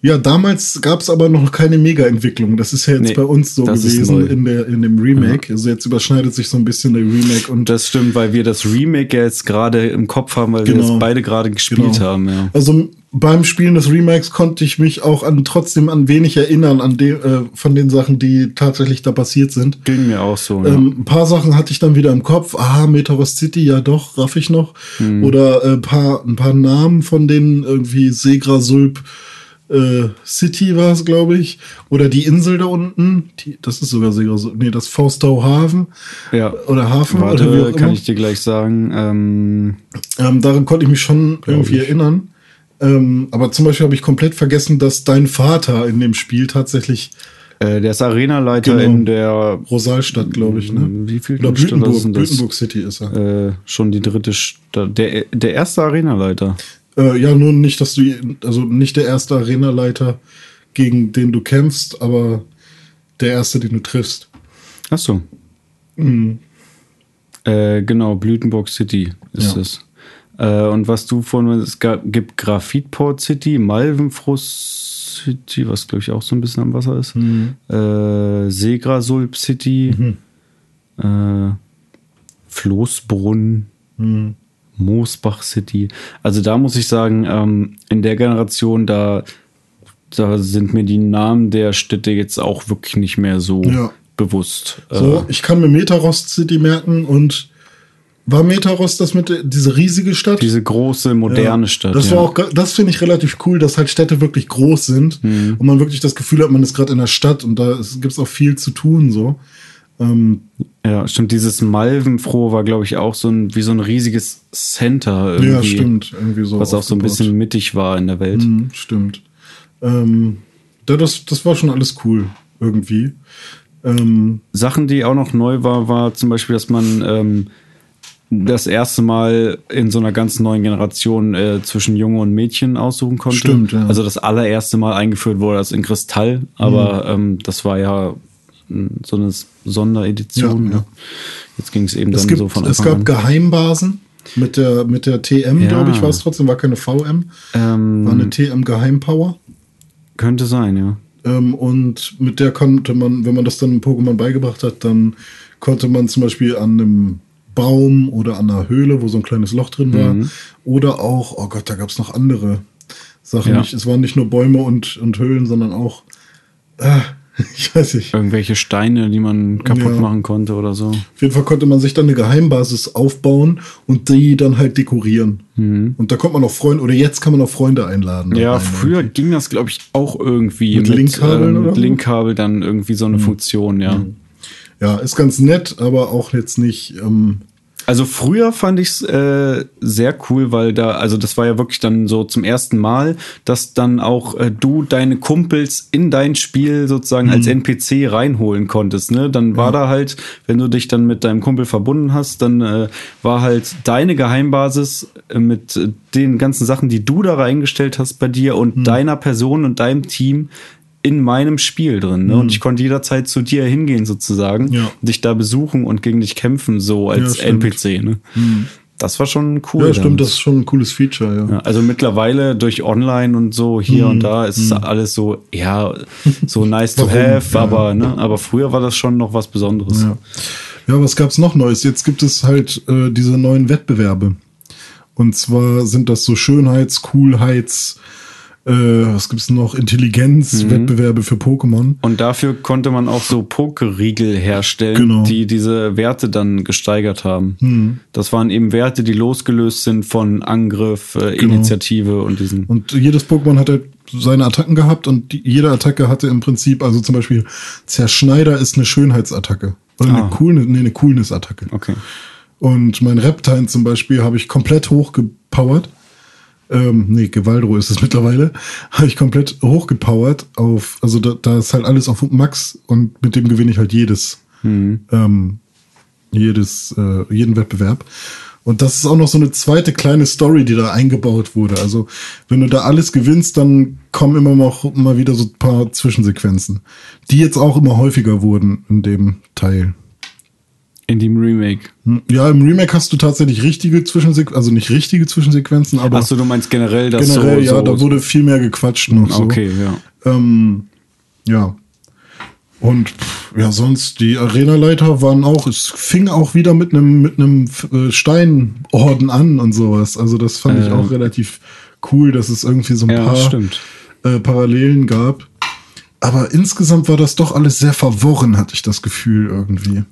A: ja, damals gab es aber noch keine Mega-Entwicklung. Das ist ja jetzt nee, bei uns so gewesen in, der, in dem Remake. Ja. Also jetzt überschneidet sich so ein bisschen der Remake und.
B: Das stimmt, weil wir das Remake jetzt gerade im Kopf haben, weil genau. wir das beide gerade gespielt genau. haben, ja.
A: Also beim Spielen des Remakes konnte ich mich auch an trotzdem an wenig erinnern an de, äh, von den Sachen, die tatsächlich da passiert sind.
B: Ging mir auch so.
A: Ja. Ähm, ein paar Sachen hatte ich dann wieder im Kopf. Ah, Metaverse City, ja doch, raff ich noch. Hm. Oder äh, paar, ein paar Namen von denen irgendwie Segra Sulp äh, City war es, glaube ich. Oder die Insel da unten. Die, das ist sogar sehr so. Nee, das Faustau Hafen.
B: Ja.
A: Oder Hafen.
B: Warte, oder kann ich dir gleich sagen. Ähm,
A: ähm, daran konnte ich mich schon irgendwie ich. erinnern. Ähm, aber zum Beispiel habe ich komplett vergessen, dass dein Vater in dem Spiel tatsächlich
B: äh, der ist Arenaleiter genau. in der
A: Rosalstadt, glaube ich, ne?
B: Wie viel
A: Oder Blütenburg, Blütenburg City ist er.
B: Äh, schon die dritte Stadt. Der, der erste Arenaleiter.
A: Äh, ja, nur nicht, dass du, also nicht der erste Arenaleiter, gegen den du kämpfst, aber der erste, den du triffst.
B: Ach so. Mhm. Äh, genau, Blütenburg City ist ja. es. Äh, und was du von, es gab, gibt Graphitport City, Malvenfrost City, was glaube ich auch so ein bisschen am Wasser ist, mhm. äh, Segrasulp City, mhm. äh, Floßbrunn, mhm. Moosbach City. Also da muss ich sagen, ähm, in der Generation, da, da sind mir die Namen der Städte jetzt auch wirklich nicht mehr so ja. bewusst.
A: So, äh, ich kann mir Metarost City merken und war Metarost das mit diese riesige Stadt?
B: Diese große, moderne ja, Stadt.
A: Das war auch, das finde ich relativ cool, dass halt Städte wirklich groß sind mhm. und man wirklich das Gefühl hat, man ist gerade in der Stadt und da gibt es auch viel zu tun so.
B: Ähm, ja, stimmt. Dieses Malvenfroh war, glaube ich, auch so ein, wie so ein riesiges Center irgendwie. Ja,
A: stimmt. Irgendwie so.
B: Was auch so ein bisschen mittig war in der Welt.
A: Mhm, stimmt. Ähm, das, das war schon alles cool, irgendwie. Ähm,
B: Sachen, die auch noch neu war, war zum Beispiel, dass man ähm, das erste Mal in so einer ganz neuen Generation äh, zwischen Junge und Mädchen aussuchen konnte.
A: Stimmt, ja.
B: Also das allererste Mal eingeführt wurde das in Kristall, aber mhm. ähm, das war ja so eine Sonderedition. Ja, ja. Jetzt ging es eben es dann
A: gibt,
B: so von
A: Anfang Es gab an. Geheimbasen mit der, mit der TM, ja. glaube ich, war es trotzdem, war keine VM. Ähm, war eine TM Geheimpower.
B: Könnte sein, ja.
A: Ähm, und mit der konnte man, wenn man das dann im Pokémon beigebracht hat, dann konnte man zum Beispiel an einem Baum oder an einer Höhle, wo so ein kleines Loch drin war, mhm. oder auch, oh Gott, da gab es noch andere Sachen. Ja. es waren nicht nur Bäume und, und Höhlen, sondern auch, ah, Ich weiß nicht.
B: Irgendwelche Steine, die man kaputt ja. machen konnte oder so.
A: Auf jeden Fall konnte man sich dann eine Geheimbasis aufbauen und die dann halt dekorieren. Mhm. Und da kommt man auch Freunde, oder jetzt kann man auch Freunde einladen.
B: Ja, rein, früher irgendwie. ging das, glaube ich, auch irgendwie mit,
A: mit Linkkabeln.
B: Äh, mit Linkkabel dann irgendwie so eine mhm. Funktion, ja. Mhm.
A: ja, ist ganz nett, aber auch jetzt nicht. Ähm
B: also früher fand ich es äh, sehr cool, weil da, also das war ja wirklich dann so zum ersten Mal, dass dann auch äh, du deine Kumpels in dein Spiel sozusagen mhm. als NPC reinholen konntest. Ne? Dann war ja. da halt, wenn du dich dann mit deinem Kumpel verbunden hast, dann äh, war halt deine Geheimbasis äh, mit den ganzen Sachen, die du da reingestellt hast bei dir und mhm. deiner Person und deinem Team in meinem Spiel drin. Ne? Mhm. Und ich konnte jederzeit zu dir hingehen, sozusagen, ja. dich da besuchen und gegen dich kämpfen, so als ja, NPC. Ne? Mhm. Das war schon cool.
A: Ja, stimmt, dann. das ist schon ein cooles Feature, ja. ja.
B: also mittlerweile durch Online und so hier mhm. und da ist mhm. alles so, ja, so nice to have, ja. aber, ne, aber früher war das schon noch was Besonderes.
A: Ja, ja was gab's noch Neues? Jetzt gibt es halt äh, diese neuen Wettbewerbe. Und zwar sind das so Schönheits-, Coolheits-, äh, was gibt's noch? Intelligenzwettbewerbe mhm. für Pokémon.
B: Und dafür konnte man auch so Pokeriegel herstellen, genau. die diese Werte dann gesteigert haben. Mhm. Das waren eben Werte, die losgelöst sind von Angriff, äh, genau. Initiative und diesen.
A: Und jedes Pokémon hat halt seine Attacken gehabt und die, jede Attacke hatte im Prinzip, also zum Beispiel Zerschneider ist eine Schönheitsattacke. Oder ah. eine, Coolness, nee, eine Coolness-Attacke.
B: Okay.
A: Und mein Reptile zum Beispiel habe ich komplett hochgepowert ähm, nee, Gewaldro ist es mittlerweile, habe ich komplett hochgepowert auf, also da, da ist halt alles auf Max und mit dem gewinne ich halt jedes, mhm. ähm, jedes, äh, jeden Wettbewerb. Und das ist auch noch so eine zweite kleine Story, die da eingebaut wurde. Also, wenn du da alles gewinnst, dann kommen immer noch mal wieder so ein paar Zwischensequenzen, die jetzt auch immer häufiger wurden in dem Teil.
B: In dem Remake.
A: Hm, ja, im Remake hast du tatsächlich richtige Zwischensequenzen, also nicht richtige Zwischensequenzen, aber.
B: Achso, du meinst generell,
A: dass Generell, so, ja, so da wurde viel mehr gequatscht noch so.
B: Okay, ja.
A: Ähm, ja. Und ja, sonst die Arenaleiter waren auch, es fing auch wieder mit einem mit einem äh, Steinorden an und sowas. Also das fand äh, ich auch relativ cool, dass es irgendwie so ein ja, paar äh, Parallelen gab. Aber insgesamt war das doch alles sehr verworren, hatte ich das Gefühl irgendwie.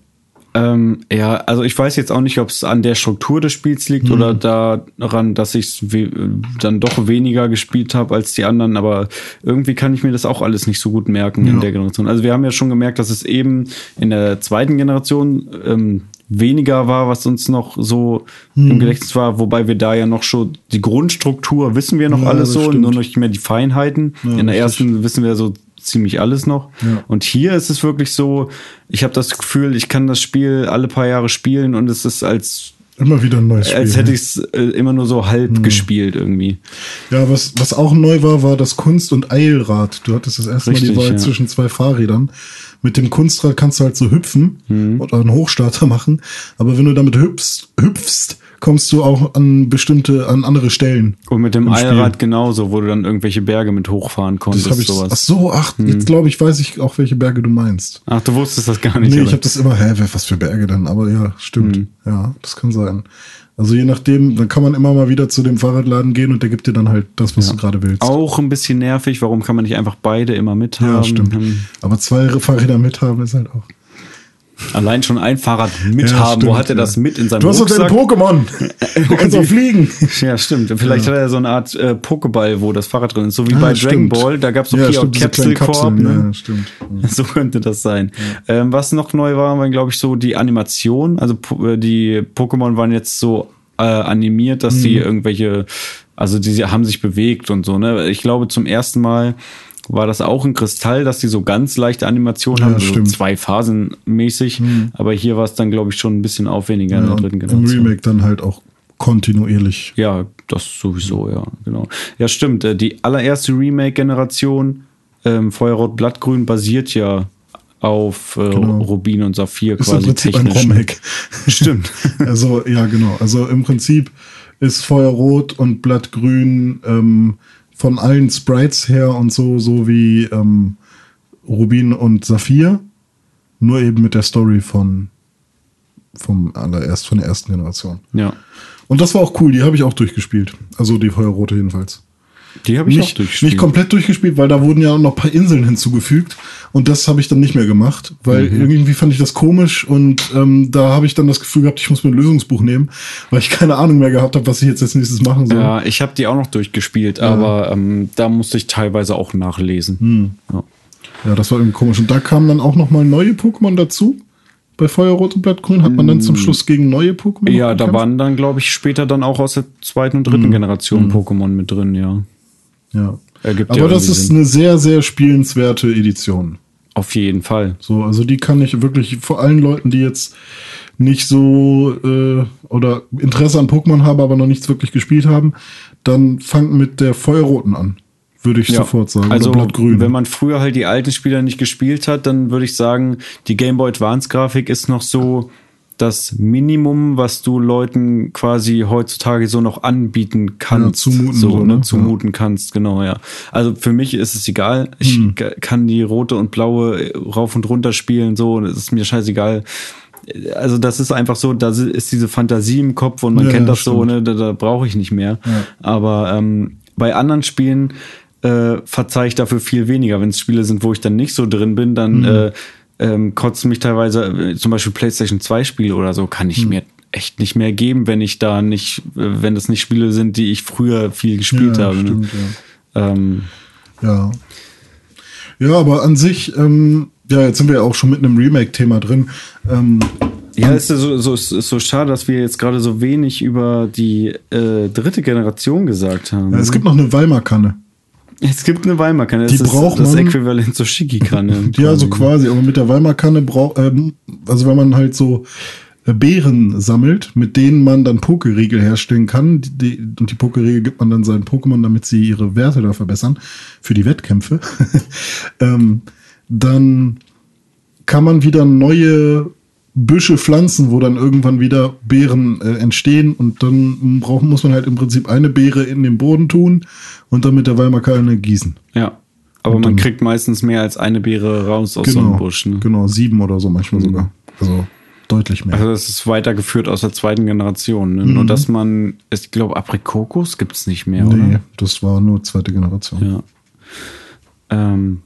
B: Ähm, ja, also ich weiß jetzt auch nicht, ob es an der Struktur des Spiels liegt mhm. oder daran, dass ich dann doch weniger gespielt habe als die anderen, aber irgendwie kann ich mir das auch alles nicht so gut merken ja. in der Generation. Also wir haben ja schon gemerkt, dass es eben in der zweiten Generation ähm, weniger war, was uns noch so mhm. im Gedächtnis war, wobei wir da ja noch schon die Grundstruktur wissen wir noch ja, alles so, stimmt. nur nicht mehr die Feinheiten. Ja, in der richtig. ersten wissen wir so ziemlich alles noch. Ja. Und hier ist es wirklich so, ich habe das Gefühl, ich kann das Spiel alle paar Jahre spielen und es ist als
A: Immer wieder ein neues Spiel.
B: Als hätte ich es äh, immer nur so halb hm. gespielt irgendwie.
A: Ja, was, was auch neu war, war das Kunst- und Eilrad. Du hattest das erste Richtig, Mal die Wahl ja. zwischen zwei Fahrrädern. Mit dem Kunstrad kannst du halt so hüpfen hm. oder einen Hochstarter machen. Aber wenn du damit hüpfst, hüpfst kommst du auch an bestimmte, an andere Stellen.
B: Und mit dem Eilrad genauso, wo du dann irgendwelche Berge mit hochfahren konntest.
A: Das ich, sowas. Ach so, ach, hm. jetzt glaube ich, weiß ich auch, welche Berge du meinst.
B: Ach, du wusstest das gar nicht.
A: Nee, oder? ich habe das immer, hä, was für Berge dann? Aber ja, stimmt. Hm. Ja, das kann sein. Also je nachdem, dann kann man immer mal wieder zu dem Fahrradladen gehen und der gibt dir dann halt das, was ja. du gerade willst.
B: Auch ein bisschen nervig, warum kann man nicht einfach beide immer mithaben? Ja,
A: stimmt. Hm. Aber zwei Fahrräder mithaben ist halt auch.
B: Allein schon ein Fahrrad mithaben. Ja, Wo hat er das mit in seinem
A: Du hast doch deine Pokémon. Du kannst auch fliegen.
B: Ja, stimmt. Vielleicht ja. hat er so eine Art äh, Pokéball, wo das Fahrrad drin ist. So wie ah, bei stimmt. Dragon Ball. Da gab es so ja, stimmt, Capsule Corp. Ne? Ja, stimmt. So könnte das sein. Ähm, was noch neu war, war, glaube ich, so die Animation. Also äh, die Pokémon waren jetzt so äh, animiert, dass mhm. die irgendwelche, also die haben sich bewegt und so. Ne? Ich glaube, zum ersten Mal war das auch ein Kristall, dass die so ganz leichte Animationen ja, haben, so zwei Phasen mäßig. Hm. Aber hier war es dann, glaube ich, schon ein bisschen aufwendiger ja, in der dritten
A: Generation. Im Remake dann halt auch kontinuierlich.
B: Ja, das sowieso, ja, genau. Ja, stimmt. Äh, die allererste Remake-Generation, ähm, Feuerrot Blattgrün, basiert ja auf äh, genau. Rubin und Saphir ist quasi. Im Prinzip technisch. ein Remake.
A: Stimmt. also, ja, genau. Also im Prinzip ist Feuerrot und Blattgrün ähm, von allen Sprites her und so, so wie ähm, Rubin und Saphir. Nur eben mit der Story von vom allererst von der ersten Generation.
B: Ja.
A: Und das war auch cool, die habe ich auch durchgespielt. Also die Feuerrote jedenfalls.
B: Die habe ich
A: nicht,
B: auch durchgespielt.
A: Nicht komplett durchgespielt, weil da wurden ja noch ein paar Inseln hinzugefügt. Und das habe ich dann nicht mehr gemacht, weil mhm. irgendwie fand ich das komisch und ähm, da habe ich dann das Gefühl gehabt, ich muss mir ein Lösungsbuch nehmen, weil ich keine Ahnung mehr gehabt habe, was ich jetzt als nächstes machen soll.
B: Ja, ich habe die auch noch durchgespielt, ja. aber ähm, da musste ich teilweise auch nachlesen.
A: Hm. Ja. ja. das war irgendwie komisch. Und da kamen dann auch noch mal neue Pokémon dazu. bei Feuerrot und Blattgrün? Hat man dann zum mm. Schluss gegen neue Pokémon?
B: Ja, da waren dann, glaube ich, später dann auch aus der zweiten und dritten mm. Generation mm. Pokémon mit drin, ja.
A: Ja. Aber ja das ist Sinn. eine sehr, sehr spielenswerte Edition.
B: Auf jeden Fall.
A: So, also die kann ich wirklich vor allen Leuten, die jetzt nicht so äh, oder Interesse an Pokémon haben, aber noch nichts wirklich gespielt haben, dann fangt mit der Feuerroten an würde ich ja. sofort sagen.
B: Also, wenn man früher halt die alten Spieler nicht gespielt hat, dann würde ich sagen, die Game Boy Advance Grafik ist noch so das Minimum, was du Leuten quasi heutzutage so noch anbieten kannst. Ja, zumuten, so, ne? ne? zumuten ja. kannst, genau, ja. Also für mich ist es egal. Ich hm. kann die rote und blaue rauf und runter spielen, so, das ist mir scheißegal also das ist einfach so, da ist diese Fantasie im Kopf und man ja, kennt das stimmt. so, ne, da, da brauche ich nicht mehr. Aber ähm, bei anderen Spielen äh, verzeihe ich dafür viel weniger. Wenn es Spiele sind, wo ich dann nicht so drin bin, dann mhm. äh, ähm, kotzen mich teilweise, äh, zum Beispiel PlayStation 2 Spiele oder so, kann ich mhm. mir echt nicht mehr geben, wenn ich da nicht, äh, wenn das nicht Spiele sind, die ich früher viel gespielt ja, habe. Ne? Stimmt, ne?
A: ja. Ähm, ja. Ja, aber an sich, ähm, ja, jetzt sind wir ja auch schon mit einem Remake-Thema drin. Ähm,
B: ja, es ist so, so, ist so schade, dass wir jetzt gerade so wenig über die äh, dritte Generation gesagt haben.
A: Ja, es gibt noch eine Weimar-Kanne.
B: Es gibt eine Weimar-Kanne.
A: Das die braucht
B: ist das Äquivalent zur Schiki-Kanne.
A: ja, so quasi. Aber mit der Weimar-Kanne braucht, ähm, also wenn man halt so äh, Beeren sammelt, mit denen man dann Pokeriegel herstellen kann. Die, die, und die Pokeriegel gibt man dann seinen Pokémon, damit sie ihre Werte da verbessern für die Wettkämpfe. ähm, dann kann man wieder neue Büsche pflanzen, wo dann irgendwann wieder Beeren äh, entstehen und dann braucht, muss man halt im Prinzip eine Beere in den Boden tun und dann mit der Weimarkalne gießen.
B: Ja. Aber man kriegt meistens mehr als eine Beere raus aus
A: genau,
B: so einem Busch. Ne?
A: Genau, sieben oder so manchmal mhm. sogar. Also deutlich mehr.
B: Also das ist weitergeführt aus der zweiten Generation. Ne? Mhm. Nur dass man, ich glaube, Aprikokos gibt es nicht mehr, nee, oder?
A: das war nur zweite Generation.
B: Ja. Ähm,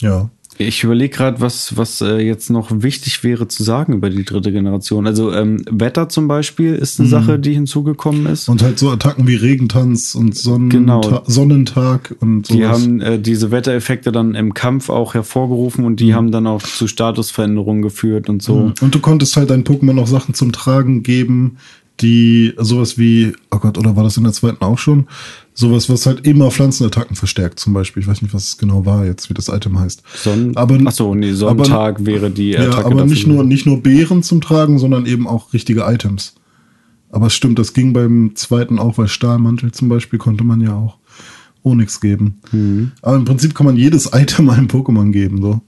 A: ja.
B: Ich überlege gerade, was, was äh, jetzt noch wichtig wäre zu sagen über die dritte Generation. Also ähm, Wetter zum Beispiel ist eine mhm. Sache, die hinzugekommen ist.
A: Und halt so Attacken wie Regentanz und Sonnen genau. Sonnentag und
B: so. Die haben äh, diese Wettereffekte dann im Kampf auch hervorgerufen und die mhm. haben dann auch zu Statusveränderungen geführt und so. Mhm.
A: Und du konntest halt deinen Pokémon noch Sachen zum Tragen geben, die sowas wie, oh Gott, oder war das in der zweiten auch schon? Sowas, was halt immer Pflanzenattacken verstärkt, zum Beispiel. Ich weiß nicht, was es genau war jetzt, wie das Item heißt.
B: Sonn aber, achso, nee, Sonntag aber, wäre die
A: Attacke. Ja, aber nicht nur, nicht nur Beeren zum Tragen, sondern eben auch richtige Items. Aber es stimmt, das ging beim zweiten auch, weil Stahlmantel zum Beispiel konnte man ja auch Onyx geben. Mhm. Aber im Prinzip kann man jedes Item einem Pokémon geben, so.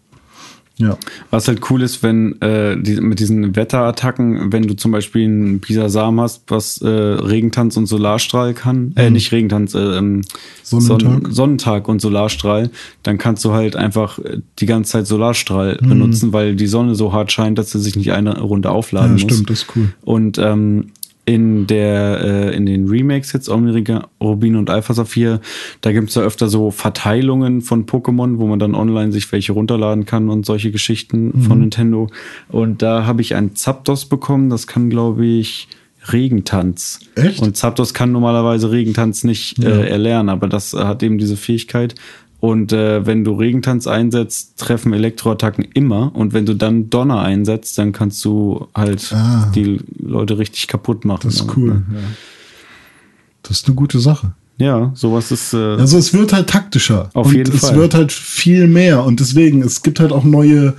A: Ja.
B: Was halt cool ist, wenn äh, die, mit diesen Wetterattacken, wenn du zum Beispiel einen Pisasam hast, was äh, Regentanz und Solarstrahl kann, äh, mhm. nicht Regentanz, äh, ähm, Sonnentag. Son Sonnentag und Solarstrahl, dann kannst du halt einfach äh, die ganze Zeit Solarstrahl mhm. benutzen, weil die Sonne so hart scheint, dass er sich nicht eine Runde aufladen ja, muss.
A: Stimmt, das ist cool.
B: Und ähm, in der äh, in den Remakes jetzt Omega Rubin und Alpha Saphir, da gibt's ja öfter so Verteilungen von Pokémon, wo man dann online sich welche runterladen kann und solche Geschichten mhm. von Nintendo. Und da habe ich ein Zapdos bekommen, das kann glaube ich Regentanz.
A: Echt?
B: Und Zapdos kann normalerweise Regentanz nicht ja. äh, erlernen, aber das hat eben diese Fähigkeit. Und äh, wenn du Regentanz einsetzt, treffen Elektroattacken immer. Und wenn du dann Donner einsetzt, dann kannst du halt ah, die Leute richtig kaputt machen.
A: Das ist cool. Ja. Das ist eine gute Sache.
B: Ja, sowas ist. Äh,
A: also es wird halt taktischer.
B: Auf jeden
A: es
B: Fall.
A: Es wird halt viel mehr. Und deswegen, es gibt halt auch neue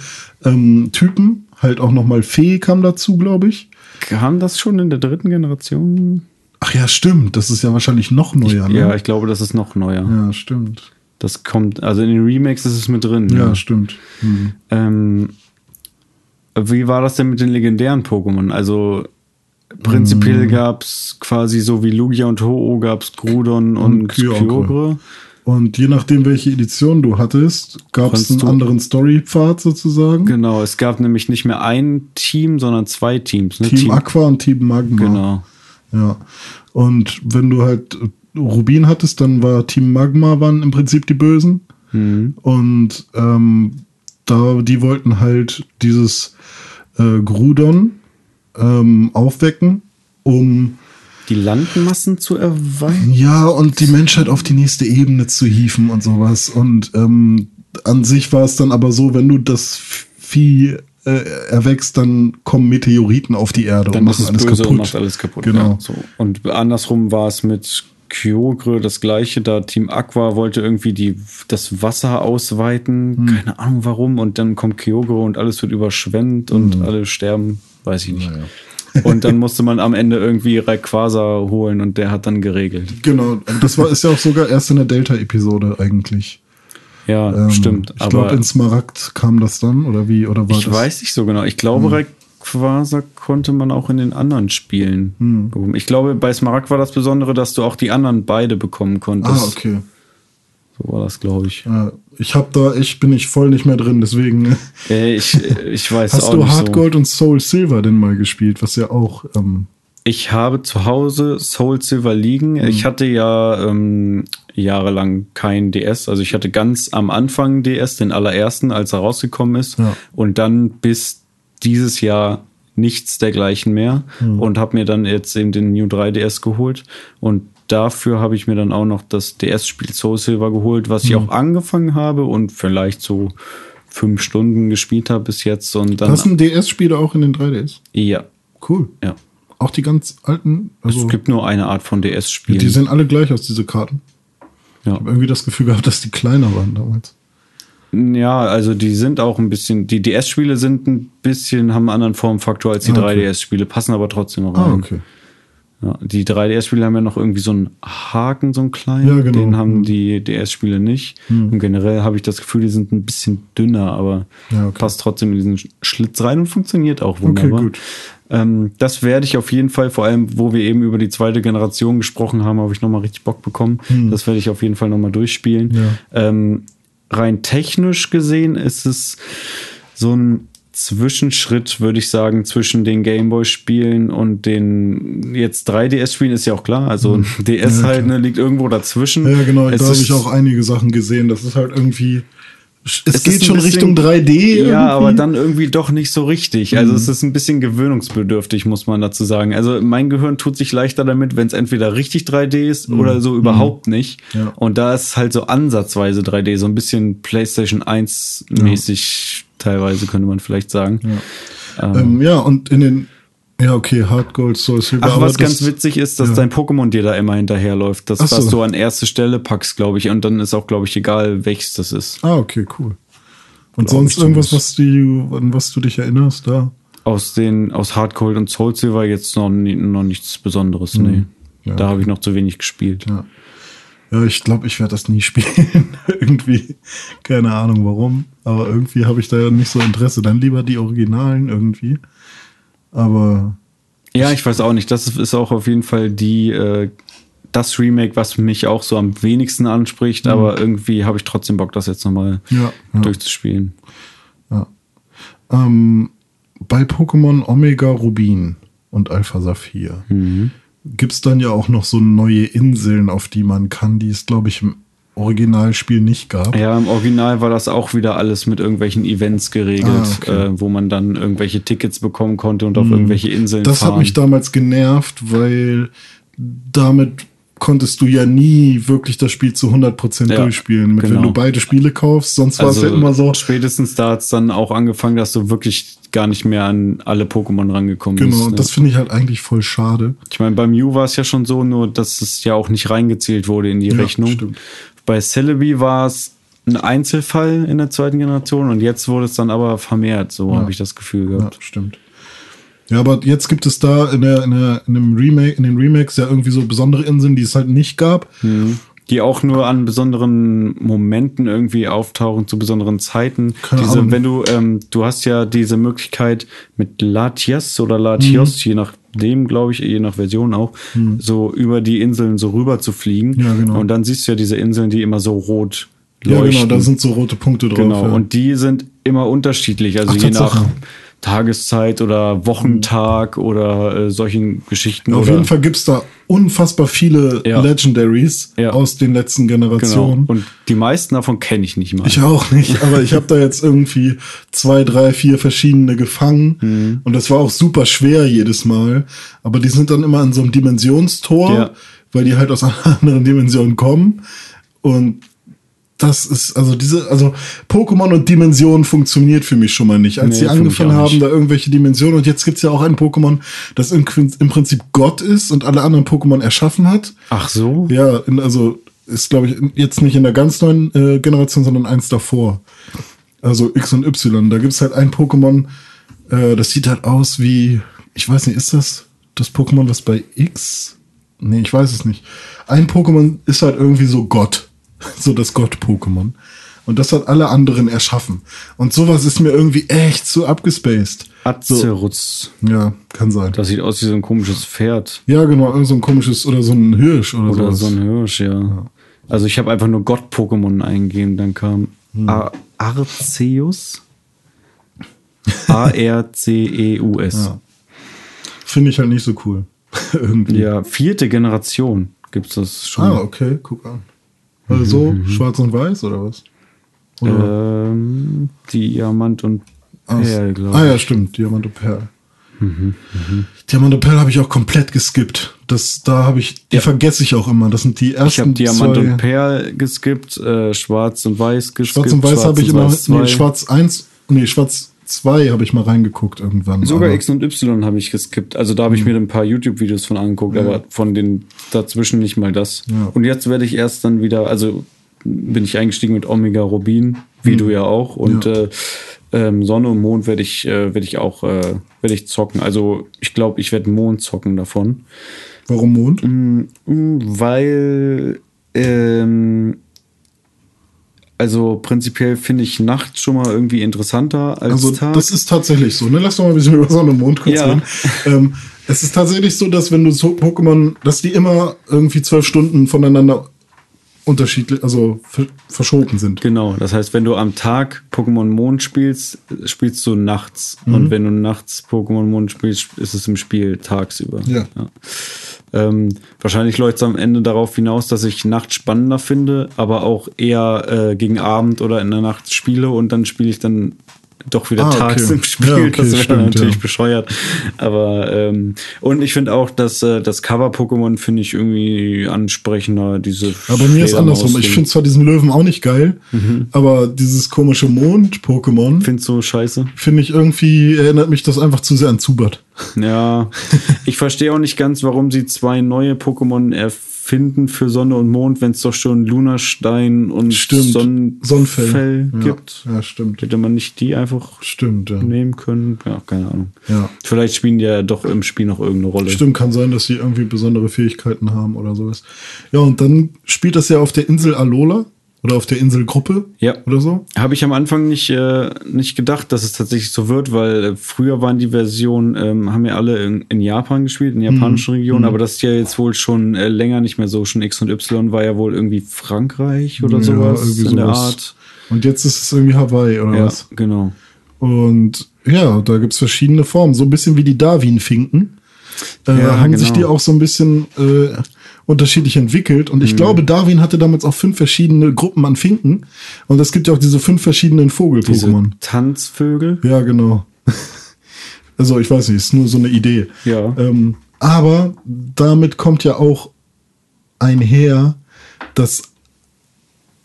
A: ähm, Typen. Halt auch nochmal Fee kam dazu, glaube ich.
B: Kam das schon in der dritten Generation?
A: Ach ja, stimmt. Das ist ja wahrscheinlich noch neuer.
B: Ich,
A: ne?
B: Ja, ich glaube, das ist noch neuer.
A: Ja, stimmt.
B: Das kommt, also in den Remakes ist es mit drin.
A: Ja, ja. stimmt.
B: Mhm. Ähm, wie war das denn mit den legendären Pokémon? Also prinzipiell mhm. gab es quasi so wie Lugia und Ho-Oh gab es Grudon und, und Kyogre.
A: Und je nachdem, welche Edition du hattest, gab es einen anderen Storypfad sozusagen.
B: Genau, es gab nämlich nicht mehr ein Team, sondern zwei Teams.
A: Ne? Team, Team Aqua und Team Magma.
B: Genau.
A: Ja. Und wenn du halt Rubin hattest, dann war Team Magma waren im Prinzip die Bösen. Mhm. Und ähm, da, die wollten halt dieses äh, Grudon ähm, aufwecken, um
B: die Landmassen zu erweitern.
A: Ja, und die Menschheit auf die nächste Ebene zu hieven und sowas. Und ähm, an sich war es dann aber so, wenn du das Vieh äh, erwächst, dann kommen Meteoriten auf die Erde
B: dann und machen alles kaputt. Und macht alles kaputt. Genau. Ja, so. Und andersrum war es mit Kyogre das gleiche. Da Team Aqua wollte irgendwie die, das Wasser ausweiten. Hm. Keine Ahnung warum. Und dann kommt Kyogre und alles wird überschwemmt und hm. alle sterben. Weiß ich nicht. Naja. Und dann musste man am Ende irgendwie Rayquaza holen und der hat dann geregelt.
A: Genau, das war ist ja auch sogar erst in der Delta-Episode eigentlich.
B: Ja, ähm, stimmt.
A: Ich glaube, in Smaragd kam das dann, oder wie? Oder
B: war ich das? weiß nicht so genau. Ich glaube, hm. Rayquaza konnte man auch in den anderen Spielen. Hm. Ich glaube, bei Smaragd war das Besondere, dass du auch die anderen beide bekommen konntest.
A: Ah, okay.
B: So war das, glaube ich.
A: Ja, ich habe da, ich bin ich voll nicht mehr drin, deswegen.
B: Äh, ich, ich weiß
A: Hast auch nicht. Du Hard Gold und Soul Silver denn mal gespielt, was ja auch. Ähm
B: ich habe zu Hause Soul Silver liegen. Mhm. Ich hatte ja ähm, jahrelang kein DS. Also ich hatte ganz am Anfang DS, den allerersten, als er rausgekommen ist. Ja. Und dann bis dieses Jahr nichts dergleichen mehr. Mhm. Und habe mir dann jetzt eben den New 3DS geholt. Und dafür habe ich mir dann auch noch das DS-Spiel Soul Silver geholt, was ich mhm. auch angefangen habe und vielleicht so fünf Stunden gespielt habe bis jetzt. Und dann
A: Hast du ein DS-Spiel auch in den 3DS?
B: Ja.
A: Cool.
B: Ja.
A: Auch die ganz alten?
B: Also es gibt nur eine Art von DS-Spielen.
A: Die sehen alle gleich aus, diese Karten. Ja. Ich habe irgendwie das Gefühl gehabt, dass die kleiner waren damals.
B: Ja, also die sind auch ein bisschen, die DS-Spiele sind ein bisschen, haben einen anderen Formfaktor als die ah, okay. 3DS-Spiele, passen aber trotzdem noch ah, rein. Ah, okay. Ja, die 3DS-Spiele haben ja noch irgendwie so einen Haken, so einen kleinen. Ja, genau. Den haben die DS-Spiele nicht. Hm. Und generell habe ich das Gefühl, die sind ein bisschen dünner, aber ja, okay. passt trotzdem in diesen Schlitz rein und funktioniert auch wunderbar. Okay, gut. Ähm, das werde ich auf jeden Fall, vor allem, wo wir eben über die zweite Generation gesprochen haben, habe ich nochmal richtig Bock bekommen. Hm. Das werde ich auf jeden Fall nochmal durchspielen. Ja. Ähm, rein technisch gesehen ist es so ein Zwischenschritt, würde ich sagen, zwischen den Gameboy-Spielen und den jetzt 3DS-Spielen ist ja auch klar. Also mhm. DS ja, halt ne, liegt irgendwo dazwischen.
A: Ja, genau, es da habe ich auch einige Sachen gesehen. Das ist halt irgendwie. Es, es geht schon bisschen, Richtung 3D.
B: Irgendwie. Ja, aber dann irgendwie doch nicht so richtig. Also mhm. es ist ein bisschen gewöhnungsbedürftig, muss man dazu sagen. Also mein Gehirn tut sich leichter damit, wenn es entweder richtig 3D ist mhm. oder so überhaupt mhm. nicht. Ja. Und da ist halt so ansatzweise 3D, so ein bisschen PlayStation 1 mäßig teilweise, könnte man vielleicht sagen.
A: Ja, ähm, ähm, ja und in den ja, okay, Hard Gold, Soul Silver.
B: Ach, was ganz witzig ist, dass ja. dein Pokémon dir da immer hinterherläuft. Das, so. was du an erste Stelle packst, glaube ich. Und dann ist auch, glaube ich, egal, welches das ist.
A: Ah, okay, cool. Und sonst irgendwas, was du, an was du dich erinnerst, da?
B: Aus den, aus Hard Gold und Soul Silver jetzt noch, noch nichts Besonderes, hm. nee. Ja, da okay. habe ich noch zu wenig gespielt.
A: Ja. Ja, ich glaube, ich werde das nie spielen. irgendwie. Keine Ahnung warum. Aber irgendwie habe ich da ja nicht so Interesse. Dann lieber die Originalen irgendwie. Aber.
B: Ja, ich weiß auch nicht. Das ist auch auf jeden Fall die, äh, das Remake, was mich auch so am wenigsten anspricht. Mhm. Aber irgendwie habe ich trotzdem Bock, das jetzt nochmal ja, ja. durchzuspielen.
A: Ja. Ähm, bei Pokémon Omega Rubin und Alpha Saphir. Mhm gibt es dann ja auch noch so neue Inseln, auf die man kann, die es, glaube ich, im Originalspiel nicht gab.
B: Ja, im Original war das auch wieder alles mit irgendwelchen Events geregelt, ah, okay. äh, wo man dann irgendwelche Tickets bekommen konnte und auf hm. irgendwelche Inseln
A: Das fahren. hat mich damals genervt, weil damit konntest du ja nie wirklich das Spiel zu 100% ja, durchspielen. Mit, genau. Wenn du beide Spiele kaufst, sonst war es ja also immer so.
B: Spätestens da hat es dann auch angefangen, dass du wirklich gar nicht mehr an alle Pokémon rangekommen
A: genau,
B: bist.
A: Genau, das finde ich halt eigentlich voll schade.
B: Ich meine, beim Mew war es ja schon so, nur dass es ja auch nicht reingezählt wurde in die ja, Rechnung. Stimmt. Bei Celebi war es ein Einzelfall in der zweiten Generation und jetzt wurde es dann aber vermehrt, so ja. habe ich das Gefühl gehabt.
A: Ja, stimmt. Ja, aber jetzt gibt es da in, der, in, der, in, dem Remake, in den Remakes ja irgendwie so besondere Inseln, die es halt nicht gab.
B: Mhm. Die auch nur an besonderen Momenten irgendwie auftauchen, zu besonderen Zeiten. Keine diese, Ahnung. wenn du, ähm, du hast ja diese Möglichkeit mit Latias oder Latios, mhm. je nachdem, glaube ich, je nach Version auch, mhm. so über die Inseln so rüber zu fliegen. Ja, genau. Und dann siehst du ja diese Inseln, die immer so rot leuchten. Ja, genau,
A: da sind so rote Punkte drauf.
B: Genau, ja. und die sind immer unterschiedlich. Also Ach, je nach, Tageszeit oder Wochentag mhm. oder äh, solchen Geschichten.
A: Auf jeden Fall gibt's da unfassbar viele ja. Legendaries ja. aus den letzten Generationen.
B: Genau. Und die meisten davon kenne ich nicht mal.
A: Ich auch nicht, aber ich habe da jetzt irgendwie zwei, drei, vier verschiedene gefangen. Mhm. Und das war auch super schwer jedes Mal. Aber die sind dann immer an so einem Dimensionstor, ja. weil die halt aus anderen Dimensionen kommen. Und das ist, also diese, also Pokémon und Dimensionen funktioniert für mich schon mal nicht. Als nee, sie angefangen haben, da irgendwelche Dimensionen, und jetzt gibt's ja auch ein Pokémon, das im, im, Prinzip Gott ist und alle anderen Pokémon erschaffen hat.
B: Ach so?
A: Ja, in, also ist, glaube ich, jetzt nicht in der ganz neuen äh, Generation, sondern eins davor. Also X und Y. Da gibt's halt ein Pokémon, äh, das sieht halt aus wie, ich weiß nicht, ist das das Pokémon, was bei X? Nee, ich weiß es nicht. Ein Pokémon ist halt irgendwie so Gott. so das Gott-Pokémon. Und das hat alle anderen erschaffen. Und sowas ist mir irgendwie echt zu abgespaced.
B: Azerutz.
A: So. Ja, kann sein.
B: Das sieht aus wie so ein komisches Pferd.
A: Ja, genau, irgend so ein komisches oder so ein Hirsch oder,
B: oder sowas. so ein Hirsch, ja. ja. Also ich habe einfach nur Gott-Pokémon eingegeben, dann kam hm. Arceus. A-R-C-E-U-S. Ja.
A: Finde ich halt nicht so cool.
B: Irgendwie. Ja, vierte Generation gibt es das schon.
A: Ah, okay, guck an. Also so mhm. schwarz und weiß oder was?
B: Oder? Ähm, Diamant und
A: Perl, glaube ich. Ah ja, stimmt, Diamant und Perl. Mhm, mh. Diamant und Perl habe ich auch komplett geskippt. Das, da habe ich, die ja. vergesse ich auch immer. Das sind die ersten. Ich habe
B: Diamant zwei. und Perl geskippt, äh, Schwarz und Weiß geskippt.
A: Schwarz und Weiß habe ich immer, nee, Schwarz 1, nee, Schwarz 2 habe ich mal reingeguckt irgendwann.
B: Sogar X und Y habe ich geskippt. Also da habe ich mhm. mir ein paar YouTube-Videos von angeguckt, ja. aber von den dazwischen nicht mal das. Ja. Und jetzt werde ich erst dann wieder, also bin ich eingestiegen mit Omega Rubin, wie mhm. du ja auch. Und ja. Äh, ähm, Sonne und Mond werde ich, äh, werde ich auch äh, werde ich zocken. Also ich glaube, ich werde Mond zocken davon.
A: Warum Mond?
B: Mm, weil ähm, also prinzipiell finde ich Nacht schon mal irgendwie interessanter als also, Tag.
A: Das ist tatsächlich so. Ne? Lass doch mal ein bisschen über Sonne und Mond kurz ja. reden. Ähm, es ist tatsächlich so, dass wenn du so Pokémon, dass die immer irgendwie zwölf Stunden voneinander unterschiedlich, also verschoben sind.
B: Genau, das heißt, wenn du am Tag Pokémon Mond spielst, spielst du nachts. Mhm. Und wenn du nachts Pokémon Mond spielst, ist es im Spiel tagsüber.
A: Ja. ja.
B: Ähm, wahrscheinlich läuft es am Ende darauf hinaus, dass ich Nacht spannender finde, aber auch eher äh, gegen Abend oder in der Nacht spiele und dann spiele ich dann doch wieder ah, tags okay. im Spiel. Ja, okay, das wäre natürlich ja. bescheuert. Aber ähm, und ich finde auch, dass äh, das Cover-Pokémon finde ich irgendwie ansprechender. Diese
A: aber mir ist andersrum. Ich finde zwar diesen Löwen auch nicht geil, mhm. aber dieses komische Mond-Pokémon.
B: Findest du scheiße?
A: Finde ich irgendwie, erinnert mich das einfach zu sehr an Zubat.
B: Ja. ich verstehe auch nicht ganz, warum sie zwei neue Pokémon erfinden finden für Sonne und Mond, wenn es doch schon Lunastein und
A: stimmt.
B: Sonnenfell gibt.
A: Ja, stimmt.
B: Hätte man nicht die einfach
A: stimmt, ja.
B: nehmen können? Ja, keine Ahnung.
A: Ja.
B: Vielleicht spielen die ja doch im Spiel noch irgendeine Rolle.
A: Stimmt, kann sein, dass sie irgendwie besondere Fähigkeiten haben oder sowas. Ja, und dann spielt das ja auf der Insel Alola. Oder auf der Inselgruppe?
B: Ja.
A: Oder so?
B: Habe ich am Anfang nicht, äh, nicht gedacht, dass es tatsächlich so wird, weil äh, früher waren die Versionen, ähm, haben ja alle in, in Japan gespielt, in japanischen mhm. Regionen, mhm. aber das ist ja jetzt wohl schon äh, länger nicht mehr so. Schon X und Y war ja wohl irgendwie Frankreich oder ja, sowas in sowas. der Art.
A: Und jetzt ist es irgendwie Hawaii oder
B: ja,
A: was?
B: genau.
A: Und ja, da gibt's verschiedene Formen. So ein bisschen wie die Darwin-Finken. Äh, ja, haben genau. sich die auch so ein bisschen äh, unterschiedlich entwickelt. Und ich mhm. glaube, Darwin hatte damals auch fünf verschiedene Gruppen an Finken. Und es gibt ja auch diese fünf verschiedenen Vogel-Pokémon.
B: Tanzvögel?
A: Ja, genau. also ich weiß nicht, ist nur so eine Idee.
B: Ja.
A: Ähm, aber damit kommt ja auch einher, dass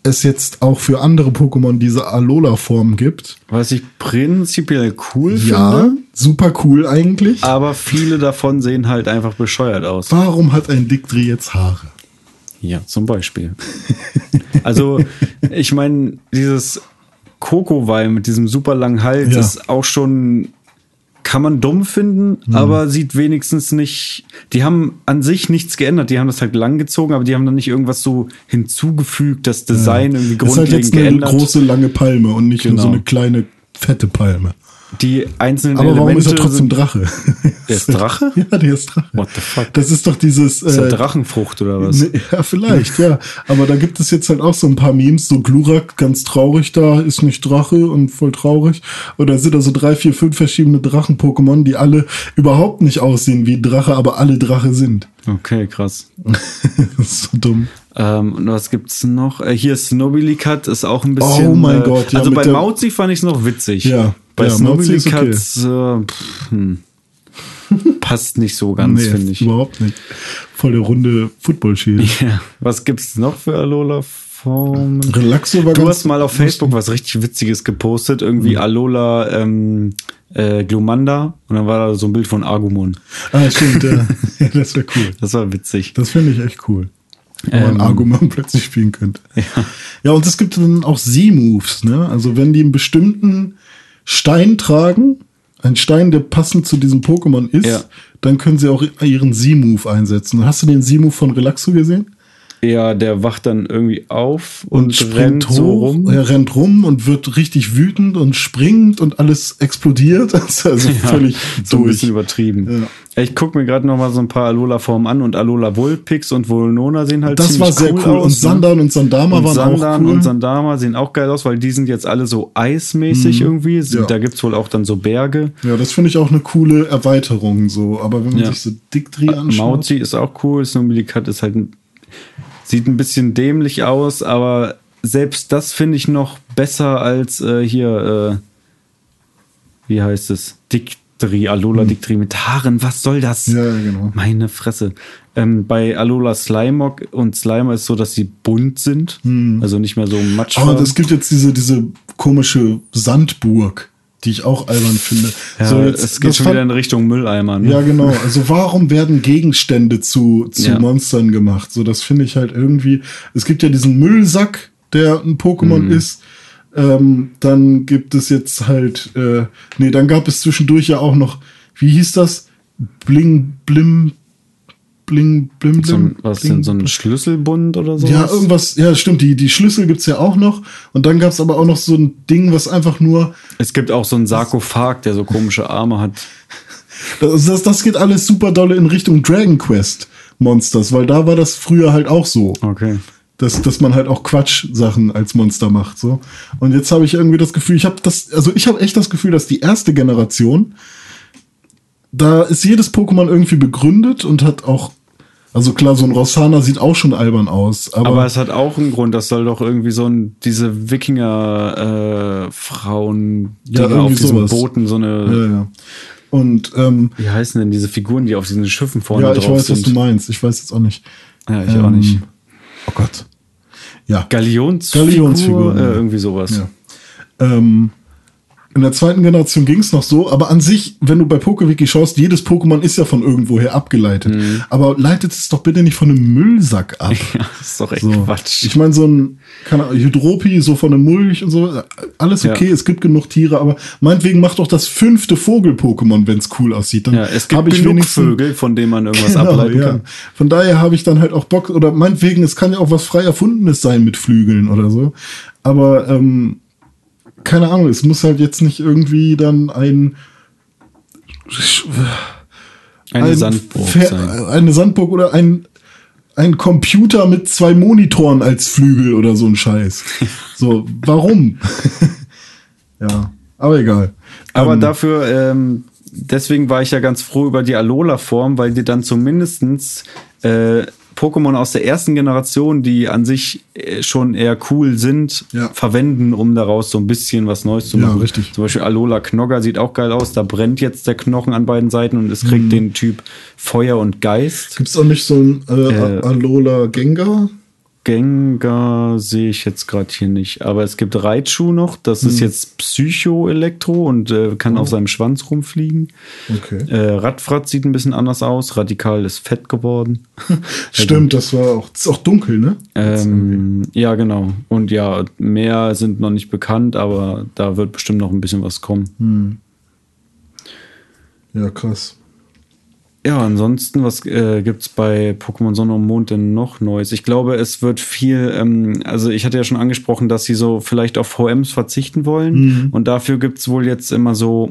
A: es jetzt auch für andere Pokémon diese Alola-Form gibt.
B: Was ich prinzipiell cool ja, finde.
A: Ja, super cool eigentlich.
B: Aber viele davon sehen halt einfach bescheuert aus.
A: Warum hat ein Diktri jetzt Haare?
B: Ja, zum Beispiel. also, ich meine, dieses Koko-Weih mit diesem super langen Hals ja. ist auch schon kann man dumm finden, mhm. aber sieht wenigstens nicht. Die haben an sich nichts geändert. Die haben das halt langgezogen, aber die haben dann nicht irgendwas so hinzugefügt, das Design ja. irgendwie grundlegend geändert. ist halt jetzt
A: eine große lange Palme und nicht genau. nur so eine kleine fette Palme
B: die einzelnen
A: Aber warum Elemente ist er trotzdem Drache?
B: Der ist Drache?
A: ja, der ist Drache.
B: What the fuck?
A: Das ist doch dieses.
B: Ist äh, Drachenfrucht oder was?
A: Ne, ja, vielleicht, ja. Aber da gibt es jetzt halt auch so ein paar Memes, so Glurak ganz traurig da, ist nicht Drache und voll traurig. Oder sind da so drei, vier, fünf verschiedene Drachen-Pokémon, die alle überhaupt nicht aussehen wie Drache, aber alle Drache sind.
B: Okay, krass.
A: das ist so dumm.
B: Ähm, und was gibt's noch? Äh, hier Snobbylicat ist auch ein bisschen.
A: Oh mein äh, Gott,
B: ja. Also bei Mauzi fand ich es noch witzig.
A: Ja.
B: Bei ja, Snowbelicat okay. äh, hm, passt nicht so ganz, nee, finde ich.
A: Überhaupt nicht. Voll der runde Football-Shield.
B: Ja. Was gibt's noch für Alola? Formen. Relaxo war Du hast mal auf Facebook was richtig Witziges gepostet, irgendwie mhm. Alola ähm, äh, Glumanda und dann war da so ein Bild von Agumon.
A: Ah, stimmt, ja. ja das wäre cool.
B: Das war witzig.
A: Das finde ich echt cool. Wenn man ähm, Argument plötzlich spielen könnte. Ja. ja, und es gibt dann auch Z-Moves, ne? Also wenn die einen bestimmten Stein tragen, ein Stein, der passend zu diesem Pokémon ist, ja. dann können sie auch ihren Z-Move einsetzen. Hast du den Z-Move von Relaxo gesehen?
B: Ja, der wacht dann irgendwie auf und, und rennt hoch,
A: so rum. Er rennt rum und wird richtig wütend und springt und alles explodiert. also ja,
B: völlig so durch. ein bisschen übertrieben. Ja. Ich gucke mir gerade noch mal so ein paar Alola-Formen an und Alola Vulpix und Volnona sehen halt
A: Das war sehr cool, cool. Aus, und ne? Sandan und Sandama und waren Sandan auch
B: cool. und Sandama sehen auch geil aus, weil die sind jetzt alle so eismäßig mhm. irgendwie. Ja. Da gibt's wohl auch dann so Berge.
A: Ja, das finde ich auch eine coole Erweiterung so. Aber wenn man sich so Dictri anschaut.
B: Mauzi ist auch cool. Snowbilicat ist halt ein Sieht ein bisschen dämlich aus, aber selbst das finde ich noch besser als äh, hier, äh, wie heißt es? Dictri, Alola hm. Dictri mit Haaren. Was soll das?
A: Ja, genau.
B: Meine Fresse. Ähm, bei Alola Slimog und Slimer ist so, dass sie bunt sind. Hm. Also nicht mehr so matsch.
A: Aber es gibt jetzt diese, diese komische Sandburg die ich auch albern finde.
B: Ja, so jetzt, es geht schon wieder in Richtung Mülleimer.
A: Ne? Ja, genau. Also warum werden Gegenstände zu, zu ja. Monstern gemacht? So, das finde ich halt irgendwie. Es gibt ja diesen Müllsack, der ein Pokémon mhm. ist. Ähm, dann gibt es jetzt halt, äh, nee, dann gab es zwischendurch ja auch noch, wie hieß das? Bling, Blim, Bling.
B: So ein, was bling, denn, so ein Schlüsselbund oder so?
A: Ja, irgendwas, ja, stimmt, die, die Schlüssel gibt's ja auch noch. Und dann gab's aber auch noch so ein Ding, was einfach nur.
B: Es gibt auch so einen Sarkophag, der so komische Arme hat.
A: Das, das, das geht alles super dolle in Richtung Dragon Quest Monsters, weil da war das früher halt auch so.
B: Okay.
A: Dass, dass man halt auch Quatsch-Sachen als Monster macht. so. Und jetzt habe ich irgendwie das Gefühl, ich habe das, also ich habe echt das Gefühl, dass die erste Generation da ist jedes Pokémon irgendwie begründet und hat auch also klar, so ein Rossana sieht auch schon albern aus. Aber,
B: aber es hat auch einen Grund. Das soll doch irgendwie so ein, diese Wikinger-Frauen
A: äh, ja, auf diesen sowas.
B: Booten so eine.
A: Ja, ja. Und ähm,
B: wie heißen denn diese Figuren, die auf diesen Schiffen vorne
A: sind? Ja, ich weiß, sind? was du meinst. Ich weiß jetzt auch nicht.
B: Ja, ich ähm, auch nicht.
A: Oh Gott. Ja.
B: Galionsfigur.
A: Galionsfigur.
B: Äh, irgendwie sowas.
A: Ja. Ähm, in der zweiten Generation ging es noch so, aber an sich, wenn du bei PokeWiki schaust, jedes Pokémon ist ja von irgendwoher abgeleitet. Mhm. Aber leitet es doch bitte nicht von einem Müllsack ab.
B: Ja, das ist doch echt so. Quatsch.
A: Ich meine, so ein keine Ahnung, Hydropi, so von einem Mulch und so, alles okay, ja. es gibt genug Tiere, aber meinetwegen macht doch das fünfte Vogel-Pokémon, wenn es cool aussieht. Dann
B: ja, es gibt ich genug Vögel, von denen man irgendwas genau, ableiten ja. kann.
A: Von daher habe ich dann halt auch Bock, oder meinetwegen, es kann ja auch was frei erfundenes sein mit Flügeln oder so. Aber ähm, keine Ahnung, es muss halt jetzt nicht irgendwie dann ein
B: eine ein Sandburg sein.
A: Eine Sandburg oder ein, ein Computer mit zwei Monitoren als Flügel oder so ein Scheiß. so, warum? ja, aber egal.
B: Aber ähm, dafür, ähm, deswegen war ich ja ganz froh über die Alola-Form, weil die dann zumindestens äh, Pokémon aus der ersten Generation, die an sich äh, schon eher cool sind, ja. verwenden, um daraus so ein bisschen was Neues zu machen.
A: Ja, richtig.
B: Zum Beispiel Alola Knogger sieht auch geil aus. Da brennt jetzt der Knochen an beiden Seiten und es kriegt hm. den Typ Feuer und Geist.
A: Gibt es auch nicht so ein äh, äh, Alola Gengar?
B: Gengar sehe ich jetzt gerade hier nicht. Aber es gibt Raichu noch. Das hm. ist jetzt Psycho-Elektro und äh, kann oh. auf seinem Schwanz rumfliegen.
A: Okay.
B: Äh, Radfrat sieht ein bisschen anders aus. Radikal ist fett geworden.
A: Stimmt, das war auch, ist auch dunkel, ne?
B: Ähm, ja, genau. Und ja, mehr sind noch nicht bekannt, aber da wird bestimmt noch ein bisschen was kommen.
A: Hm. Ja, krass.
B: Ja, ansonsten, was äh, es bei Pokémon Sonne und Mond denn noch Neues? Ich glaube, es wird viel, ähm, also ich hatte ja schon angesprochen, dass sie so vielleicht auf VMs verzichten wollen. Mhm. Und dafür gibt es wohl jetzt immer so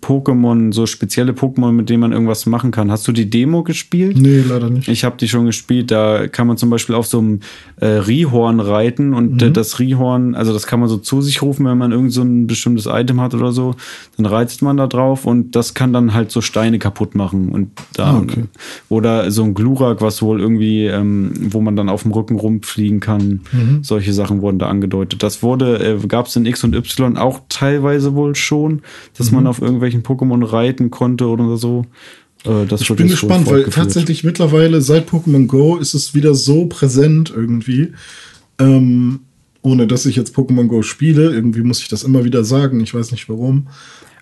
B: Pokémon, so spezielle Pokémon, mit denen man irgendwas machen kann. Hast du die Demo gespielt?
A: Nee, leider nicht.
B: Ich habe die schon gespielt. Da kann man zum Beispiel auf so einem äh, Rihorn reiten und mhm. das Rihorn, also das kann man so zu sich rufen, wenn man irgend so ein bestimmtes Item hat oder so. Dann reitet man da drauf und das kann dann halt so Steine kaputt machen. Und da,
A: ah, okay.
B: Oder so ein Glurak, was wohl irgendwie, ähm, wo man dann auf dem Rücken rumfliegen kann. Mhm. Solche Sachen wurden da angedeutet. Das wurde, äh, gab es in X und Y auch teilweise wohl schon, dass mhm. man auf irgendwelche irgendwelchen Pokémon reiten konnte oder so.
A: Äh, das ich bin gespannt, weil tatsächlich mittlerweile seit Pokémon Go ist es wieder so präsent irgendwie. Ähm, ohne dass ich jetzt Pokémon Go spiele. Irgendwie muss ich das immer wieder sagen. Ich weiß nicht warum.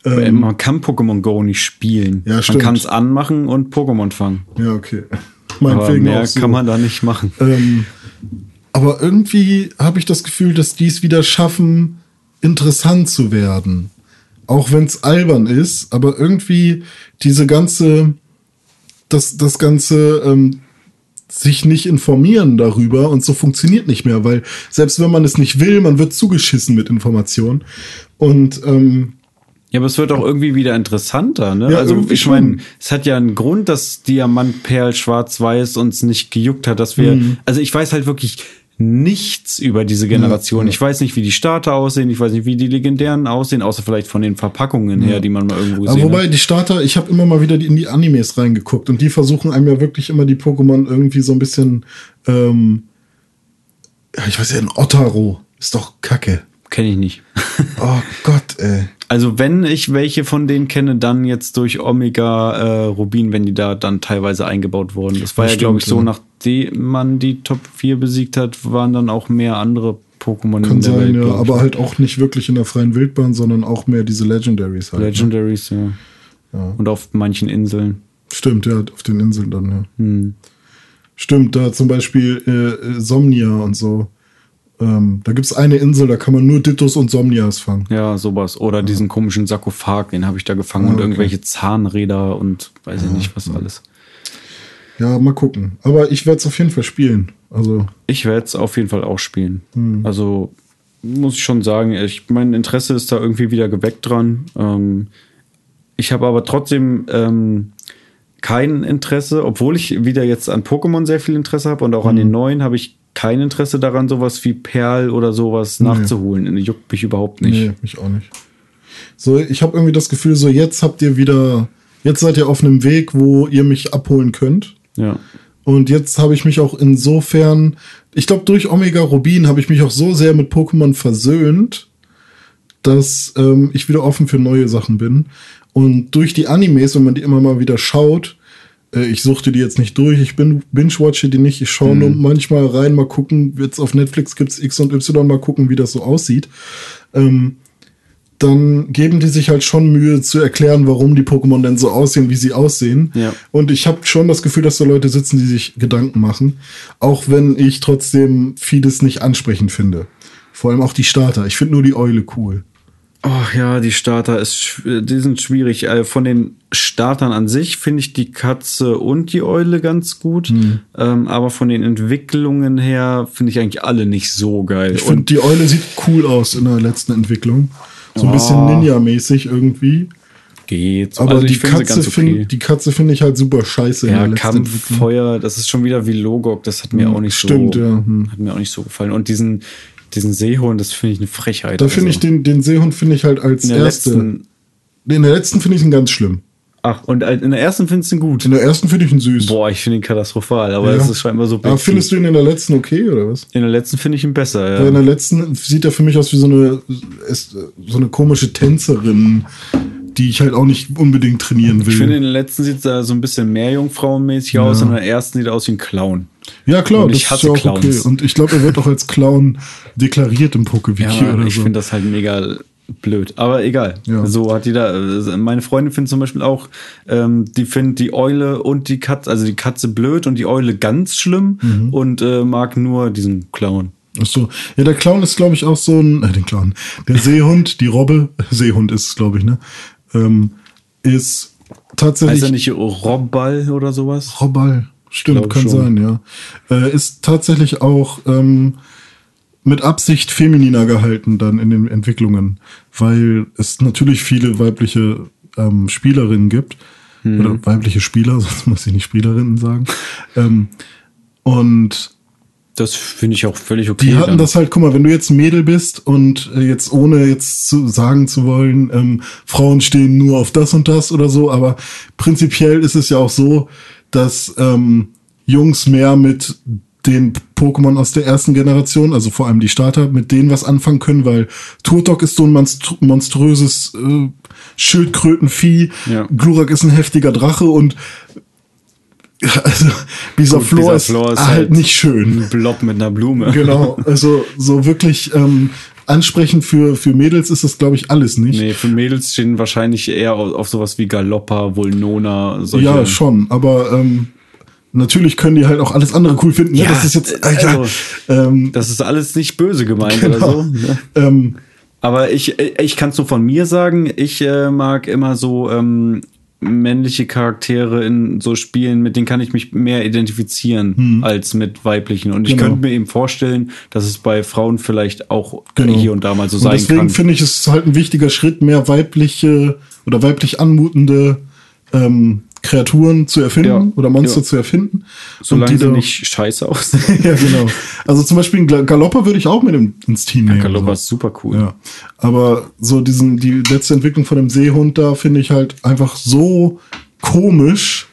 B: Ähm, man kann Pokémon Go nicht spielen. Ja. Man kann es anmachen und Pokémon fangen.
A: Ja, okay.
B: Meinetwegen aber mehr so. kann man da nicht machen.
A: Ähm, aber irgendwie habe ich das Gefühl, dass die es wieder schaffen, interessant zu werden. Auch wenn es albern ist, aber irgendwie diese ganze, das, das ganze ähm, sich nicht informieren darüber und so funktioniert nicht mehr, weil selbst wenn man es nicht will, man wird zugeschissen mit Informationen. Und ähm,
B: ja, aber es wird auch irgendwie wieder interessanter, ne? Ja, also ich meine, es hat ja einen Grund, dass Diamant, Perl, Schwarz-Weiß uns nicht gejuckt hat, dass wir. Mhm. Also ich weiß halt wirklich nichts über diese Generation. Ja. Ich weiß nicht, wie die Starter aussehen, ich weiß nicht, wie die legendären aussehen, außer vielleicht von den Verpackungen her, die man mal irgendwo
A: sieht. Wobei die Starter, ich habe immer mal wieder in die Animes reingeguckt und die versuchen einem ja wirklich immer die Pokémon irgendwie so ein bisschen, ähm, ich weiß ja, ein Otaro ist doch Kacke.
B: Kenne ich nicht.
A: oh Gott, ey.
B: Also wenn ich welche von denen kenne, dann jetzt durch Omega äh, Rubin, wenn die da dann teilweise eingebaut wurden. Das war das ja, glaube ich, so, ja. Nachdem man die Top 4 besiegt hat, waren dann auch mehr andere Pokémon
A: Kann in der sein, Welt, ja, aber halt auch nicht wirklich in der freien Wildbahn, sondern auch mehr diese Legendaries halt.
B: Ne? Legendaries, ne? ja. ja. Und auf manchen Inseln.
A: Stimmt, ja, auf den Inseln dann, ja. Hm. Stimmt, da zum Beispiel äh, äh Somnia und so. Ähm, da gibt es eine Insel, da kann man nur Dittos und Somnias fangen.
B: Ja, sowas. Oder diesen komischen Sarkophag, den habe ich da gefangen ah, und irgendwelche Zahnräder und weiß ich nicht, was alles.
A: Ja, mal gucken. Aber ich werde es auf jeden Fall spielen. Also
B: ich werde es auf jeden Fall auch spielen. Hm. Also muss ich schon sagen, ich, mein Interesse ist da irgendwie wieder geweckt dran. Ähm, ich habe aber trotzdem ähm, kein Interesse, obwohl ich wieder jetzt an Pokémon sehr viel Interesse habe und auch hm. an den neuen habe ich kein Interesse daran, sowas wie Perl oder sowas nee. nachzuholen. Juckt mich überhaupt nicht. Nee,
A: mich auch nicht. So, ich habe irgendwie das Gefühl, so jetzt habt ihr wieder, jetzt seid ihr auf einem Weg, wo ihr mich abholen könnt.
B: Ja.
A: Und jetzt habe ich mich auch insofern, ich glaube, durch Omega Rubin habe ich mich auch so sehr mit Pokémon versöhnt, dass ähm, ich wieder offen für neue Sachen bin. Und durch die Animes, wenn man die immer mal wieder schaut, äh, ich suchte die jetzt nicht durch, ich bin binge-watche die nicht, ich schaue mhm. nur manchmal rein, mal gucken, jetzt auf Netflix gibt es X und Y, mal gucken, wie das so aussieht. Ähm, dann geben die sich halt schon Mühe zu erklären, warum die Pokémon denn so aussehen, wie sie aussehen.
B: Ja.
A: Und ich habe schon das Gefühl, dass da Leute sitzen, die sich Gedanken machen, auch wenn ich trotzdem vieles nicht ansprechend finde. Vor allem auch die Starter. Ich finde nur die Eule cool.
B: Ach ja, die Starter ist, die sind schwierig. Äh, von den Startern an sich finde ich die Katze und die Eule ganz gut. Hm. Ähm, aber von den Entwicklungen her finde ich eigentlich alle nicht so geil.
A: Ich finde, die Eule sieht cool aus in der letzten Entwicklung. So ein bisschen Ninja-mäßig irgendwie.
B: Geht.
A: Aber also die, Katze okay. find, die Katze finde ich halt super scheiße.
B: Ja, Kampf, Feuer, das ist schon wieder wie Logok. Das hat mir hm, auch nicht
A: stimmt, so, ja. Hm.
B: hat mir auch nicht so gefallen. Und diesen, diesen Seehund, das finde ich eine Frechheit.
A: Da also. finde ich den, den Seehund finde ich halt als in der erste. Letzten, in der letzten finde ich ihn ganz schlimm.
B: Ach, und in der ersten findest du ihn gut?
A: In der ersten finde ich ihn süß.
B: Boah, ich finde ihn katastrophal, aber ja. das ist scheinbar so
A: Aber findest du ihn in der letzten okay, oder was?
B: In der letzten finde ich ihn besser, ja.
A: ja. In der letzten sieht er für mich aus wie so eine, so eine komische Tänzerin, die ich halt auch nicht unbedingt trainieren will.
B: Ich finde, in der letzten sieht er so ein bisschen mehr jungfrauenmäßig ja. aus, und in der ersten sieht er aus wie ein Clown.
A: Ja, klar, und ich hasse ist ja auch Clowns. okay. Und ich glaube, er wird auch als Clown deklariert im Pokewiki
B: ja, oder ich so. Ich finde das halt mega blöd, aber egal. Ja. So hat jeder. Also meine Freundin findet zum Beispiel auch, ähm, die findet die Eule und die Katze, also die Katze blöd und die Eule ganz schlimm mhm. und äh, mag nur diesen Clown.
A: Ach so. Ja, der Clown ist, glaube ich, auch so ein, äh, den Clown. Der Seehund, die Robbe, Seehund ist es, glaube ich, ne? Ähm, ist tatsächlich. Heißt
B: er nicht Robball oder sowas?
A: Robball. Stimmt, kann schon. sein, ja. Äh, ist tatsächlich auch ähm, mit Absicht femininer gehalten dann in den Entwicklungen, weil es natürlich viele weibliche ähm, Spielerinnen gibt. Hm. Oder weibliche Spieler, sonst muss ich nicht Spielerinnen sagen. ähm, und
B: das finde ich auch völlig okay.
A: Die hatten dann. das halt, guck mal, wenn du jetzt ein Mädel bist und äh, jetzt ohne jetzt zu sagen zu wollen, ähm, Frauen stehen nur auf das und das oder so, aber prinzipiell ist es ja auch so, dass ähm, Jungs mehr mit den Pokémon aus der ersten Generation, also vor allem die Starter, mit denen was anfangen können, weil Turtok ist so ein monstr monströses äh, Schildkrötenvieh, ja. Glurak ist ein heftiger Drache und also dieser Gut, Floor, ist, Floor ist halt, halt, nicht schön.
B: Ein Blob mit einer Blume.
A: Genau, also so wirklich ähm, ansprechend für, für Mädels ist das, glaube ich, alles nicht.
B: Nee, für Mädels stehen wahrscheinlich eher auf, auf sowas wie Galoppa, Vulnona,
A: solche. Ja, schon, aber ähm, natürlich können die halt auch alles andere cool finden. Ne? Ja, das ist jetzt, Alter,
B: also, ähm, das ist alles nicht böse gemeint genau. oder so. Ne? Ähm, aber ich, ich kann es nur von mir sagen, ich äh, mag immer so ähm, männliche Charaktere in so Spielen, mit denen kann ich mich mehr identifizieren hm. als mit weiblichen. Und ich genau. könnte mir eben vorstellen, dass es bei Frauen vielleicht auch genau. hier und da mal so und sein deswegen kann.
A: Deswegen finde ich, es halt ein wichtiger Schritt, mehr weibliche oder weiblich anmutende ähm, Kreaturen zu erfinden ja, oder Monster ja. zu erfinden.
B: Solange die sie nicht scheiße aus.
A: ja, genau. Also zum Beispiel Galopper würde ich auch mit ins Team nehmen. Ja,
B: Galopper so. ist super cool.
A: Ja. Aber so diesen, die letzte Entwicklung von dem Seehund da finde ich halt einfach so komisch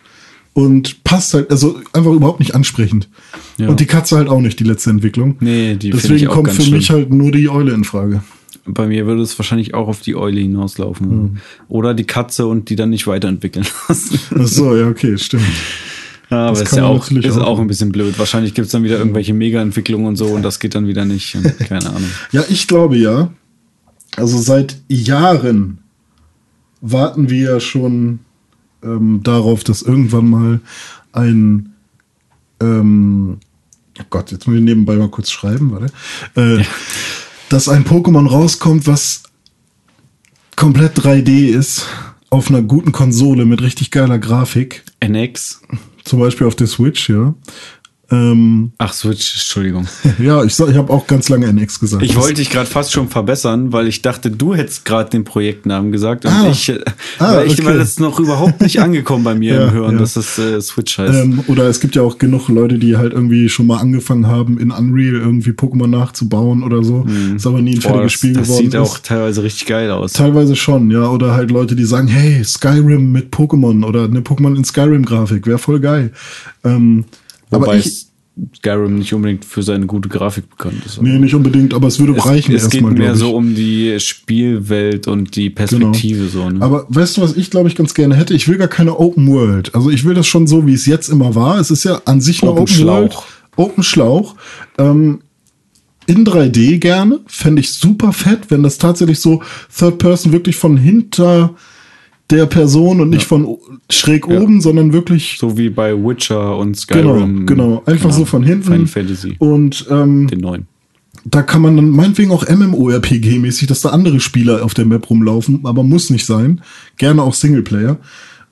A: und passt halt, also einfach überhaupt nicht ansprechend. Ja. Und die Katze halt auch nicht, die letzte Entwicklung.
B: Nee, die
A: Deswegen kommt für schlimm. mich halt nur die Eule in Frage
B: bei mir würde es wahrscheinlich auch auf die Eule hinauslaufen. Mhm. Oder die Katze und die dann nicht weiterentwickeln lassen.
A: Ach so, ja, okay, stimmt.
B: Ja, aber das ist ja auch, ist auch ein bisschen blöd. Wahrscheinlich gibt es dann wieder irgendwelche Mega-Entwicklungen und so und das geht dann wieder nicht. Keine Ahnung.
A: ja, ich glaube ja. Also seit Jahren warten wir ja schon ähm, darauf, dass irgendwann mal ein ähm, oh Gott, jetzt muss ich nebenbei mal kurz schreiben, warte. Äh, ja dass ein Pokémon rauskommt, was komplett 3D ist, auf einer guten Konsole mit richtig geiler Grafik.
B: NX.
A: Zum Beispiel auf der Switch, ja.
B: Ähm, Ach, Switch, Entschuldigung.
A: ja, ich, ich habe auch ganz lange NX gesagt.
B: Ich wollte dich gerade fast schon verbessern, weil ich dachte, du hättest gerade den Projektnamen gesagt und ah, ich, äh, ah, weil, ich okay. weil das noch überhaupt nicht angekommen bei mir ja, im Hören, ja. dass das äh, Switch heißt.
A: Ähm, oder es gibt ja auch genug Leute, die halt irgendwie schon mal angefangen haben, in Unreal irgendwie Pokémon nachzubauen oder so. Mhm. Ist aber nie ein Boah, fertiges Spiel das,
B: das
A: geworden.
B: Das sieht ist. auch teilweise richtig geil aus.
A: Teilweise schon, ja. Oder halt Leute, die sagen, hey, Skyrim mit Pokémon oder eine Pokémon in Skyrim-Grafik, wäre voll geil. Ähm,
B: Wobei aber ich, Skyrim nicht unbedingt für seine gute Grafik bekannt ist.
A: Nee, nicht unbedingt, aber es würde
B: es,
A: reichen.
B: Es geht mal, mehr so um die Spielwelt und die Perspektive. Genau. So, ne?
A: Aber weißt du, was ich glaube ich ganz gerne hätte? Ich will gar keine Open World. Also ich will das schon so, wie es jetzt immer war. Es ist ja an sich eine Open, Open Schlauch. World. Open Schlauch. Ähm, in 3D gerne. Fände ich super fett, wenn das tatsächlich so Third Person wirklich von hinter der Person und nicht ja. von schräg ja. oben, sondern wirklich.
B: So wie bei Witcher und Skyrim.
A: Genau, genau. Einfach genau. so von hinten.
B: Final Fantasy.
A: Und ähm,
B: den neuen.
A: Da kann man dann meinetwegen auch MMORPG-mäßig, dass da andere Spieler auf der Map rumlaufen, aber muss nicht sein. Gerne auch Singleplayer.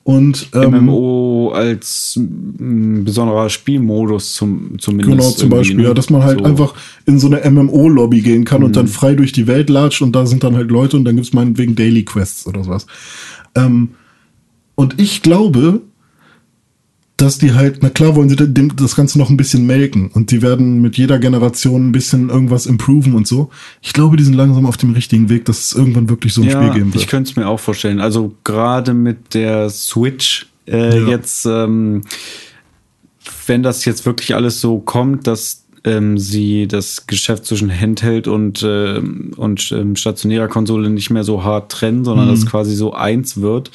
A: Und
B: ähm, MMO als m, besonderer Spielmodus zum, zumindest.
A: Genau, zum Beispiel, ne? ja, dass man halt so. einfach in so eine MMO-Lobby gehen kann mhm. und dann frei durch die Welt latscht und da sind dann halt Leute und dann gibt's meinetwegen Daily Quests oder sowas. Ähm, und ich glaube, dass die halt, na klar wollen sie das Ganze noch ein bisschen melken und die werden mit jeder Generation ein bisschen irgendwas improven und so. Ich glaube, die sind langsam auf dem richtigen Weg, dass es irgendwann wirklich so ein ja, Spiel geben wird.
B: Ich könnte es mir auch vorstellen. Also gerade mit der Switch äh, ja. jetzt, ähm, wenn das jetzt wirklich alles so kommt, dass ähm, sie das Geschäft zwischen Handheld und, äh, und ähm, stationärer Konsole nicht mehr so hart trennen, sondern mhm. das quasi so eins wird,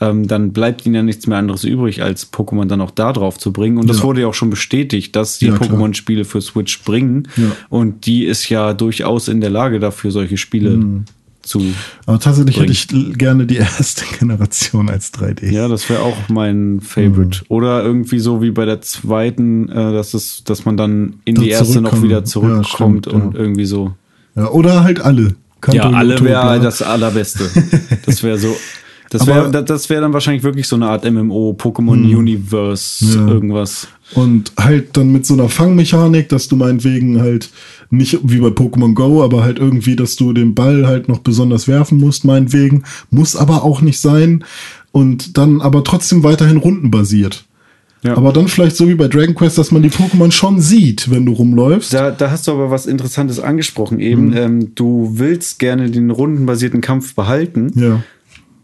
B: ähm, dann bleibt ihnen ja nichts mehr anderes übrig, als Pokémon dann auch da drauf zu bringen. Und das ja. wurde ja auch schon bestätigt, dass die ja, Pokémon-Spiele für Switch bringen. Ja. Und die ist ja durchaus in der Lage dafür, solche Spiele mhm zu.
A: Aber tatsächlich bringen. hätte ich gerne die erste Generation als 3D.
B: Ja, das wäre auch mein Favorite. Mhm. Oder irgendwie so wie bei der zweiten, äh, dass, es, dass man dann in da die erste noch wieder zurückkommt ja, stimmt, und ja. irgendwie so.
A: Ja, oder halt alle.
B: Kanto ja, alle wäre das allerbeste. Das wäre so. Das wäre das wäre dann wahrscheinlich wirklich so eine Art MMO, Pokémon mh. Universe, ja. irgendwas.
A: Und halt dann mit so einer Fangmechanik, dass du meinetwegen halt nicht wie bei Pokémon Go, aber halt irgendwie, dass du den Ball halt noch besonders werfen musst, meinetwegen. Muss aber auch nicht sein. Und dann aber trotzdem weiterhin rundenbasiert. Ja. Aber dann vielleicht so wie bei Dragon Quest, dass man die Pokémon schon sieht, wenn du rumläufst.
B: Da, da hast du aber was Interessantes angesprochen eben. Mhm. Ähm, du willst gerne den rundenbasierten Kampf behalten.
A: Ja.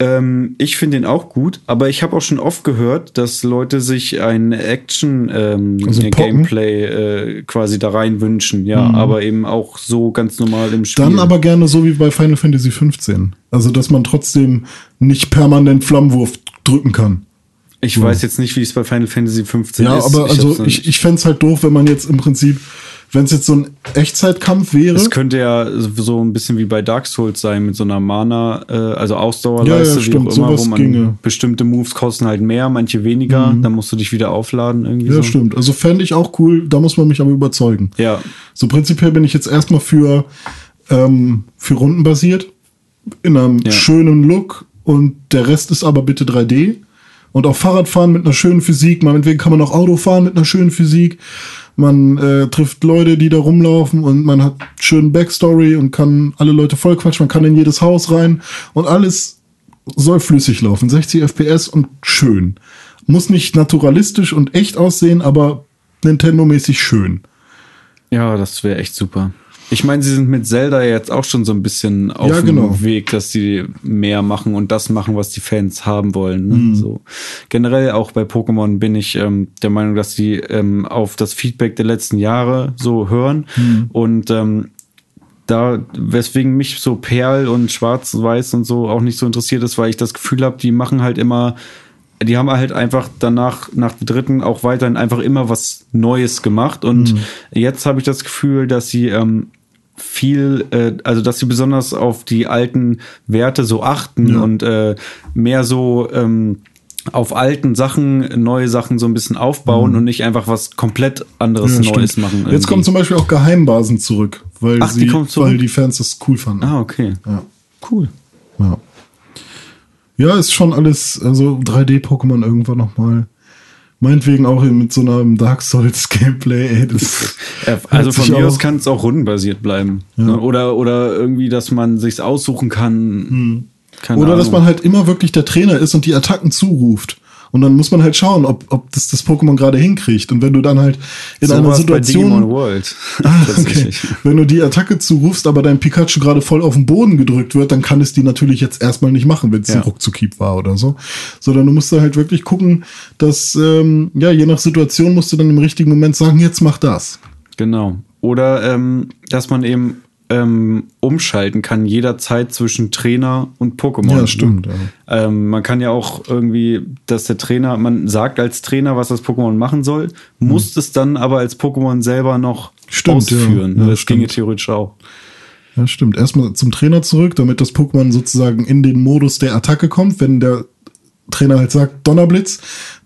B: Ähm, ich finde ihn auch gut, aber ich habe auch schon oft gehört, dass Leute sich ein Action-Gameplay ähm, also äh, quasi da rein wünschen, ja, mhm. aber eben auch so ganz normal im Spiel.
A: Dann aber gerne so wie bei Final Fantasy 15. Also, dass man trotzdem nicht permanent Flammenwurf drücken kann.
B: Ich ja. weiß jetzt nicht, wie es bei Final Fantasy 15
A: ja, ist. Ja, aber also ich, ich fände es halt doof, wenn man jetzt im Prinzip wenn es jetzt so ein Echtzeitkampf wäre. Es
B: könnte ja so ein bisschen wie bei Dark Souls sein, mit so einer Mana, äh, also Ausdauerleiste, ja, ja, stimmt, wie auch immer, wo man ginge. bestimmte Moves kosten halt mehr, manche weniger, mhm. dann musst du dich wieder aufladen irgendwie.
A: Ja,
B: so.
A: stimmt. Also fände ich auch cool, da muss man mich aber überzeugen.
B: Ja.
A: So prinzipiell bin ich jetzt erstmal für, ähm, für Runden basiert, in einem ja. schönen Look und der Rest ist aber bitte 3D. Und auch Fahrradfahren mit einer schönen Physik, meinetwegen kann man auch Auto fahren mit einer schönen Physik man äh, trifft Leute, die da rumlaufen und man hat schön Backstory und kann alle Leute vollquatschen, man kann in jedes Haus rein und alles soll flüssig laufen. 60 FPS und schön. Muss nicht naturalistisch und echt aussehen, aber Nintendo-mäßig schön.
B: Ja, das wäre echt super. Ich meine, sie sind mit Zelda jetzt auch schon so ein bisschen auf ja, genau. dem Weg, dass sie mehr machen und das machen, was die Fans haben wollen. Ne? Mhm. So. Generell auch bei Pokémon bin ich ähm, der Meinung, dass sie ähm, auf das Feedback der letzten Jahre so hören mhm. und ähm, da, weswegen mich so Perl und Schwarz-Weiß und so auch nicht so interessiert ist, weil ich das Gefühl habe, die machen halt immer die haben halt einfach danach, nach der dritten, auch weiterhin einfach immer was Neues gemacht. Und mhm. jetzt habe ich das Gefühl, dass sie ähm, viel, äh, also dass sie besonders auf die alten Werte so achten ja. und äh, mehr so ähm, auf alten Sachen neue Sachen so ein bisschen aufbauen mhm. und nicht einfach was komplett anderes ja, Neues stimmt. machen.
A: Irgendwie. Jetzt kommen zum Beispiel auch Geheimbasen zurück, weil, Ach, sie, die zurück? weil die Fans das cool fanden.
B: Ah, okay.
A: Ja.
B: Cool.
A: Ja. Ja, ist schon alles, also 3D-Pokémon irgendwann nochmal Meinetwegen auch mit so einem Dark Souls Gameplay, ey,
B: Also von mir aus kann es auch rundenbasiert bleiben. Ja. Ne? Oder, oder irgendwie, dass man sich's aussuchen kann.
A: Hm. Oder Ahnung. dass man halt immer wirklich der Trainer ist und die Attacken zuruft. Und dann muss man halt schauen, ob, ob das das Pokémon gerade hinkriegt. Und wenn du dann halt in so einer Situation. World. Ah, okay. Wenn du die Attacke zurufst, aber dein Pikachu gerade voll auf den Boden gedrückt wird, dann kann es die natürlich jetzt erstmal nicht machen, wenn es ja. ein Ruckzuckieb war oder so. Sondern du musst da halt wirklich gucken, dass, ähm, ja, je nach Situation musst du dann im richtigen Moment sagen, jetzt mach das.
B: Genau. Oder ähm, dass man eben ähm, umschalten kann, jederzeit zwischen Trainer und Pokémon.
A: Ja, stimmt. Ja.
B: Ähm, man kann ja auch irgendwie, dass der Trainer, man sagt als Trainer, was das Pokémon machen soll, mhm. muss es dann aber als Pokémon selber noch stimmt, ausführen. Ja. Ja, das stimmt. ginge theoretisch auch.
A: Ja, stimmt. Erstmal zum Trainer zurück, damit das Pokémon sozusagen in den Modus der Attacke kommt, wenn der Trainer halt sagt Donnerblitz,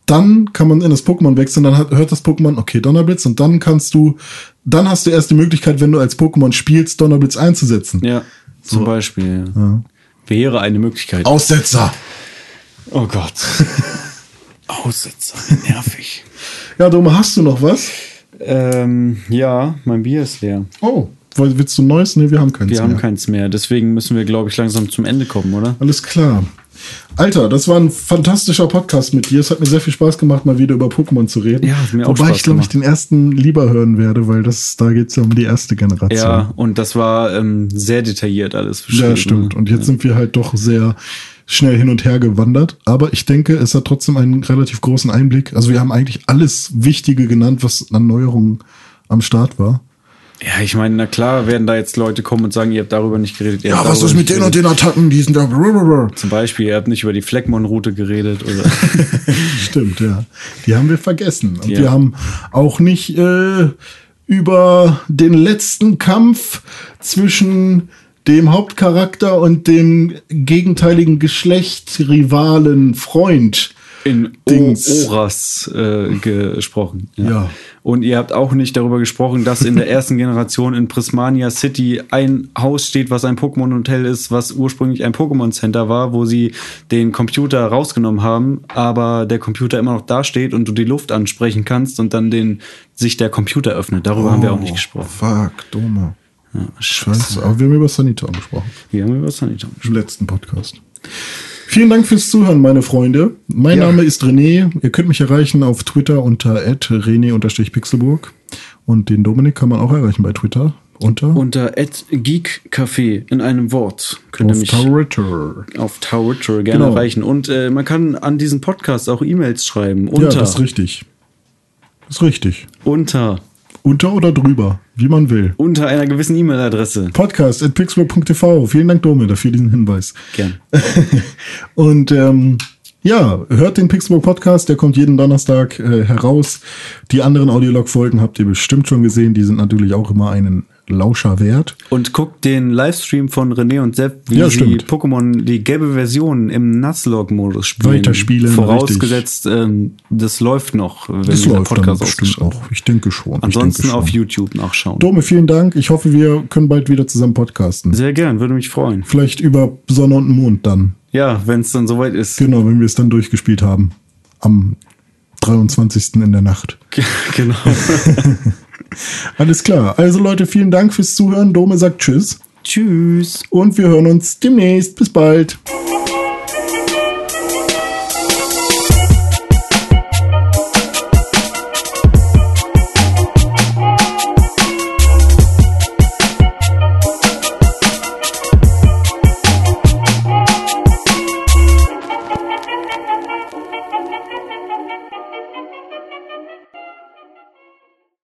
A: dann kann man in das Pokémon wechseln, dann hat, hört das Pokémon, okay, Donnerblitz, und dann kannst du, dann hast du erst die Möglichkeit, wenn du als Pokémon spielst, Donnerblitz einzusetzen.
B: Ja, zum so. Beispiel. Ja. Wäre eine Möglichkeit.
A: Aussetzer!
B: Oh Gott. Aussetzer, nervig.
A: ja, Dome, hast du noch was?
B: Ähm, ja, mein Bier ist leer.
A: Oh, willst du Neues? Ne, wir haben keins
B: wir mehr. Wir haben keins mehr. Deswegen müssen wir, glaube ich, langsam zum Ende kommen, oder?
A: Alles klar. Alter, das war ein fantastischer Podcast mit dir. Es hat mir sehr viel Spaß gemacht, mal wieder über Pokémon zu reden.
B: Ja, hat mir
A: auch Wobei Spaß ich, glaube ich, den ersten lieber hören werde, weil das, da geht es ja um die erste Generation.
B: Ja, und das war ähm, sehr detailliert alles.
A: Ja, stimmt. Und jetzt ja. sind wir halt doch sehr schnell hin und her gewandert. Aber ich denke, es hat trotzdem einen relativ großen Einblick. Also wir haben eigentlich alles Wichtige genannt, was an Neuerungen am Start war.
B: Ja, ich meine, na klar werden da jetzt Leute kommen und sagen, ihr habt darüber nicht geredet.
A: ja, was ist mit den und den Attacken? Die sind da.
B: Zum Beispiel, ihr habt nicht über die Fleckmon-Route geredet. Oder?
A: Stimmt, ja. Die haben wir vergessen. Und ja. wir haben auch nicht äh, über den letzten Kampf zwischen dem Hauptcharakter und dem gegenteiligen Geschlecht, Rivalen, Freund
B: in Dings. Oras äh, gesprochen. Ja. ja. Und ihr habt auch nicht darüber gesprochen, dass in der ersten Generation in Prismania City ein Haus steht, was ein Pokémon-Hotel ist, was ursprünglich ein Pokémon-Center war, wo sie den Computer rausgenommen haben, aber der Computer immer noch da steht und du die Luft ansprechen kannst und dann den, sich der Computer öffnet. Darüber oh, haben wir auch nicht oh, gesprochen.
A: Fuck, dumme. Ja, scheiße. Aber wir haben über Saniton gesprochen.
B: Wir haben über Saniton
A: gesprochen. Im letzten Podcast. Vielen Dank fürs Zuhören, meine Freunde. Mein ja. Name ist René. Ihr könnt mich erreichen auf Twitter unter rené-pixelburg. Und den Dominik kann man auch erreichen bei Twitter unter?
B: Unter geekcafé in einem Wort.
A: Könnt ihr mich Twitter.
B: auf Twitter gerne genau. erreichen. Und äh, man kann an diesen Podcast auch E-Mails schreiben. Unter, ja,
A: das ist richtig. Das ist richtig.
B: Unter
A: unter oder drüber, wie man will.
B: Unter einer gewissen E-Mail-Adresse.
A: Podcast at pixel.tv. Vielen Dank, Dome, dafür diesen Hinweis.
B: Gern.
A: Und ähm, ja, hört den Pixelbook Podcast, der kommt jeden Donnerstag äh, heraus. Die anderen Audiolog-Folgen habt ihr bestimmt schon gesehen, die sind natürlich auch immer einen Lauscher wert.
B: Und guckt den Livestream von René und Sepp, wie ja, sie Pokémon die gelbe Version im Nuzlocke-Modus spielen.
A: Weiterspielen.
B: Vorausgesetzt, ähm, das läuft noch,
A: wenn das dieser läuft Podcast dann bestimmt auch. Ich denke schon.
B: Ansonsten
A: denke
B: auf YouTube nachschauen.
A: Dome, vielen Dank. Ich hoffe, wir können bald wieder zusammen podcasten.
B: Sehr gern, würde mich freuen.
A: Vielleicht über Sonne und Mond dann.
B: Ja, wenn es dann soweit ist.
A: Genau, wenn wir es dann durchgespielt haben. Am 23. in der Nacht.
B: genau.
A: Alles klar. Also Leute, vielen Dank fürs Zuhören. Dome sagt Tschüss.
B: Tschüss.
A: Und wir hören uns demnächst. Bis bald.